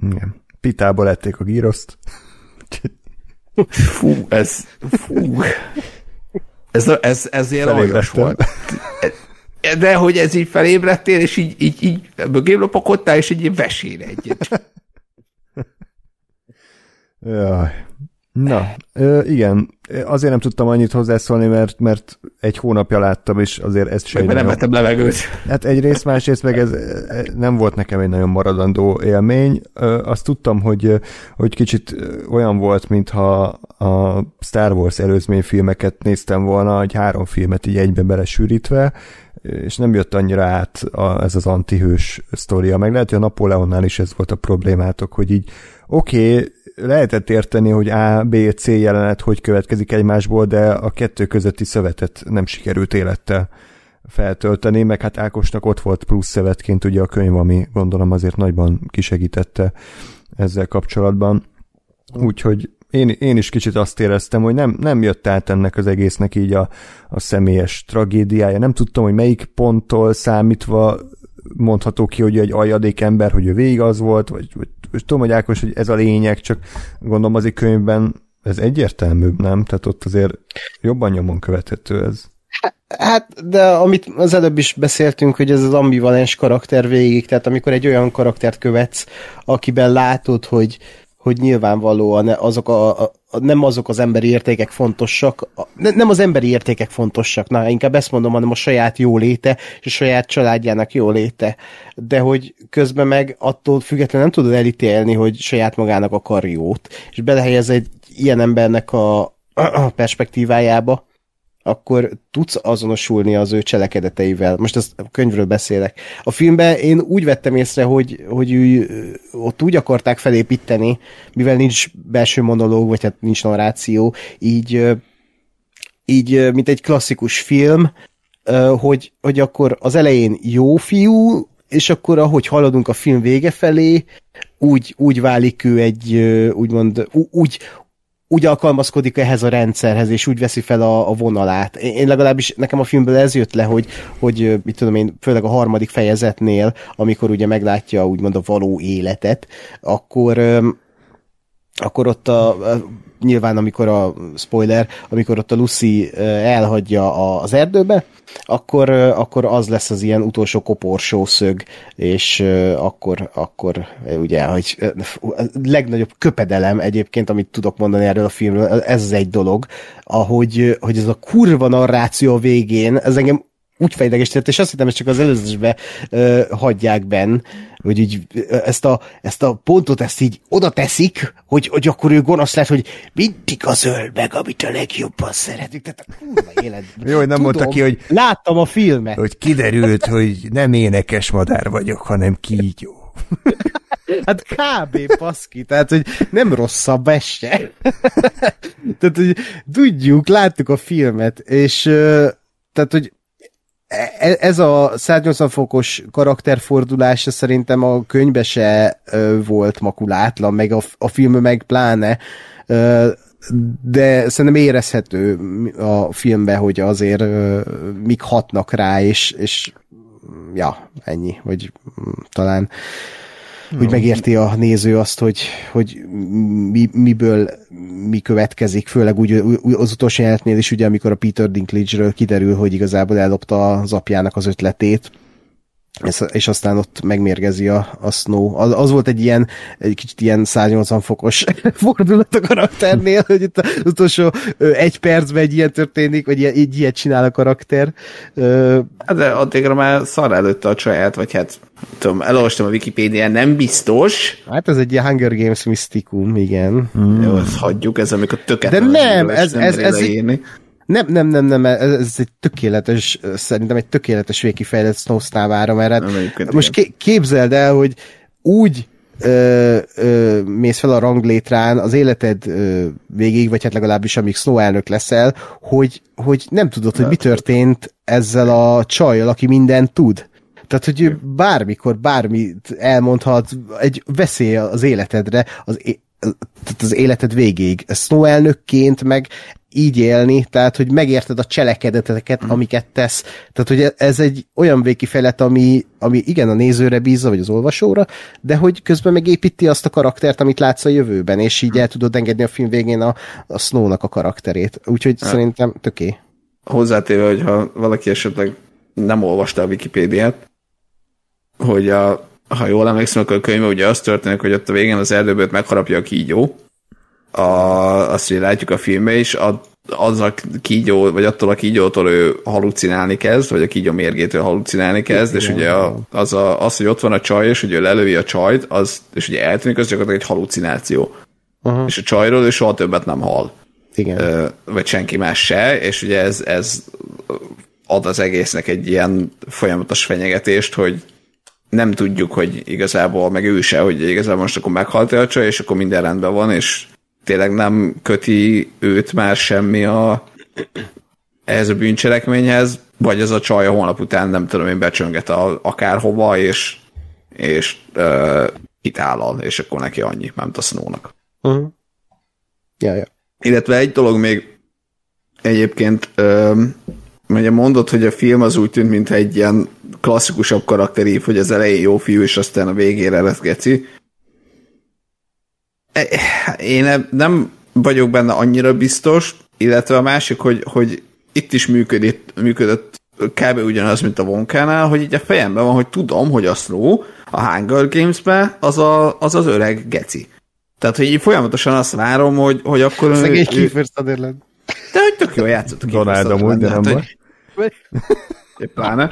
Igen. Pitából ették a gíroszt. Fú, ez, fú. Ez, ez, ez aljas volt. De hogy ez így felébredtél, és így, így, így mögém lopakodtál, és így vesére egyet. Jaj. Na, igen, azért nem tudtam annyit hozzászólni, mert, mert egy hónapja láttam, és azért ezt sem... Meg nem vettem levegőt. Hát egyrészt, másrészt meg ez nem volt nekem egy nagyon maradandó élmény. Azt tudtam, hogy, hogy kicsit olyan volt, mintha a Star Wars előzményfilmeket néztem volna, hogy három filmet így egybe belesűrítve, és nem jött annyira át a, ez az antihős sztoria. Meg lehet, hogy a Napóleonnál is ez volt a problémátok, hogy így oké, okay, lehetett érteni, hogy A, B, C jelenet hogy következik egymásból, de a kettő közötti szövetet nem sikerült élettel feltölteni, meg hát Ákosnak ott volt plusz szövetként ugye a könyv, ami gondolom azért nagyban kisegítette ezzel kapcsolatban. Úgyhogy én, én is kicsit azt éreztem, hogy nem, nem jött át ennek az egésznek így a, a személyes tragédiája. Nem tudtam, hogy melyik ponttól számítva mondható ki, hogy egy aljadék ember, hogy ő végig az volt, vagy, vagy, vagy tudom, hogy Ákos, hogy ez a lényeg, csak gondolom az egy könyvben ez egyértelműbb, nem? Tehát ott azért jobban nyomon követhető ez. Hát, de amit az előbb is beszéltünk, hogy ez az ambivalens karakter végig, tehát amikor egy olyan karaktert követsz, akiben látod, hogy, hogy nyilvánvalóan azok a, a, a, nem azok az emberi értékek fontosak, a, ne, nem az emberi értékek fontosak, na, inkább ezt mondom, hanem a saját jóléte, és a saját családjának jóléte. De hogy közben meg attól függetlenül nem tudod elítélni, hogy saját magának akar jót, és belehelyez egy ilyen embernek a, a perspektívájába, akkor tudsz azonosulni az ő cselekedeteivel. Most ezt a könyvről beszélek. A filmben én úgy vettem észre, hogy, hogy ő, ott úgy akarták felépíteni, mivel nincs belső monológ, vagy hát nincs narráció, így, így mint egy klasszikus film, hogy, hogy akkor az elején jó fiú, és akkor ahogy haladunk a film vége felé, úgy, úgy válik ő egy, úgymond, úgy, úgy alkalmazkodik ehhez a rendszerhez, és úgy veszi fel a, a vonalát. Én legalábbis nekem a filmből ez jött le, hogy, hogy mit tudom én, főleg a harmadik fejezetnél, amikor ugye meglátja úgymond a való életet, akkor akkor ott a, nyilván amikor a spoiler, amikor ott a Lucy elhagyja az erdőbe, akkor, akkor az lesz az ilyen utolsó koporsó szög, és akkor, akkor ugye, hogy a legnagyobb köpedelem egyébként, amit tudok mondani erről a filmről, ez az egy dolog, ahogy hogy ez a kurva narráció végén, ez engem úgy fejlegesített, és azt hittem, hogy csak az előzésbe uh, hagyják benn, hogy így ezt a, ezt a pontot ezt így oda teszik, hogy, hogy akkor ő gonosz lesz, hogy mindig az öl meg, amit a legjobban szeretik. Tehát a kurva életben. Jó, hogy nem mondta ki, hogy... Láttam a filmet. Hogy kiderült, hogy nem énekes madár vagyok, hanem kígyó. Hát kb. baszki, tehát, hogy nem rosszabb este. tehát, hogy tudjuk, láttuk a filmet, és tehát, hogy ez a 180 fokos karakterfordulása szerintem a könyvbe se volt makulátlan, meg a, a film meg pláne, de szerintem érezhető a filmben, hogy azért mik hatnak rá, és, és ja, ennyi, vagy talán úgy megérti a néző azt, hogy, hogy mi, miből mi következik, főleg úgy az utolsó jelenetnél is, ugye, amikor a Peter Dinklage-ről kiderül, hogy igazából ellopta az apjának az ötletét, és aztán ott megmérgezi a, a Snow. Az, az volt egy ilyen, egy kicsit ilyen 180 fokos fordulat a karakternél, hogy itt az utolsó egy percben egy ilyen történik, vagy ilyen, egy ilyet csinál a karakter. Hát de addigra már szar előtte a saját, vagy hát tudom, elolvastam a Wikipédián, nem biztos. Hát ez egy ilyen Hunger Games misztikum, igen. Mm. Jó, ezt hagyjuk, ez amikor tökéletes. De nem, ez, ez, ez, ez, nem, nem, nem, nem, ez, ez egy tökéletes, szerintem egy tökéletes végkifejlett Snow számára, mert hát most ké, képzeld el, hogy úgy ö, ö, mész fel a ranglétrán az életed ö, végig, vagy hát legalábbis amíg Snow elnök leszel, hogy, hogy nem tudod, hogy mi történt ezzel a csajjal, aki mindent tud. Tehát, hogy bármikor bármit elmondhat, egy veszély az életedre, az, tehát az életed végéig. Snow elnökként meg így élni, tehát, hogy megérted a cselekedeteket, mm. amiket tesz. Tehát, hogy ez egy olyan végkifejlet, ami, ami igen a nézőre bízza, vagy az olvasóra, de hogy közben megépíti azt a karaktert, amit látsz a jövőben, és így el tudod engedni a film végén a, a Snow-nak a karakterét. Úgyhogy ja. szerintem töké. Hozzátéve, hogyha valaki esetleg nem olvasta a Wikipédiát, hogy a, ha jól emlékszem, akkor a könyvben ugye az történik, hogy ott a végén az erdőből megharapja a kígyó, a, azt hogy látjuk a filmben is, a, az a kígyó, vagy attól a kígyótól ő halucinálni kezd, vagy a kígyó mérgétől halucinálni kezd, és ugye a, az, a, az, hogy ott van a csaj, és hogy ő lelövi a csajt, az, és ugye eltűnik, az gyakorlatilag egy halucináció. Uh-huh. És a csajról ő soha többet nem hal. Igen. Ö, vagy senki más se, és ugye ez, ez ad az egésznek egy ilyen folyamatos fenyegetést, hogy nem tudjuk, hogy igazából, meg ő se, hogy igazából most akkor meghalt a csaj, és akkor minden rendben van, és tényleg nem köti őt már semmi a, ehhez a bűncselekményhez, vagy az a csaj a holnap után nem tudom én becsönget a, akárhova, és, és uh, hitállal, és akkor neki annyi, nem a Snow-nak. Uh-huh. Ja, ja. Illetve egy dolog még egyébként, um, ugye mondod, hogy a film az úgy tűnt, mintha egy ilyen klasszikusabb karakterív, hogy az elején jó fiú, és aztán a végére lesz geci. Én nem vagyok benne annyira biztos, illetve a másik, hogy, hogy itt is működött, működött kb. ugyanaz, mint a Vonkánál, hogy így a fejemben van, hogy tudom, hogy a Snow a Hunger Games-be az, a, az az öreg geci. Tehát, hogy így folyamatosan azt várom, hogy, hogy akkor... Szegény Kiefer Sutherland. De hogy tök jól játszott a Donald amúgy, de nem baj. Pláne.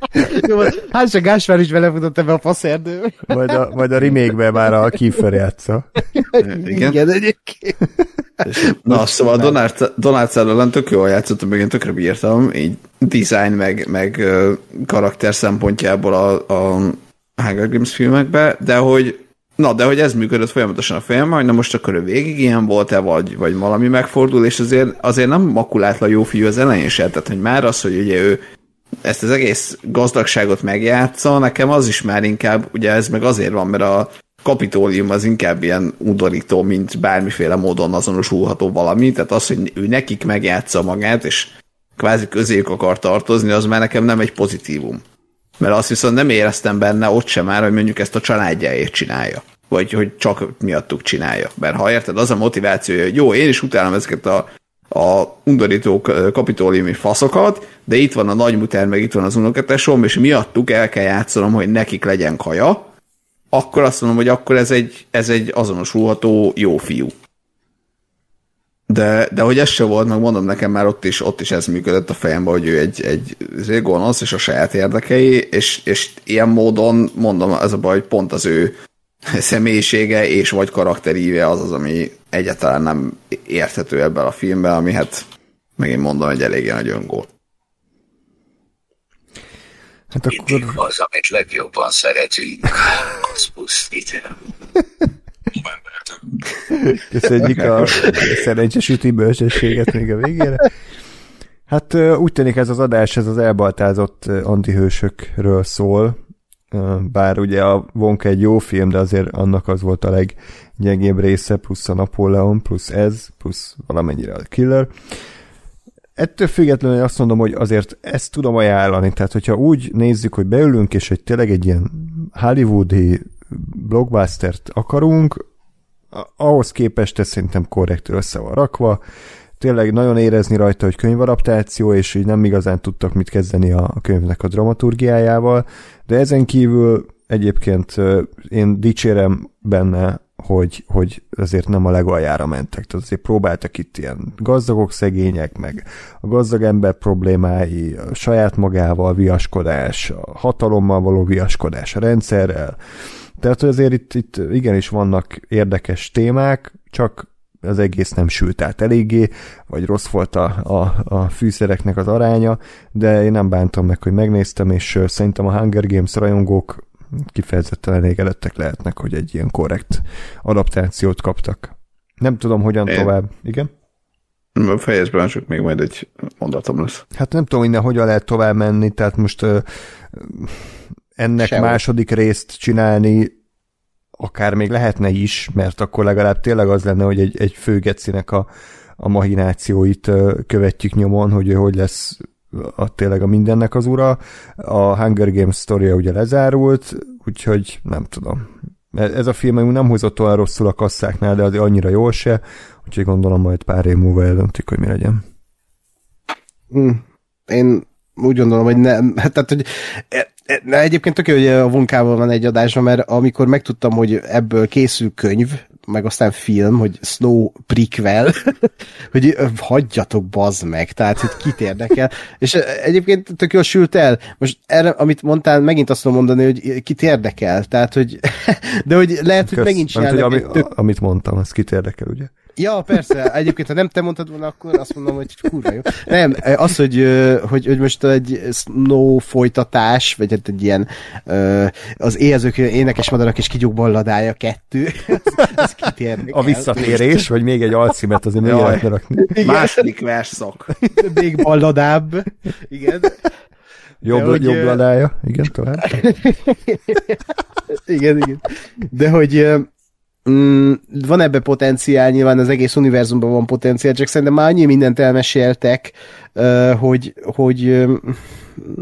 Jó, hát se Gáspár is belefutott ebbe a faszerdőbe. Majd a, majd a remake már a Kiefer játsza. Igen. Igen, egyébként. Na, szóval Donald, Donald Sutherland tök jól játszottam, meg én tökre bírtam, így design meg, meg karakter szempontjából a, a Hunger Games filmekbe, de hogy Na, de hogy ez működött folyamatosan a fejemben, hogy na most akkor ő végig ilyen volt-e, vagy, vagy valami megfordul, és azért, azért nem makulátlan jó fiú az elején se, tehát hogy már az, hogy ugye ő ezt az egész gazdagságot megjátsza, nekem az is már inkább, ugye ez meg azért van, mert a kapitólium az inkább ilyen undorító, mint bármiféle módon azonosulható valami, tehát az, hogy ő nekik megjátsza magát, és kvázi közéjük akar tartozni, az már nekem nem egy pozitívum. Mert azt viszont nem éreztem benne ott sem már, hogy mondjuk ezt a családjáért csinálja. Vagy hogy csak miattuk csinálja. Mert ha érted, az a motivációja, hogy jó, én is utálom ezeket a, a undorító kapitóliumi faszokat, de itt van a nagymuter, meg itt van az unokatesom, és miattuk el kell játszanom, hogy nekik legyen kaja, akkor azt mondom, hogy akkor ez egy, ez egy azonosulható jó fiú. De, de hogy ez se volt, meg mondom nekem már ott is, ott is ez működött a fejemben, hogy ő egy, egy gonosz, és a saját érdekei, és, és ilyen módon mondom, ez a baj, hogy pont az ő személyisége és vagy karakteríve az az, ami egyáltalán nem érthető ebben a filmben, ami hát megint mondom, egy eléggé nagy öngól. Hát akkor... Mindig az, amit legjobban szeretünk, az pusztít. Köszönjük a szerencsés üti bölcsességet még a végére. Hát úgy tűnik ez az adás, ez az elbaltázott antihősökről szól, bár ugye a Wonka egy jó film, de azért annak az volt a leggyengébb része, plusz a Napóleon, plusz ez, plusz valamennyire a Killer. Ettől függetlenül azt mondom, hogy azért ezt tudom ajánlani, tehát hogyha úgy nézzük, hogy beülünk, és hogy tényleg egy ilyen hollywoodi blockbustert akarunk, ahhoz képest ez szerintem korrektül össze van rakva, tényleg nagyon érezni rajta, hogy könyvaraptáció, és így nem igazán tudtak mit kezdeni a könyvnek a dramaturgiájával, de ezen kívül egyébként én dicsérem benne, hogy, hogy azért nem a legaljára mentek. Tehát azért próbáltak itt ilyen gazdagok, szegények, meg a gazdag ember problémái, a saját magával viaskodás, a hatalommal való viaskodás, a rendszerrel. Tehát azért itt, itt igenis vannak érdekes témák, csak az egész nem sült át eléggé, vagy rossz volt a, a, a fűszereknek az aránya, de én nem bántam meg, hogy megnéztem, és szerintem a Hunger Games rajongók kifejezetten elégedettek lehetnek, hogy egy ilyen korrekt adaptációt kaptak. Nem tudom, hogyan én... tovább. Igen? Fejezben csak még majd egy mondatom lesz. Hát nem tudom innen hogyan lehet tovább menni, tehát most uh, ennek Sehogy. második részt csinálni akár még lehetne is, mert akkor legalább tényleg az lenne, hogy egy, egy főgecinek a, a mahinációit követjük nyomon, hogy hogy lesz a, tényleg a mindennek az ura. A Hunger Games sztoria ugye lezárult, úgyhogy nem tudom. E, ez a film nem húzott olyan rosszul a kasszáknál, de azért annyira jól se, úgyhogy gondolom majd pár év múlva eldöntik, hogy mi legyen. Hmm. Én úgy gondolom, hogy nem, hát, tehát, hogy e- na, egyébként tök jó, hogy a Vonkával van egy adásban, mert amikor megtudtam, hogy ebből készül könyv, meg aztán film, hogy Snow prequel, hogy hagyjatok bazd meg, tehát hogy kit érdekel. És egyébként tök jól sült el. Most erre, amit mondtál, megint azt tudom mondani, hogy kit érdekel. Tehát, hogy de hogy lehet, hogy Kösz. megint hogy csinálnak ami, tök amit mondtam, az kit érdekel, ugye? Ja, persze. Egyébként, ha nem te mondtad volna, akkor azt mondom, hogy kurva jó. Nem, az, hogy, hogy, hogy most egy snow folytatás, vagy hát egy ilyen az éhezők, énekes madarak és kigyók balladája kettő, az, az. A visszatérés, vagy még egy alcímet azért még Jaj. lehetne rakni. Második verszak. Még balladább. Igen. Jobb, hogy, jobb ladája. Igen, tovább. igen, igen. De hogy mm, van ebbe potenciál, nyilván az egész univerzumban van potenciál, csak szerintem már annyi mindent elmeséltek, hogy, hogy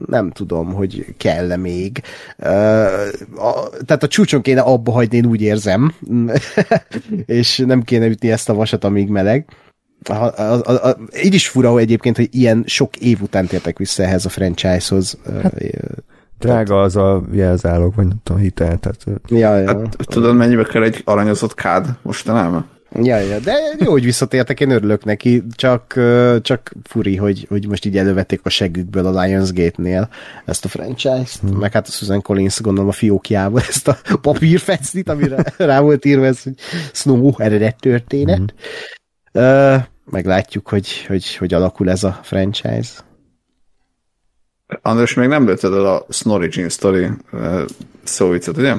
nem tudom, hogy kell-e még. Tehát a csúcson kéne abba hagyni, én úgy érzem, és nem kéne ütni ezt a vasat, amíg meleg. A, a, a, a, így is fura hogy egyébként, hogy ilyen sok év után tértek vissza ehhez a franchise-hoz. Hát, Drága az a jelzálog, vagy nem tudom, hitel. Tehát, ja, ja. Hát, tudod, mennyibe kell egy aranyozott kád mostanában? Ja, ja, de jó, hogy visszatértek, én örülök neki, csak, csak furi, hogy, hogy most így elővették a segükből a Lionsgate-nél ezt a franchise-t, hmm. meg hát a Susan Collins gondolom a fiókjából ezt a papírfecnit, amire rá volt írva ez, hogy Snow eredet történet. Hmm. Ö, meglátjuk, hogy, hogy hogy alakul ez a franchise. András, még nem lőtted el a Snorri Story uh, szóvicet, ugye?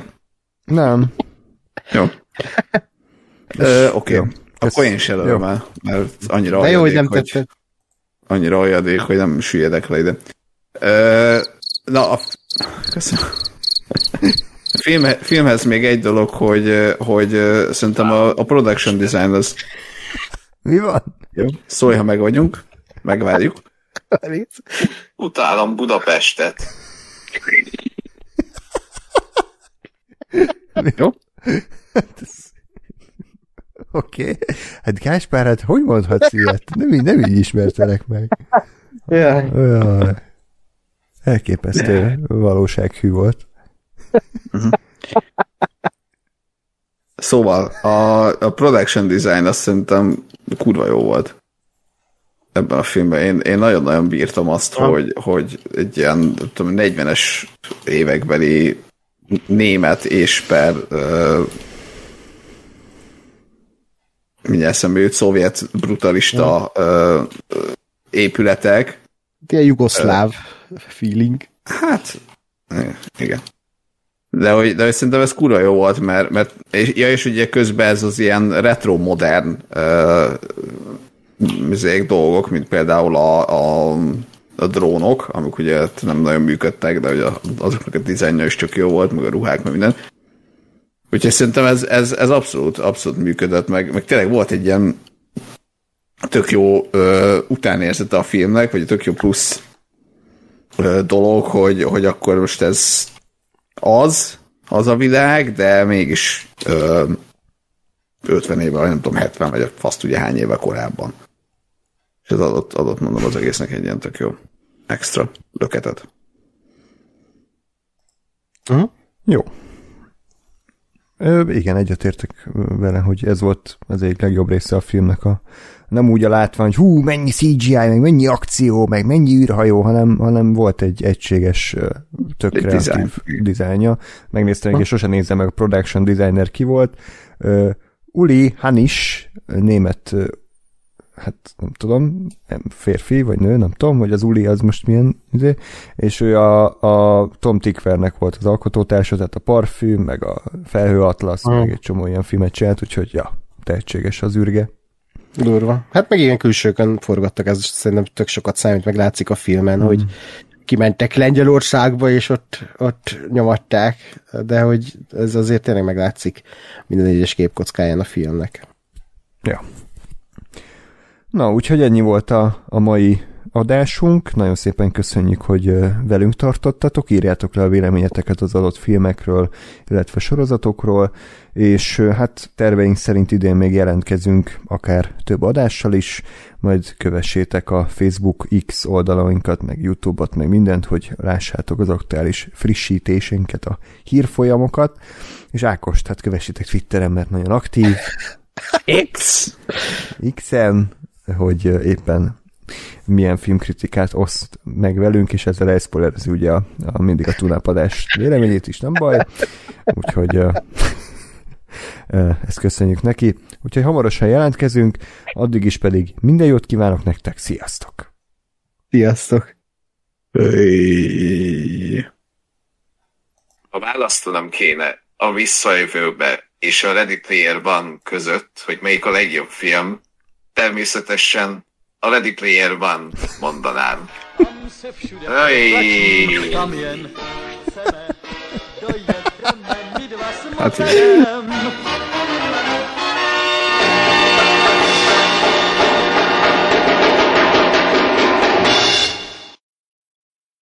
nem. Jó. Ö, Oké, Jó. okay. akkor én se Jó. lövöm el, mert annyira De jó, hogy nem hogy, tetted. annyira olyadék, hogy nem süllyedek le ide. Ö, na, a, köszönöm. Film, filmhez még egy dolog, hogy, hogy szerintem a, a production design az Mi van? jó. Szólj, ha meg vagyunk, megvárjuk. Utálom Budapestet. Jó? Oké. Okay. Hát Gáspár, hát hogy mondhatsz ilyet? Nem, így- nem így ismertelek meg. Ja. Olyan elképesztő valósághű volt. Szóval a, a production design azt szerintem kurva jó volt ebben a filmben. Én, én nagyon-nagyon bírtam azt, hogy, hogy egy ilyen tudom, 40-es évekbeli német és per uh, mindjárt eszembe jut szovjet brutalista uh, épületek. Ilyen jugoszláv feeling. Hát, igen. De hogy, de hogy szerintem ez kurva jó volt, mert, mert és, ja, és ugye közben ez az ilyen retro modern uh, dolgok, mint például a, a, a drónok, amik ugye nem nagyon működtek, de ugye azoknak a dizájnja is csak jó volt, meg a ruhák, meg minden. Úgyhogy szerintem ez, ez, ez abszolút, abszolút működött, meg, meg tényleg volt egy ilyen tök jó ö, utánérzete a filmnek, vagy tök jó plusz ö, dolog, hogy, hogy akkor most ez az, az a világ, de mégis ö, 50 éve, nem tudom, 70 vagy fasz tudja hány éve korábban. És ez adott, adott mondom az egésznek egy ilyen tök jó extra löketet. Jó. Ö, igen, egyetértek vele, hogy ez volt az egyik legjobb része a filmnek. A, nem úgy a látvány, hogy hú, mennyi CGI, meg mennyi akció, meg mennyi űrhajó, hanem, hanem volt egy egységes, tök Egy kreatív design. dizájnja. Megnéztem, és sosem nézem meg a production designer ki volt. Ö, Uli Hanis, német hát nem tudom, nem férfi vagy nő, nem tudom, hogy az Uli az most milyen, izé, és ő a, a Tom Tickvernek volt az alkotótársa, tehát a Parfüm, meg a Felhő Atlasz, Ah. meg egy csomó ilyen filmet csinált, úgyhogy ja, tehetséges az űrge. Durva. Hát meg ilyen külsőkön forgattak, ez szerintem tök sokat számít, meg látszik a filmen, mm. hogy kimentek Lengyelországba, és ott, ott nyomatták, de hogy ez azért tényleg meglátszik minden egyes képkockáján a filmnek. Ja. Na, úgyhogy ennyi volt a, a mai adásunk. Nagyon szépen köszönjük, hogy velünk tartottatok. Írjátok le a véleményeteket az adott filmekről, illetve sorozatokról, és hát terveink szerint idén még jelentkezünk akár több adással is, majd kövessétek a Facebook X oldalainkat, meg YouTube-ot, meg mindent, hogy lássátok az aktuális frissítésénket, a hírfolyamokat, és Ákost, hát kövessétek Twitteren, mert nagyon aktív, X! X-en, hogy éppen milyen filmkritikát oszt meg velünk, és ezzel elszpoilerezi ugye a, a, mindig a tunápadás véleményét is, nem baj. Úgyhogy ezt köszönjük neki. Úgyhogy hamarosan jelentkezünk, addig is pedig minden jót kívánok nektek, sziasztok! Sziasztok! Ha választanom kéne a visszajövőbe és a Ready Player One között, hogy melyik a legjobb film, természetesen a Ready Player One mondanám. Tam